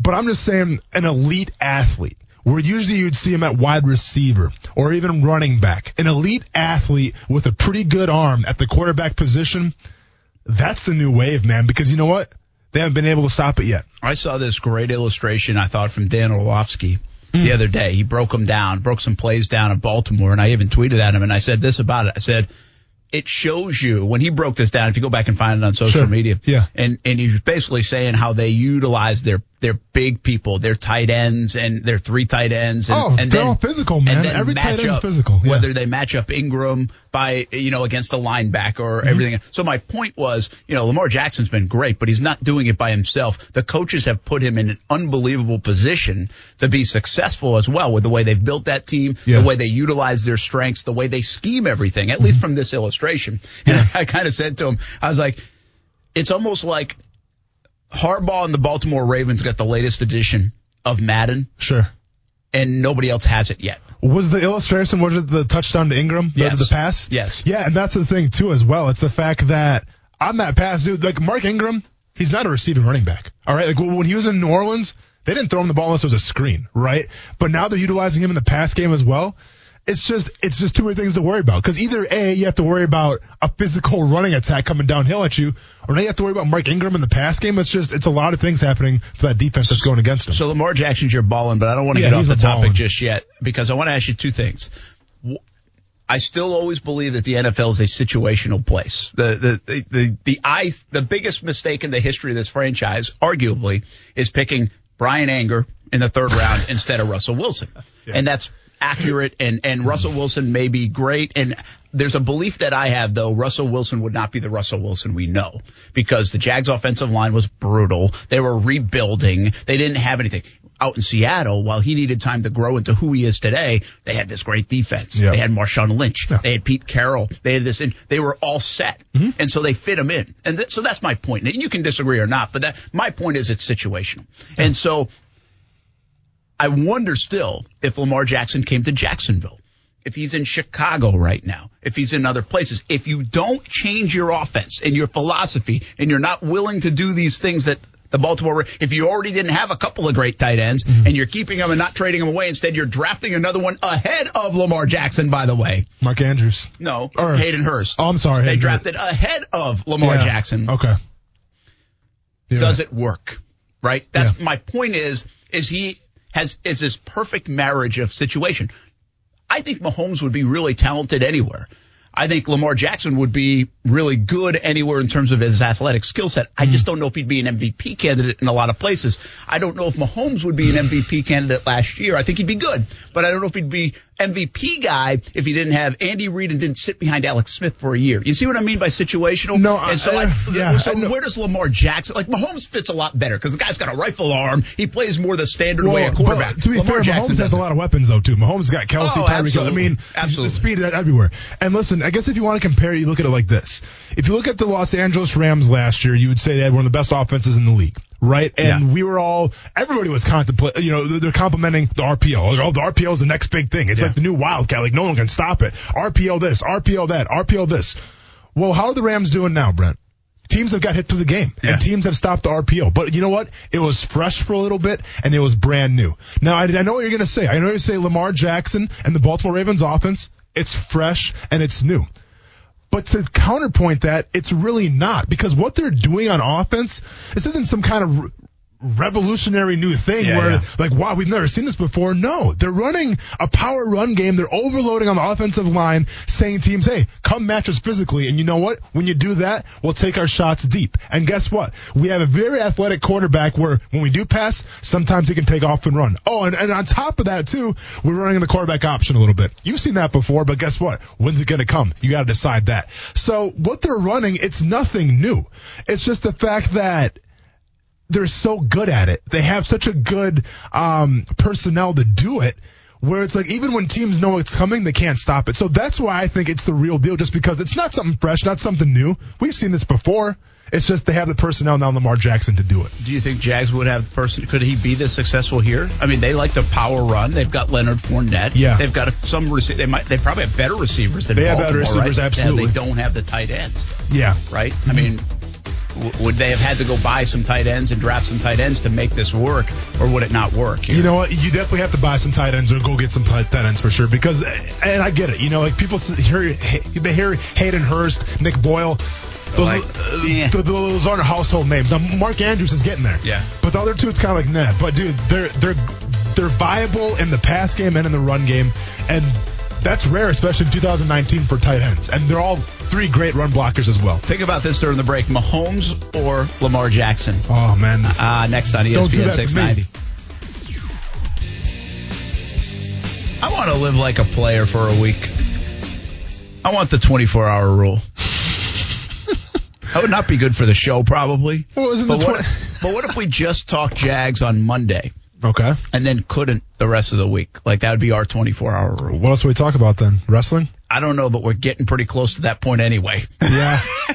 But I'm just saying an elite athlete where usually you'd see him at wide receiver or even running back. An elite athlete with a pretty good arm at the quarterback position. That's the new wave, man, because you know what? They haven't been able to stop it yet. I saw this great illustration, I thought, from Dan Orlovsky the hmm. other day. He broke them down, broke some plays down in Baltimore, and I even tweeted at him, and I said this about it. I said, it shows you when he broke this down. If you go back and find it on social Sure. media, Yeah. and and he's basically saying how they utilize their their big people, their tight ends and their three tight ends, and, Oh, and they're then all physical, man. and Every tight end's physical, yeah. Whether they match up Ingram by you know against a linebacker Mm-hmm. or everything. So my point was, you know, Lamar Jackson's been great, but he's not doing it by himself. The coaches have put him in an unbelievable position to be successful as well with the way they've built that team, Yeah. Mm-hmm. the way they utilize their strengths, the way they scheme everything. At least from this illustration. [LAUGHS] And I kind of said to him, I was like, it's almost like Harbaugh and the Baltimore Ravens got the latest edition of Madden, Sure. and nobody else has it yet. Was the illustration, was it the touchdown to Ingram? The, Yes. the pass? Yes. Yeah, and that's the thing too as well. It's the fact that on that pass, dude, like Mark Ingram, he's not a receiving running back. All right. Like when he was in New Orleans, they didn't throw him the ball unless it was a screen, right? But now they're utilizing him in the pass game as well. It's just, it's just too many things to worry about. Cause either A, you have to worry about a physical running attack coming downhill at you, or now you have to worry about Mark Ingram in the pass game. It's just, it's a lot of things happening for that defense that's going against him. So Lamar Jackson's your balling, but I don't want to Yeah, get off the topic ballin'. just yet because I want to ask you two things. I still always believe that the NFL is a situational place. The the the the, the I the biggest mistake in the history of this franchise, arguably, is picking Bryan Anger in the third round instead of Russell Wilson, and that's accurate. And and Russell Wilson may be great, and there's a belief that I have though Russell Wilson would not be the Russell Wilson we know because the Jags offensive line was brutal. They were rebuilding. They didn't have anything. Out in Seattle, while he needed time to grow into who he is today, they had this great defense. Yeah. They had Marshawn Lynch. They had Pete Carroll. They had this, and they were all set. Mm-hmm. And so they fit him in. And th- so that's my point. And you can disagree or not, but that, my point is it's situational. And so I wonder still if Lamar Jackson came to Jacksonville, if he's in Chicago right now, if he's in other places. If you don't change your offense and your philosophy and you're not willing to do these things that the Baltimore, if you already didn't have a couple of great tight ends mm-hmm. and you're keeping them and not trading them away, instead you're drafting another one ahead of Lamar Jackson, by the way. Mark Andrews. No, Or- Hayden Hurst. Oh, I'm sorry. They Hayden drafted ahead of Lamar Yeah. Jackson. Okay. Does it work? Right? That's my point is is he has is this perfect marriage of situation. I think Mahomes would be really talented anywhere. I think Lamar Jackson would be really good anywhere in terms of his athletic skill set. I just hmm. don't know if he'd be an MVP candidate in a lot of places. I don't know if Mahomes would be an hmm. MVP candidate last year. I think he'd be good, but I don't know if he'd be MVP guy if he didn't have Andy Reid and didn't sit behind Alex Smith for a year. You see what I mean by situational? No, and so I- like, yeah, so I where does Lamar Jackson like Mahomes fits a lot better because the guy's got a rifle arm. He plays more the standard way a quarterback. to be Lamar fair, Jackson Mahomes has a lot of weapons though too. Mahomes got Kelce, Oh, Tyreek I mean, Absolutely. the speed everywhere. And listen, I guess if you want to compare, you look at it like this. If you look at the Los Angeles Rams last year, you would say they had one of the best offenses in the league, right? And Yeah. we were all, everybody was contemplating, you know, they're- complimenting the RPO. Oh, the RPO is the next big thing. It's Yeah. like the new Wildcat. Like no one can stop it. RPO this, RPO that, RPO this. Well, how are the Rams doing now, Brent? Teams have got hit through the game, Yeah. and teams have stopped the RPO. But you know what? It was fresh for a little bit, and it was brand new. Now, I, I know what you're going to say. I know you say Lamar Jackson and the Baltimore Ravens offense. It's fresh and it's new. But to counterpoint that, it's really not because what they're doing on offense, this isn't some kind of revolutionary new thing Yeah, where yeah. like wow we've never seen this before. No they're running a power run game. They're overloading on the offensive line saying teams hey come match us physically. And you know what? When you do that we'll take our shots deep. And guess what? We have a very athletic quarterback where when we do pass sometimes he can take off and run. Oh and, and on top of that too we're running the quarterback option a little bit. You've seen that before but guess what? When's it going to come? You got to decide that. So what they're running it's nothing new. It's just the fact that they're so good at it. They have such a good um, personnel to do it. Where it's like even when teams know it's coming, they can't stop it. So that's why I think it's the real deal, just because it's not something fresh, not something new. We've seen this before. It's just they have the personnel now, Lamar Jackson, to do it. Do you think Jags would have the person? Could he be this successful here? I mean, they like the power run. They've got Leonard Fournette. Yeah. They've got some. Rece- they might. They probably have better receivers than They have better receivers, right? absolutely. Yeah, they don't have the tight ends, though, Yeah. right? I mean, w- would they have had to go buy some tight ends and draft some tight ends to make this work, or would it not work? Here? You know what? You definitely have to buy some tight ends or go get some tight ends for sure. Because, and I get it. You know, like people hear, they hear Hayden Hurst, Nick Boyle. Those, Like, uh, yeah. th- those aren't household names. Now, Mark Andrews is getting there. Yeah. But the other two, it's kind of like nah. But dude, they're they're they're viable in the pass game and in the run game, and that's rare, especially in 2019 for tight ends. And they're all three great run blockers as well. Think about this during the break: Mahomes or Lamar Jackson. Oh man. Uh, next on ESPN Don't do that 690. I want to live like a player for a week. I want the 24 hour rule. that would not be good for the show, probably. Well, but, the what, but what if we just talk Jags on Monday Okay. and then couldn't the rest of the week? Like that would be our 24 hour rule. What else do we talk about then? Wrestling? I don't know, but we're getting pretty close to that point anyway. Yeah. [LAUGHS]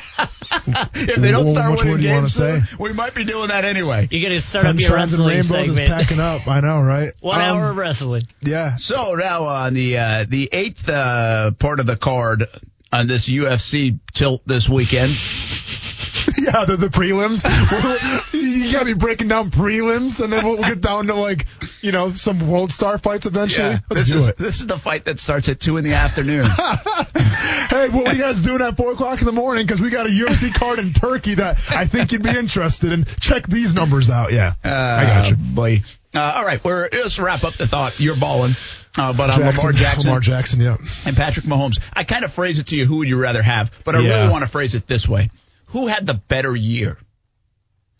if they don't start which one winning do you games, say? soon, we might be doing that anyway. You're gonna start up your Sunshines and wrestling Rainbows is packing up. I know, right? [LAUGHS] One Um, hour of wrestling. Yeah. So now on the uh, the eighth uh, part of the card on this UFC tilt this weekend. [LAUGHS] Yeah, the, the prelims. [LAUGHS] you gotta be breaking down prelims, and then we'll get down to like, you know, some world star fights eventually. Let's this do is it. this is the fight that starts at two in the afternoon. [LAUGHS] hey, what are you guys doing at four o'clock in the morning? Because we got a UFC card in Turkey that I think you'd be interested in. Check these numbers out. Yeah, I got you. boy. Uh, all right, we're let's wrap up the thought. You're balling, uh, but on Jackson, Lamar Jackson Lamar Jackson. Yeah. and Patrick Mahomes, I kind of phrase it to you. Who would you rather have? But I Yeah. really want to phrase it this way: Who had the better year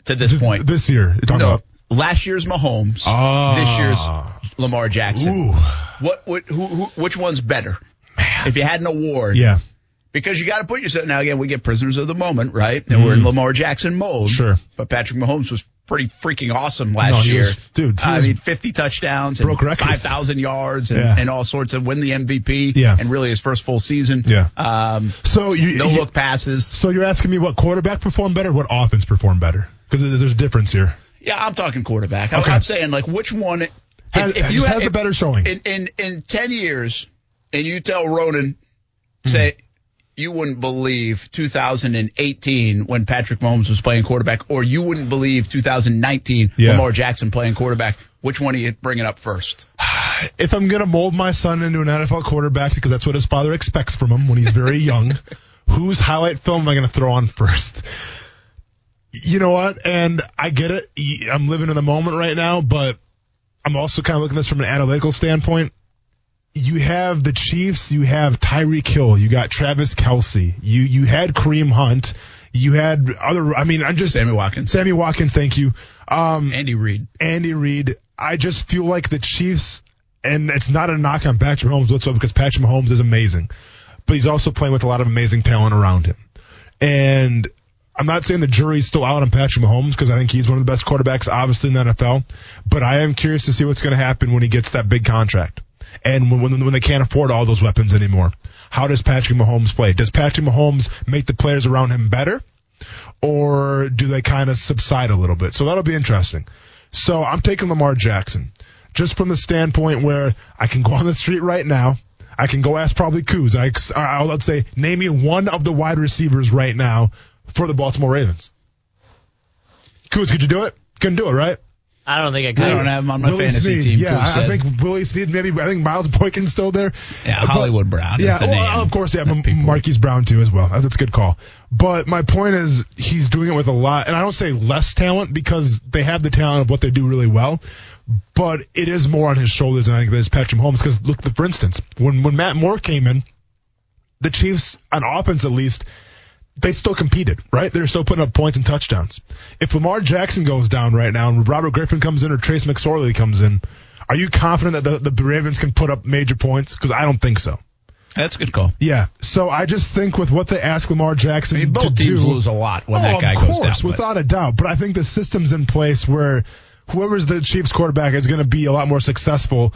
to this point? This year, No, about. last year's Mahomes. Ah. This year's Lamar Jackson. Ooh. What would who, who which one's better? If you had an award, Yeah. because you got to put yourself. Now again, we get prisoners of the moment, right? And we're in Lamar Jackson mode. Mm. Sure. But Patrick Mahomes was pretty freaking awesome last No, year, was- dude, he I mean, 50 touchdowns, Broke records. 5,000 yards, and, Yeah. and all sorts of win the MVP. Yeah. And really his first full season. Yeah. Um, So you no you- look passes. So you're asking me what quarterback performed better, what offense performed better? Because there's a difference here. Yeah, I'm talking quarterback. I'm, Okay. I'm saying like which one. If, Has, if you had- a better showing. in in in ten years, and you tell Ronan, say Hmm. You wouldn't believe 2018 when Patrick Mahomes was playing quarterback, or you wouldn't believe 2019 Yeah. Lamar Jackson playing quarterback. Which one are you bringing up first? [SIGHS] if I'm going to mold my son into an NFL quarterback because that's what his father expects from him when he's very [LAUGHS] young, whose highlight film am I going to throw on first? You know what? And I get it. I'm living in the moment right now, but I'm also kind of looking at this from an analytical standpoint. You have the Chiefs, you have Tyreek Hill, you got Travis Kelce, you you had Kareem Hunt, you had other. I mean, I'm just Sammy Watkins. Sammy Watkins, thank you. Um, Andy Reid. Andy Reid. I just feel like the Chiefs, and it's not a knock on Patrick Mahomes whatsoever because Patrick Mahomes is amazing, but he's also playing with a lot of amazing talent around him. And I'm not saying the jury's still out on Patrick Mahomes because I think he's one of the best quarterbacks, obviously in the NFL. But I am curious to see what's going to happen when he gets that big contract and when, when when they can't afford all those weapons anymore. How does Patrick Mahomes play? Does Patrick Mahomes make the players around him better? or do they kind of subside a little bit? So that'll be interesting. So I'm taking Lamar Jackson just from the standpoint where I can go on the street right now. I can go ask probably Coos. I, I'll let's say name me one of the wide receivers right now for the Baltimore Ravens. Coos, could you do it? Couldn't do it, right? I don't think I could. I don't have him on my Willie fantasy Snead. team. Yeah, I, I think Willie Snead, maybe I think Miles Boykin's still there. Yeah, But- Hollywood Brown yeah, is the well, name. of course, yeah, Marquise Brown too as well. That's a good call. But my point is, he's doing it with a lot, and I don't say less talent because they have the talent of what they do really well. But it is more on his shoulders than I think it is Patrick Holmes. Because look, for instance, when when Matt Moore came in, the Chiefs on offense at least they still competed, right? They're still putting up points and touchdowns. If Lamar Jackson goes down right now and Robert Griffin comes in or Trace McSorley comes in, are you confident that the, the Ravens can put up major points? Because I don't think so. That's a good call. Yeah. So I just think with what they ask Lamar Jackson I mean, both to teams do, lose a lot when oh, that guy of goes course, down. but- without a doubt. But I think the system's in place where whoever's the Chiefs quarterback is going to be a lot more successful.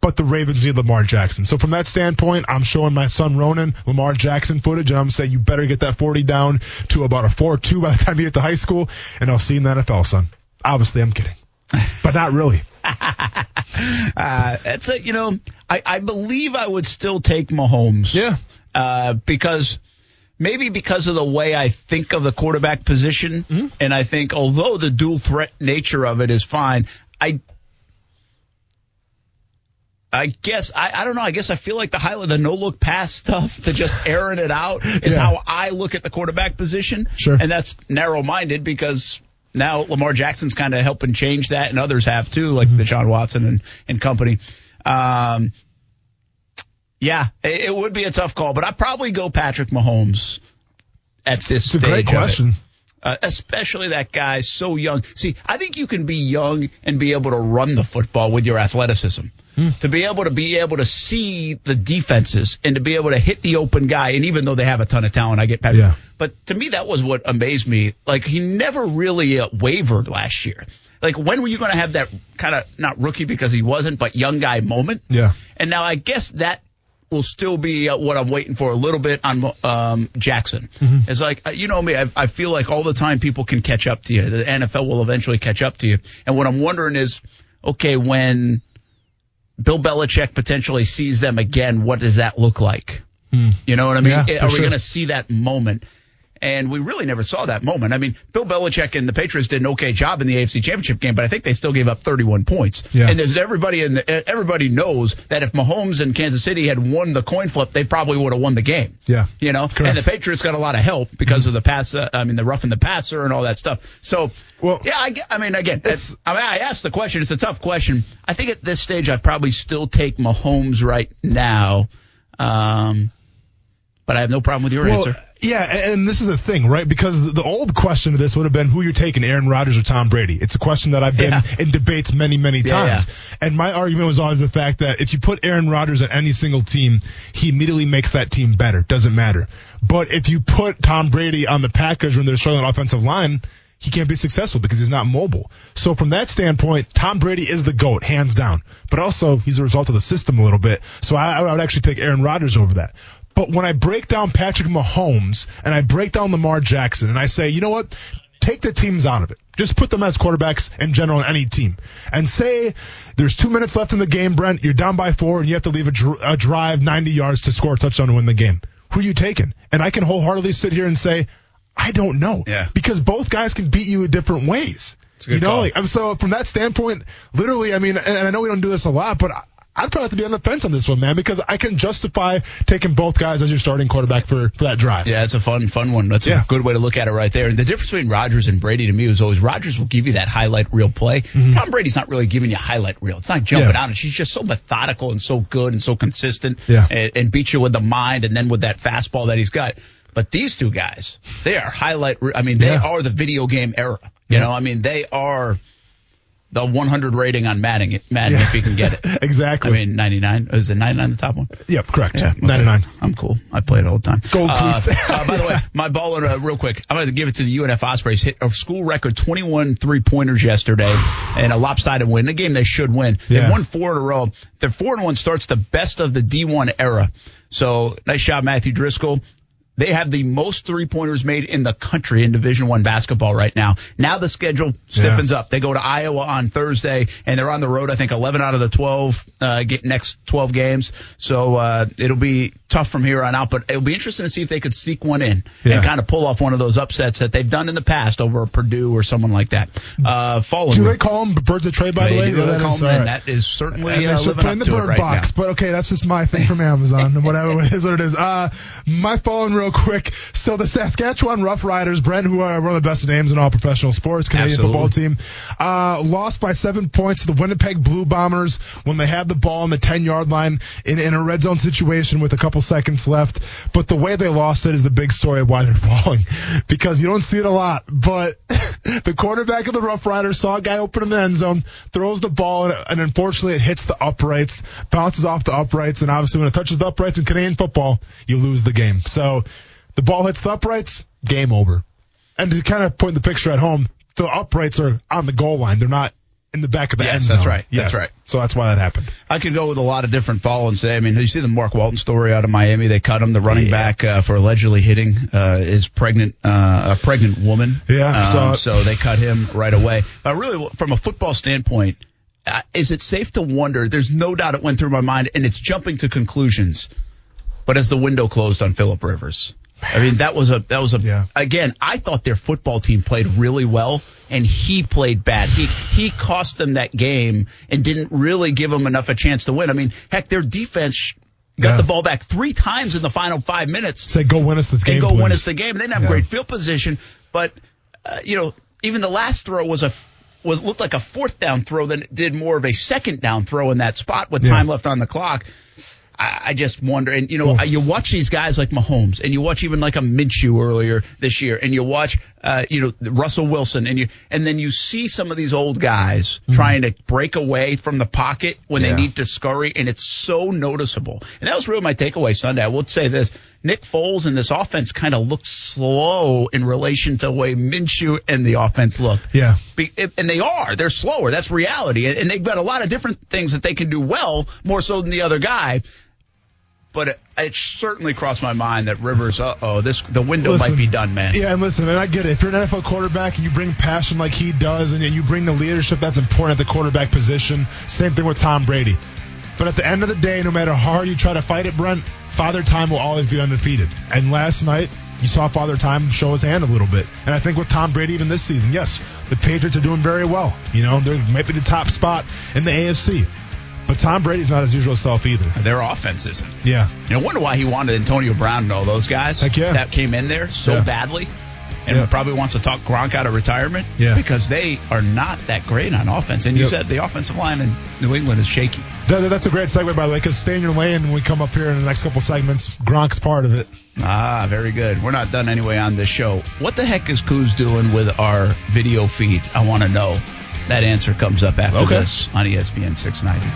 But the Ravens need Lamar Jackson. So from that standpoint, I'm showing my son Ronan Lamar Jackson footage, and I'm saying you better get that 40 down to about a 4-2 by the time you get to high school, and I'll see you in the NFL, son. Obviously, I'm kidding, [LAUGHS] but not really. [LAUGHS] Uh, that's it. You know, I, I believe I would still take Mahomes. Yeah. Uh, because maybe because of the way I think of the quarterback position, Mm-hmm. and I think although the dual threat nature of it is fine, I. I guess I, I don't know. I guess I feel like the highlight, the no look pass stuff, to just [LAUGHS] airing it out is Yeah. how I look at the quarterback position. Sure. and that's narrow minded because now Lamar Jackson's kind of helping change that, and others have too, like Deshaun Watson and, and company. Um, yeah, it, it would be a tough call, but I'd probably go Patrick Mahomes at this It's a great question. Uh, especially that guy so young. See, I think you can be young and be able to run the football with your athleticism. Hmm. To be able to be able to see the defenses and to be able to hit the open guy, and even though they have a ton of talent, I get Patrick. Yeah. But to me, that was what amazed me. Like he never really uh, wavered last year. Like when were you going to have that kind of not rookie because he wasn't, but young guy moment? Yeah. And now I guess that will still be uh, what I'm waiting for a little bit on um, Jackson. Mm-hmm. It's like, uh, you know me, I, I feel like all the time people can catch up to you. The NFL will eventually catch up to you. And what I'm wondering is, okay, when Bill Belichick potentially sees them again, what does that look like? You know what I mean? Yeah, for Are we sure. going to see that moment? And we really never saw that moment. I mean, Bill Belichick and the Patriots did an okay job in the AFC Championship game, but I think they still gave up 31 points. Yeah. And there's everybody in the, everybody knows that if Mahomes and Kansas City had won the coin flip, they probably would have won the game. Yeah. You know, Correct. and the Patriots got a lot of help because of the pass. Uh, I mean, the roughing the passer and all that stuff. So, Well, yeah, I, I mean, again, it's, I mean, I asked the question. It's a tough question. I think at this stage, I'd probably still take Mahomes right now. Um, but I have no problem with your Well, answer. yeah, and, this is the thing, right? Because the old question of this would have been who you're taking, Aaron Rodgers or Tom Brady. It's a question that I've been Yeah. in debates many, many Yeah, times. And my argument was always the fact that if you put Aaron Rodgers at any single team, he immediately makes that team better. Doesn't matter. But if you put Tom Brady on the Packers when they're struggling on offensive line, he can't be successful because he's not mobile. So from that standpoint, Tom Brady is the GOAT, hands down. But also, he's a result of the system a little bit. So I, I would actually take Aaron Rodgers over that. But when I break down Patrick Mahomes and I break down Lamar Jackson and I say, you know what? Take the teams out of it. Just put them as quarterbacks in general on any team. And say there's two minutes left in the game, Brent. You're down by four and you have to leave a, dr- a drive 90 yards to score a touchdown to win the game. Who are you taking? And I can wholeheartedly sit here and say, I don't know. Yeah. Because both guys can beat you in different ways. a good you know, call. like, so from that standpoint, literally, I mean, and I know we don't do this a lot, but I'd probably have to be on the fence on this one, man, because I can justify taking both guys as your starting quarterback for, for that drive. Yeah, it's a fun, fun one. That's Yeah. a good way to look at it right there. And the difference between Rodgers and Brady to me was always Rodgers will give you that highlight reel play. Tom Brady's not really giving you highlight reel. It's not jumping Mm-hmm. Yeah. out. She's just so methodical and so good and so consistent. Yeah. And, and beats you with the mind and then with that fastball that he's got. But these two guys, they are highlight. I mean, they Yeah. are the video game era. You know, I mean, they are the 100 rating on Madden, Madden Yeah. if you can get it. [LAUGHS] Exactly. I mean, 99. Is it 99 the top one? Yep, correct. Yeah, okay. 99. I'm cool. I play it all the time. Gold Uh, cleats. [LAUGHS] uh, by the way, my baller, uh, real quick, I'm going to give it to the UNF Ospreys. Hit a school record 21 three pointers yesterday and a lopsided win. A game they should win. They Yeah. won four in a row. Their four and one starts the best of the D1 era. So nice job, Matthew Driscoll. They have the most three pointers made in the country in Division One basketball right now. Now the schedule stiffens up. They go to Iowa on Thursday, and they're on the road. I think 11 out of the 12 uh, get next 12 games. So uh, it'll be tough from here on out. But it'll be interesting to see if they could sneak one in Yeah. and kind of pull off one of those upsets that they've done in the past over Purdue or someone like that. Uh, Do they call them birds of trade, by the way? do. They that call is, them right. That is certainly uh, living up the to it bird right box, now. but okay, that's just my thing from Amazon. Whatever it is, what it is. Uh, my phone, real quick. So the Saskatchewan Roughriders, Brent, who are one of the best names in all professional sports, Canadian Absolutely. football team, uh, lost by seven points to the Winnipeg Blue Bombers when they had the ball on the 10 yard line in, in a red zone situation with a couple seconds left. But the way they lost it is the big story of why they're [LAUGHS] falling because you don't see it a lot. But [LAUGHS] the quarterback of the Roughriders saw a guy open in the end zone, throws the ball, and unfortunately it hits the uprights, bounces off the uprights, and obviously when it touches the uprights in Canadian football, you lose the game. So the ball hits the uprights, game over. And to kind of point the picture at home, the uprights are on the goal line. They're not in the back of the Yes, end zone. that's right. That's Yes. right. So that's why that happened. I could go with a lot of different follow and say, I mean, you see the Mark Walton story out of Miami? They cut him, the running back, uh, for allegedly hitting, uh, his pregnant, uh, a pregnant woman. Yeah, Um, so they cut him right away. But really, from a football standpoint, uh, is it safe to wonder? There's no doubt it went through my mind and it's jumping to conclusions. But as the window closed on Philip Rivers, I mean, that was a, that was a, Yeah. again, I thought their football team played really well and he played bad. He, he cost them that game and didn't really give them enough a chance to win. I mean, heck, their defense got Yeah. the ball back three times in the final five minutes Say, go win us this game. go win us the game. They didn't have Yeah. great field position, but uh, you know, even the last throw was a was looked like a fourth down throw than it did more of a second down throw in that spot with time left on the clock. I, I just wonder, and you know, Cool. you watch these guys like Mahomes, and you watch even like a Minshew earlier this year, and you watch, uh, you know, Russell Wilson, and you, and then you see some of these old guys trying to break away from the pocket when. Yeah. they need to scurry, and it's so noticeable. And that was really my takeaway Sunday. I will say this: Nick Foles and this offense kind of looked slow in relation to the way Minshew and the offense looked. Yeah. Be, and they are. They're slower. That's reality. And, and they've got a lot of different things that they can do well, more so than the other guy. But it, it certainly crossed my mind that Rivers, uh oh, this the window Listen, might be done, man. Yeah, and listen, and I get it. If you're an NFL quarterback and you bring passion like he does, and you bring the leadership that's important at the quarterback position, same thing with Tom Brady. But at the end of the day, no matter how hard you try to fight it, Brent, Father Time will always be undefeated. And last night, you saw Father Time show his hand a little bit. And I think with Tom Brady, even this season, yes, the Patriots are doing very well. You know, they might be the top spot in the AFC. But Tom Brady's not his usual self either. Their offense isn't. Yeah. You know, wonder why he wanted Antonio Brown and all those guys yeah. that came in there so Yeah. badly. And Yeah. probably wants to talk Gronk out of retirement Yeah. because they are not that great on offense. And you Yep. said the offensive line in New England is shaky. That, that's a great segue, by the way, because stay in your lane when we come up here in the next couple segments. Gronk's part of it. Ah, very good. We're not done anyway on this show. What the heck is Kuz doing with our video feed? I want to know. That answer comes up after Okay. this on ESPN 690.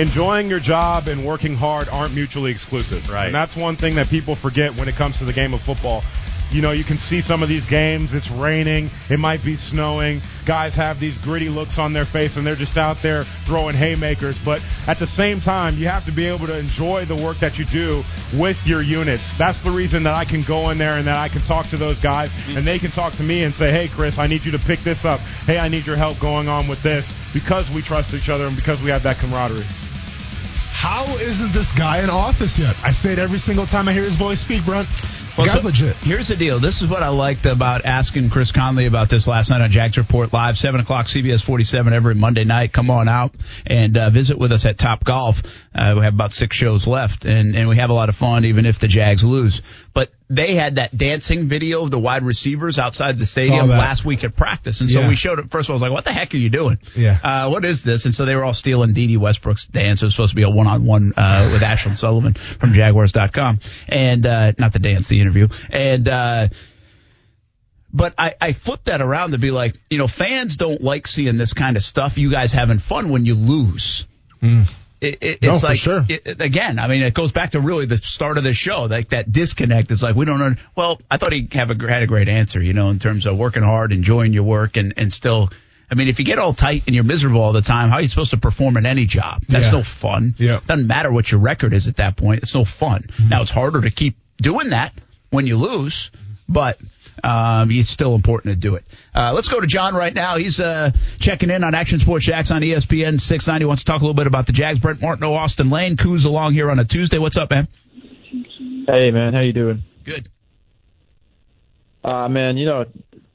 enjoying your job and working hard aren't mutually exclusive. Right. And that's one thing that people forget when it comes to the game of football. You know, you can see some of these games, it's raining, it might be snowing. Guys have these gritty looks on their face and they're just out there throwing haymakers. But at the same time, you have to be able to enjoy the work that you do with your units. That's the reason that I can go in there and that I can talk to those guys and they can talk to me and say, hey, Chris, I need you to pick this up. Hey, I need your help going on with this because we trust each other and because we have that camaraderie. How isn't this guy in office yet? I say it every single time I hear his voice speak, Brent. Well, Guy's so legit. Here's the deal. This is what I liked about asking Chris Conley about this last night on Jags Report Live, 7 o'clock, CBS 47 every Monday night. Come on out and uh, visit with us at Top Golf. Uh, we have about six shows left, and, and we have a lot of fun even if the Jags lose. But they had that dancing video of the wide receivers outside the stadium last week at practice. And so Yeah. we showed it. First of all, I was like, what the heck are you doing? Yeah. Uh, what is this? And so they were all stealing Dede Westbrook's dance. It was supposed to be a one-on-one uh, with Ashlyn Sullivan from Jaguars.com, and uh, not the dance, the interview. And uh, but I, I flipped that around to be like, you know, fans don't like seeing this kind of stuff. You guys having fun when you lose. It, it, No, it's for like sure. it, again. I mean, it goes back to really the start of the show. Like that disconnect is like we don't know. Well, I thought he have a, had a great answer, you know, in terms of working hard, enjoying your work, and and still. I mean, if you get all tight and you're miserable all the time, how are you supposed to perform in any job? That's Yeah. no fun. Yeah. Doesn't matter what your record is at that point. It's no fun. Mm-hmm. Now it's harder to keep doing that when you lose, but um, it's still important to do it. Uh, let's go to John right now. He's uh, checking in on Action Sports Jax on ESPN 690. Wants to talk a little bit about the Jags. Brent Martineau, Austen Lane, Coos along here on a Tuesday. What's up, man? Hey man, how you doing? Good. Uh man, you know,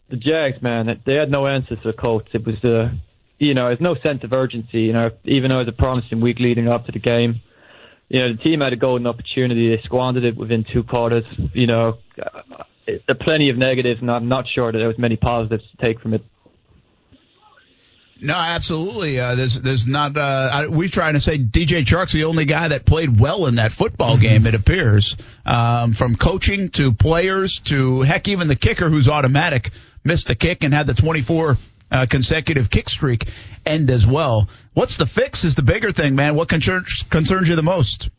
the Jags, man, they had no answer to the Colts. It was uh you know, there's no sense of urgency, you know, even though it was a promising week leading up to the game. You know, the team had a golden opportunity. They squandered it within two quarters. You know, there are plenty of negatives, and I'm not sure that there was many positives to take from it. No, absolutely. Uh, there's there's not. Uh, I, we trying to say DJ Chark's the only guy that played well in that football game. It appears um, from coaching to players to heck, even the kicker who's automatic missed the kick and had the 24 uh, consecutive kick streak end as well. What's the fix? Is the bigger thing, man. What concerns concerns you the most?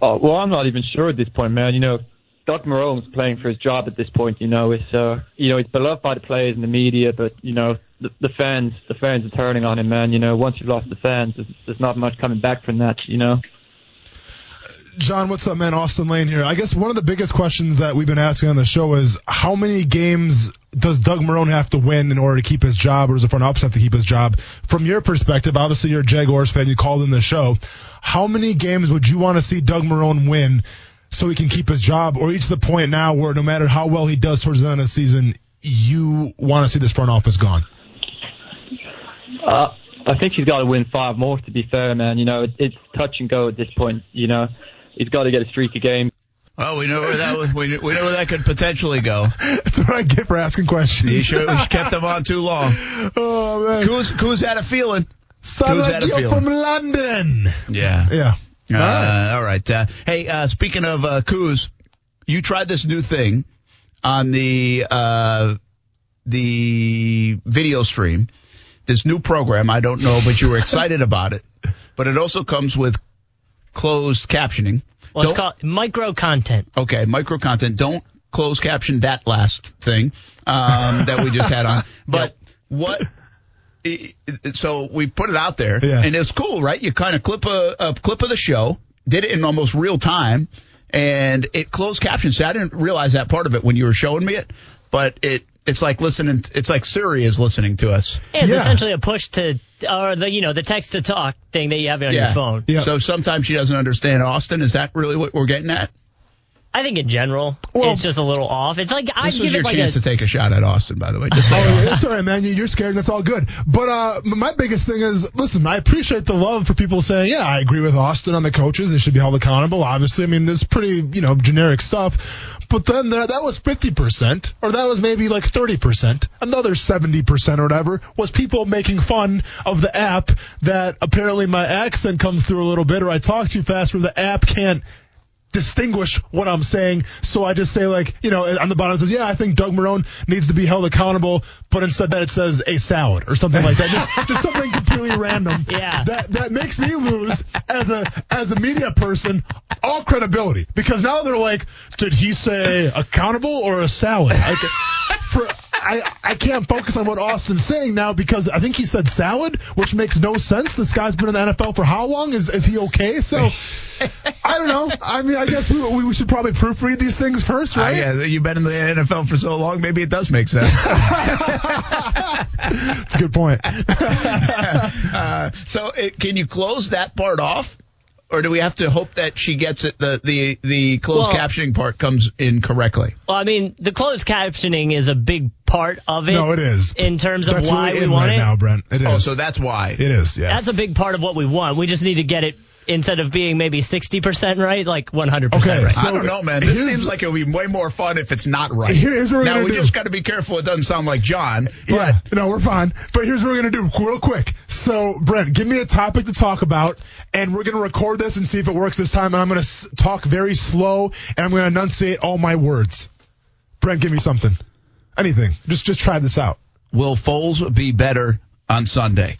Oh, well, I'm not even sure at this point, man. You know, Doug Marrone's playing for his job at this point. You know, it's uh, you know, he's beloved by the players and the media, but you know, the, the fans, the fans are turning on him, man. You know, once you've lost the fans, there's, there's not much coming back from that. You know. John, what's up, man? Austen Lane here. I guess one of the biggest questions that we've been asking on the show is how many games does Doug Marrone have to win in order to keep his job, or does the front office have to keep his job? From your perspective, obviously you're a Jaguars fan. You called in the show. How many games would you want to see Doug Marrone win so he can keep his job, or reach the point now where no matter how well he does towards the end of the season, you want to see this front office gone? Uh, I think he's got to win five more. To be fair, man, you know, it, it's touch and go at this point. You know, he's got to get a streak of games. Well, we know where that was, we, we know where that could potentially go. [LAUGHS] That's what I get for asking questions. You should have kept them on too long. [LAUGHS] Oh man, Coos, Coos had a feeling. Son Coos had a you feeling. from London. Yeah. Yeah. Uh, All right. all right. Uh, hey, uh, speaking of uh, Coos, you tried this new thing on the uh, the video stream. This new program, I don't know, but you were excited [LAUGHS] about it. But it also comes with closed captioning. Well, it's Don't- called micro content. Okay, micro content. Don't close caption that last thing um, that we just had on. [LAUGHS] But what? I- i- So we put it out there, Yeah. and it's cool, right? You kind of clip a, a clip of the show, did it in almost real time, and it closed captions. So I didn't realize that part of it when you were showing me it, but it it's like listening. It's like Siri is listening to us. Yeah, it's Yeah. essentially a push to, or the you know the text to talk thing that you have on your phone. Yeah. So sometimes she doesn't understand Austen. Is that really what we're getting at? I think in general, Well- it's just a little off. It's like I This give was your it like chance a. to take a shot at Austen, by the way. Just so. [LAUGHS] Oh, it's all right, man. You- You're scared. That's all good. But uh, my biggest thing is, listen, I appreciate the love for people saying, yeah, I agree with Austen on the coaches. They should be held accountable. Obviously, I mean, there's pretty, you know, generic stuff. But then there, that was 50%, or that was maybe like 30%. Another 70% or whatever was people making fun of the app that apparently my accent comes through a little bit, or I talk too fast, where the app can't distinguish what I'm saying. So I just say like, you know, on the bottom it says, yeah, I think Doug Marrone needs to be held accountable, but instead that it says a salad or something like that. Just, [LAUGHS] just something completely random. [LAUGHS] Yeah. That that makes me lose as a as a media person all credibility because now they're like, did he say accountable or a salad? Like, [LAUGHS] for, I I can't focus on what Austen's saying now because I think he said salad, which makes no sense. This guy's been in the NFL for how long? Is is he okay? So. I don't know. I mean, I guess we, we should probably proofread these things first, I right? guess you've been in the NFL for so long, maybe it does make sense. [LAUGHS] That's a good point. [LAUGHS] uh, so, it, can you close that part off, or do we have to hope that she gets it? The the the closed Well- captioning part comes in correctly. Well, I mean, the closed captioning is a big part of it. No, it is. In terms of That's why really we in want right it. now, Brent. It is. Oh, so that's why. It is. Yeah. That's a big part of what we want. We just need to get it instead of being maybe 60% right, like 100% Okay, right. so- I don't know, man. This here's- seems like it'll be way more fun if it's not right. Here's what we're now gonna we do. just got to be careful. It doesn't sound like John. But Yeah, no, we're fine. But here's what we're gonna do, real quick. So, Brent, give me a topic to talk about, and we're gonna record this and see if it works this time. And I'm gonna s- talk very slow, and I'm gonna enunciate all my words. Brent, give me something, anything. Just, just try this out. will Foles be better on Sunday?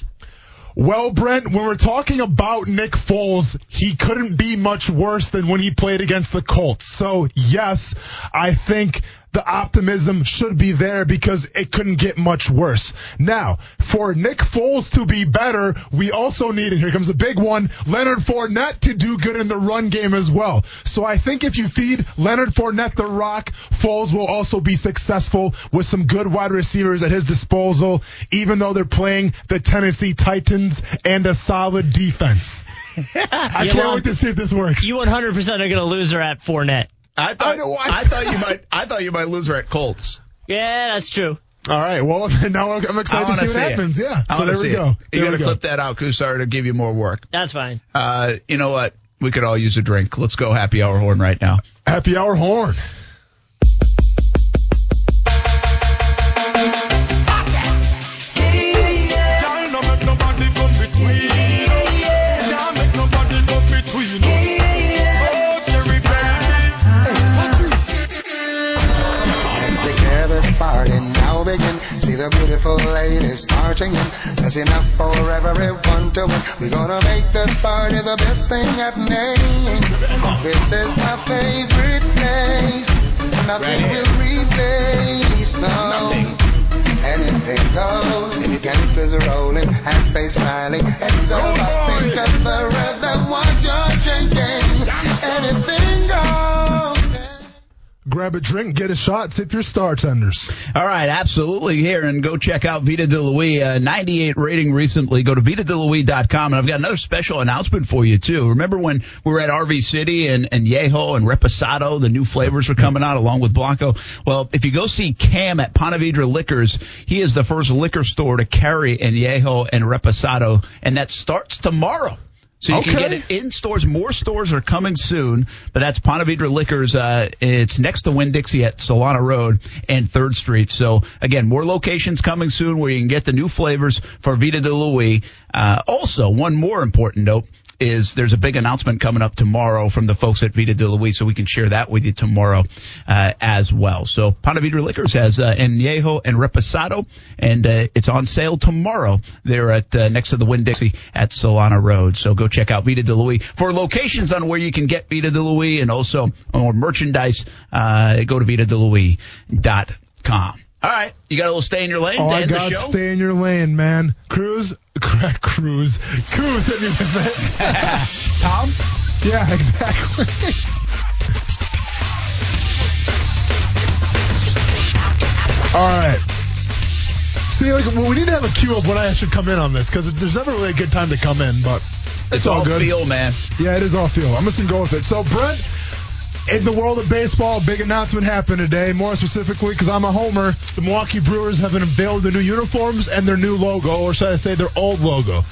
Well, Brent, when we're talking about Nick Foles, he couldn't be much worse than when he played against the Colts. So, yes, I think the optimism should be there because it couldn't get much worse. Now, for Nick Foles to be better, we also need, and here comes a big one, Leonard Fournette to do good in the run game as well. So I think if you feed Leonard Fournette the rock, Foles will also be successful with some good wide receivers at his disposal, even though they're playing the Tennessee Titans and a solid defense. [LAUGHS] I Yeah, can't wait to see if this works. You 100% are going to lose her at Fournette. I thought, I I- I thought you might. I thought you might lose her at Colts. Yeah, that's true. All right. Well, [LAUGHS] now I'm excited to wanna see what it. happens. Yeah. I So wanna there we see go. There You we got to go. clip that out, Kusar, to give you more work. That's fine. Uh, you know what? We could all use a drink. Let's go happy hour horn right now. Happy hour horn. The beautiful ladies marching in. There's enough for everyone to win. We're gonna make this party the best thing happening. This is my favorite place. Nothing will replace, no. Anything goes. Gangsters rolling, half face smiling. It's all about think of the rhythm what you're Grab a drink, get a shot, tip your star tenders. All right, absolutely here, and go check out Vita de Louis. Uh, 98 rating recently. Go to VitaDeLouis.com, and I've got another special announcement for you too. Remember when we were at RV City and and Añejo and Reposado, the new flavors were coming out along with Blanco. Well, if you go see Cam at Ponte Vedra Liquors, he is the first liquor store to carry in Añejo and Reposado, and that starts tomorrow. So you can get it in stores. More stores are coming soon, but that's Ponte Vedra Liquors. Uh, it's next to Winn Dixie at Solana Road and Third Street. So again, more locations coming soon where you can get the new flavors for Vita de Louis. Uh, also, one more important note is there's a big announcement coming up tomorrow from the folks at Vita de Louis, so we can share that with you tomorrow uh, as well. So Ponte Vedra Liquors has uh, Añejo and Reposado, and uh, it's on sale tomorrow. They're at uh, next to the Winn Dixie at Solana Road. So go check out Vita de Louis for locations on where you can get Vita de Louis and also more merchandise. Uh, go to VitaDeLouis.com. All right, you got a little stay in your lane Oh, I got show. stay in your lane, man. Cruise, cruise, cruise hit me with it. Tom? Yeah, [LAUGHS] exactly. All right. See, like we need to have a cue of when I should come in on this because there's never really a good time to come in, but it's, It's all good. feel, man. Yeah, it is all feel. I'm just gonna go with it. So, Brent, in the world of baseball, a big announcement happened today. More specifically, because I'm a homer, the Milwaukee Brewers have unveiled their new uniforms and their new logo, or should I say, their old logo.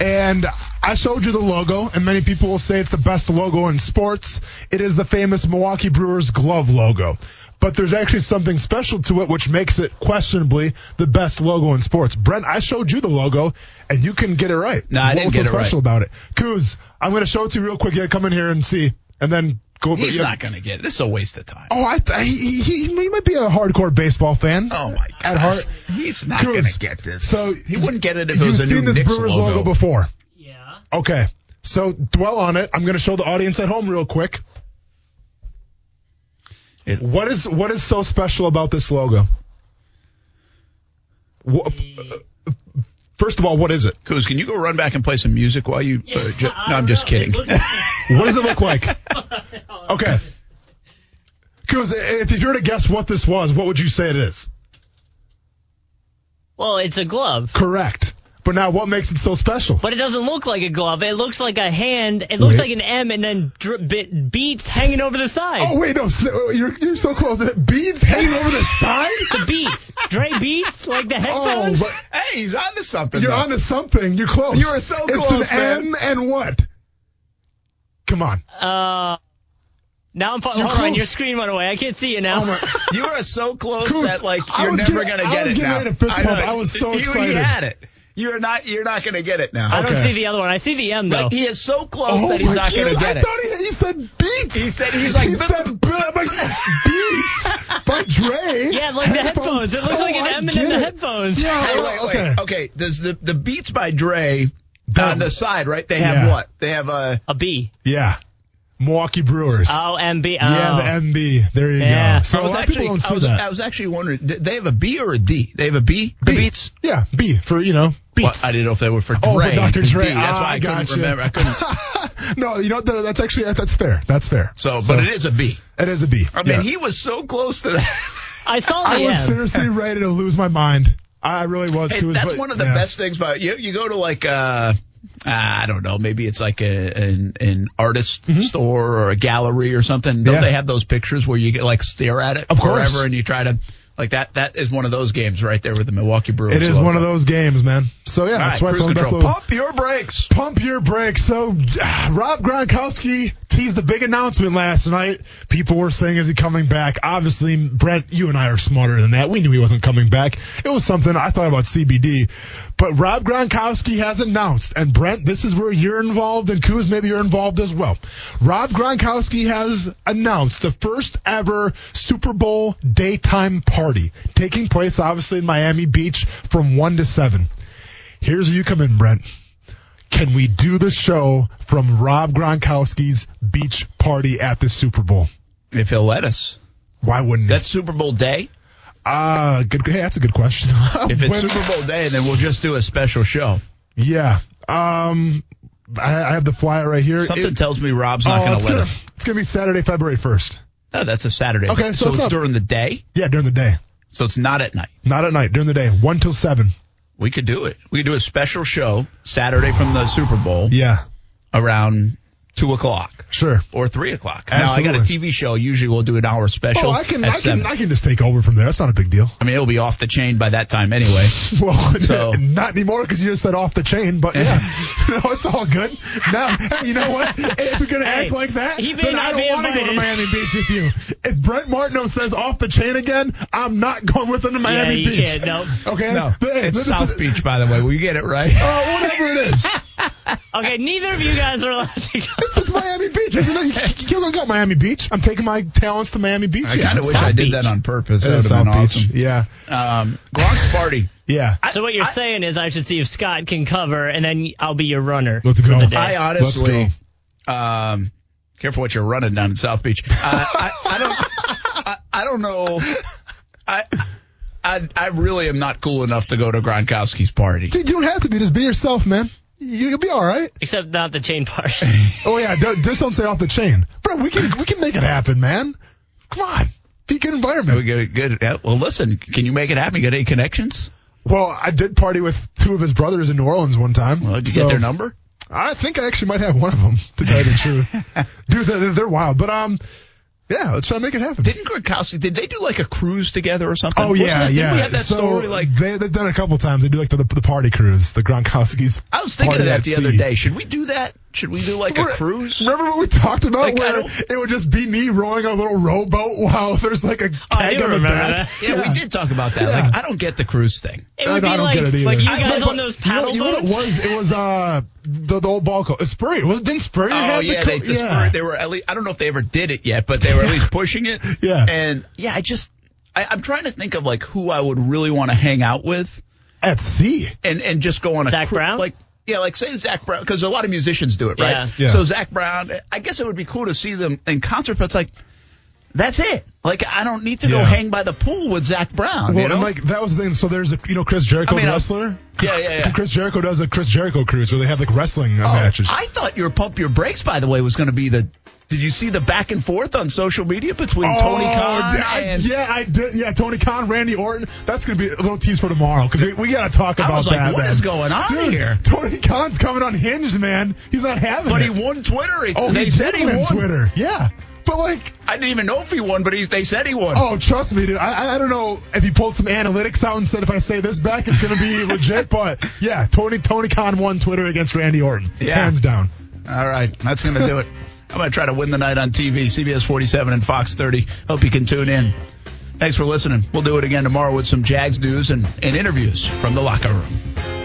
And I showed you the logo, and many people will say it's the best logo in sports. It is the famous Milwaukee Brewers glove logo. But there's actually something special to it, which makes it questionably the best logo in sports. Brent, I showed you the logo, and you can get it right. No, I what didn't was get so it right. special about it? Kuz, I'm going to show it to you real quick. You come in here and see, and then go. He's yeah. not going to get it. This is a waste of time. Oh, I th- he, he, he might be a hardcore baseball fan. Oh my god! At heart, He's not going to get this. So he wouldn't get it if it was a new You've was a seen new this Knicks Brewers logo. logo before. Yeah. Okay. So dwell on it. I'm going to show the audience at home real quick. what is what is so special about this logo? Wha- uh, First of all, what is it? Kuz, can you go run back and play some music while you? Uh, ju- no, I'm just kidding. [LAUGHS] what does it look like? [LAUGHS] Okay. Kuz, if you were to guess what this was, what would you say it is? Well, it's a glove. Correct. But now, what makes it so special? But it doesn't look like a glove. It looks like a hand. It looks Wait. like an M and then dri- bit, beats hanging over the side. Oh wait, no, so, you're you're so close. Beads hanging over the side. [LAUGHS] The beats. Dre beats like the headphones. Oh, but Hey, he's onto something. you're though. onto something. You're close. You are so It's close, an man. M and what? Come on. Uh, now I'm. Fu- You're hold on, your screen went away. I can't see you now. Oh. You are so close Coos, that like you're never getting- gonna I get was it now. ready to fist I bump. know. I was so You- excited. You had it. You're not. You're not gonna get it now. I don't Okay. see the other one. I see the M though. Like he is so close Oh that he's my not gonna God, get I it. thought he, you said beats. He said he's like he said b- like, beats by Dre. yeah, like the [LAUGHS] headphones. It looks Oh, like an I M and then the headphones. Yeah. Hey, oh, wait, wait. okay. Okay. Does the the Beats by Dre on the side, right? They have Yeah. what? They have a. A B. Yeah. Milwaukee Brewers. Oh, MB. Oh. Yeah, the oh. MB. There you Yeah. go. So I a was lot of actually. people don't I see was. that. I was actually wondering. Did they have a B or a D? They have a B. The B. Beats. Yeah, B for you know Well. I didn't know if they were for Dre. Oh, for Dr. Dre. D. That's Ah, why I couldn't gotcha. remember. I couldn't. [LAUGHS] no, you know that's actually that's, that's fair. That's fair. So, but it is a B. It is a B. I mean, yeah. he was so close to that. I saw the I was M. seriously [LAUGHS] ready to lose my mind. I really was. Hey, Coos, that's but- one of the yeah. best things about you. You go to like uh, I don't know, maybe it's like a, an an artist store or a gallery or something. Don't Mm-hmm. Yeah. they have those pictures where you get like stare at it Of course. forever and you try to like that? That is one of those games right there with the Milwaukee Brewers. It is logo. one of those games, man. So yeah, All that's right, why it's one of the best little Pump your brakes. pump your brakes. So ah, [SIGHS] Rob Gronkowski teased a big announcement last night. People were saying, "Is he coming back?" Obviously, Brent, you and I are smarter than that. We knew he wasn't coming back. It was something I thought about CBD, but Rob Gronkowski has announced, and Brent, this is where you're involved, and Kuz, maybe you're involved as well. Rob Gronkowski has announced the first ever Super Bowl daytime party taking place, obviously in Miami Beach, from one to seven. Here's where you come in, Brent. Can we do the show from Rob Gronkowski's beach party at the Super Bowl? If he'll let us. Why wouldn't he? That's Super Bowl day. Ah, good. Hey, that's a good question. [LAUGHS] If it's When- Super Bowl day, then we'll just do a special show. yeah. Um, I, I have the flyer right here. Something It- tells me Rob's not oh, going to let gonna, us. It's gonna be Saturday, February first. No, that's a Saturday. Okay, so so it's it's during the day. Yeah, during the day, So it's not at night. not at night. During the day, one till seven. We could do it. We could do a special show Saturday from the Super Bowl Yeah, around two o'clock sure. or three o'clock. Now I got a TV show. Usually we'll do an hour special. Oh, I can, I can. I can just take over from there. That's not a big deal. I mean, it'll be off the chain by that time anyway. [LAUGHS] Well, So- [LAUGHS] not anymore because you just said off the chain, but yeah, [LAUGHS] no, it's all good. Now, you know what? If you're gonna Hey, act like that, he may then not I don't be want to go to invited. Miami Beach with you. If Brent Martineau says off the chain again, I'm not going with him to Miami you Beach. can't, nope. Okay, No, But, hey, it's this South is- Beach, by the way. Will you get it right? Oh, whatever it is, [LAUGHS] Okay, neither of you guys are allowed to go. it's Miami Beach, isn't? You, you don't got Miami Beach. I'm taking my talents to Miami Beach. I Yeah, kind of it's wish I did Beach. that on purpose. That would have been South awesome. Beach. Yeah, Um, Gronk's party. [LAUGHS] yeah. So what you're saying is I should see if Scott can cover, and then I'll be your runner. Let's go. for the day. I honestly, um, careful what you're running down in South Beach. Uh, I, I don't, I, I don't know. I, I, I really am not cool enough to go to Gronkowski's party. Dude, you don't have to be. Just be yourself, man. You, you'll be all right. Except not the chain part. [LAUGHS] Oh yeah, don't, just don't say off the chain, bro. We can we can make it happen, man. Come on, be a good We environment. get good. yeah, Well, listen, can you make it happen? You got any connections? Well, I did party with two of his brothers in New Orleans one time. Well, did you so get their number? I think I actually might have one of them to tell you the [LAUGHS] truth. Dude, they're, they're wild, but um, yeah, let's try to make it happen. Didn't Gronkowski? Did they do like a cruise together or something? Oh Wasn't yeah, it- yeah. We have that so story. Like they, they've done it a couple times. They do like the, the, the party cruise, the Gronkowski's. I was thinking of that at the other day. Should we do that? Should we do like a cruise? Remember what we talked about Like, where it would just be me rowing a little rowboat while there's like a keg do on the back? that. Yeah, we did talk about that. Yeah. Like, I don't get the cruise thing. It I would don't be like, get it either. like you guys but- on those you know- paddle you know what it was? It was uh the, the old ball coach. Spurrier. Was didn't Spurrier Oh have yeah, the they, coat? the yeah. Spurs, they were at least. I don't know if they ever did it yet, but they were at least pushing it. [LAUGHS] Yeah. And yeah, I just I, I'm trying to think of like who I would really want to hang out with at sea. and and just go on a Zach cru- Brown? like. Yeah, like say Zac Brown, because a lot of musicians do it, right? Yeah. Yeah. So Zac Brown, I guess it would be cool to see them in concert, but it's like, that's it. Like I don't need to go hang by the pool with Zac Brown. Well, you know? and like that was the thing. So there's a you know Chris Jericho, I mean, the wrestler. yeah, yeah, yeah. Chris Jericho does a Chris Jericho cruise where they have like wrestling Oh, matches. I thought your pump your brakes, by the way, was going to be the Did you see the back and forth on social media between Tony Oh, Khan yeah, I- and yeah, I did. Yeah, Tony Khan, Randy Orton. That's going to be a little tease for tomorrow because we, we got to talk about I was like, that. what man. is going on Dude, here? Tony Khan's coming unhinged, man. He's not having But it. he won Twitter. It's, oh, they he said he won. Twitter. Yeah, but like, I didn't even know if he won, but he's, they said he won. oh, trust me, dude. I, I- I don't know if he pulled some analytics out and said if I say this back, it's going to be [LAUGHS] legit. But yeah, Tony Tony Khan won Twitter against Randy Orton, Yeah. hands down. All right, that's going to do it. [LAUGHS] I'm going to try to win the night on TV, CBS 47 and Fox 30. Hope you can tune in. Thanks for listening. We'll do it again tomorrow with some Jags news and, and interviews from the locker room.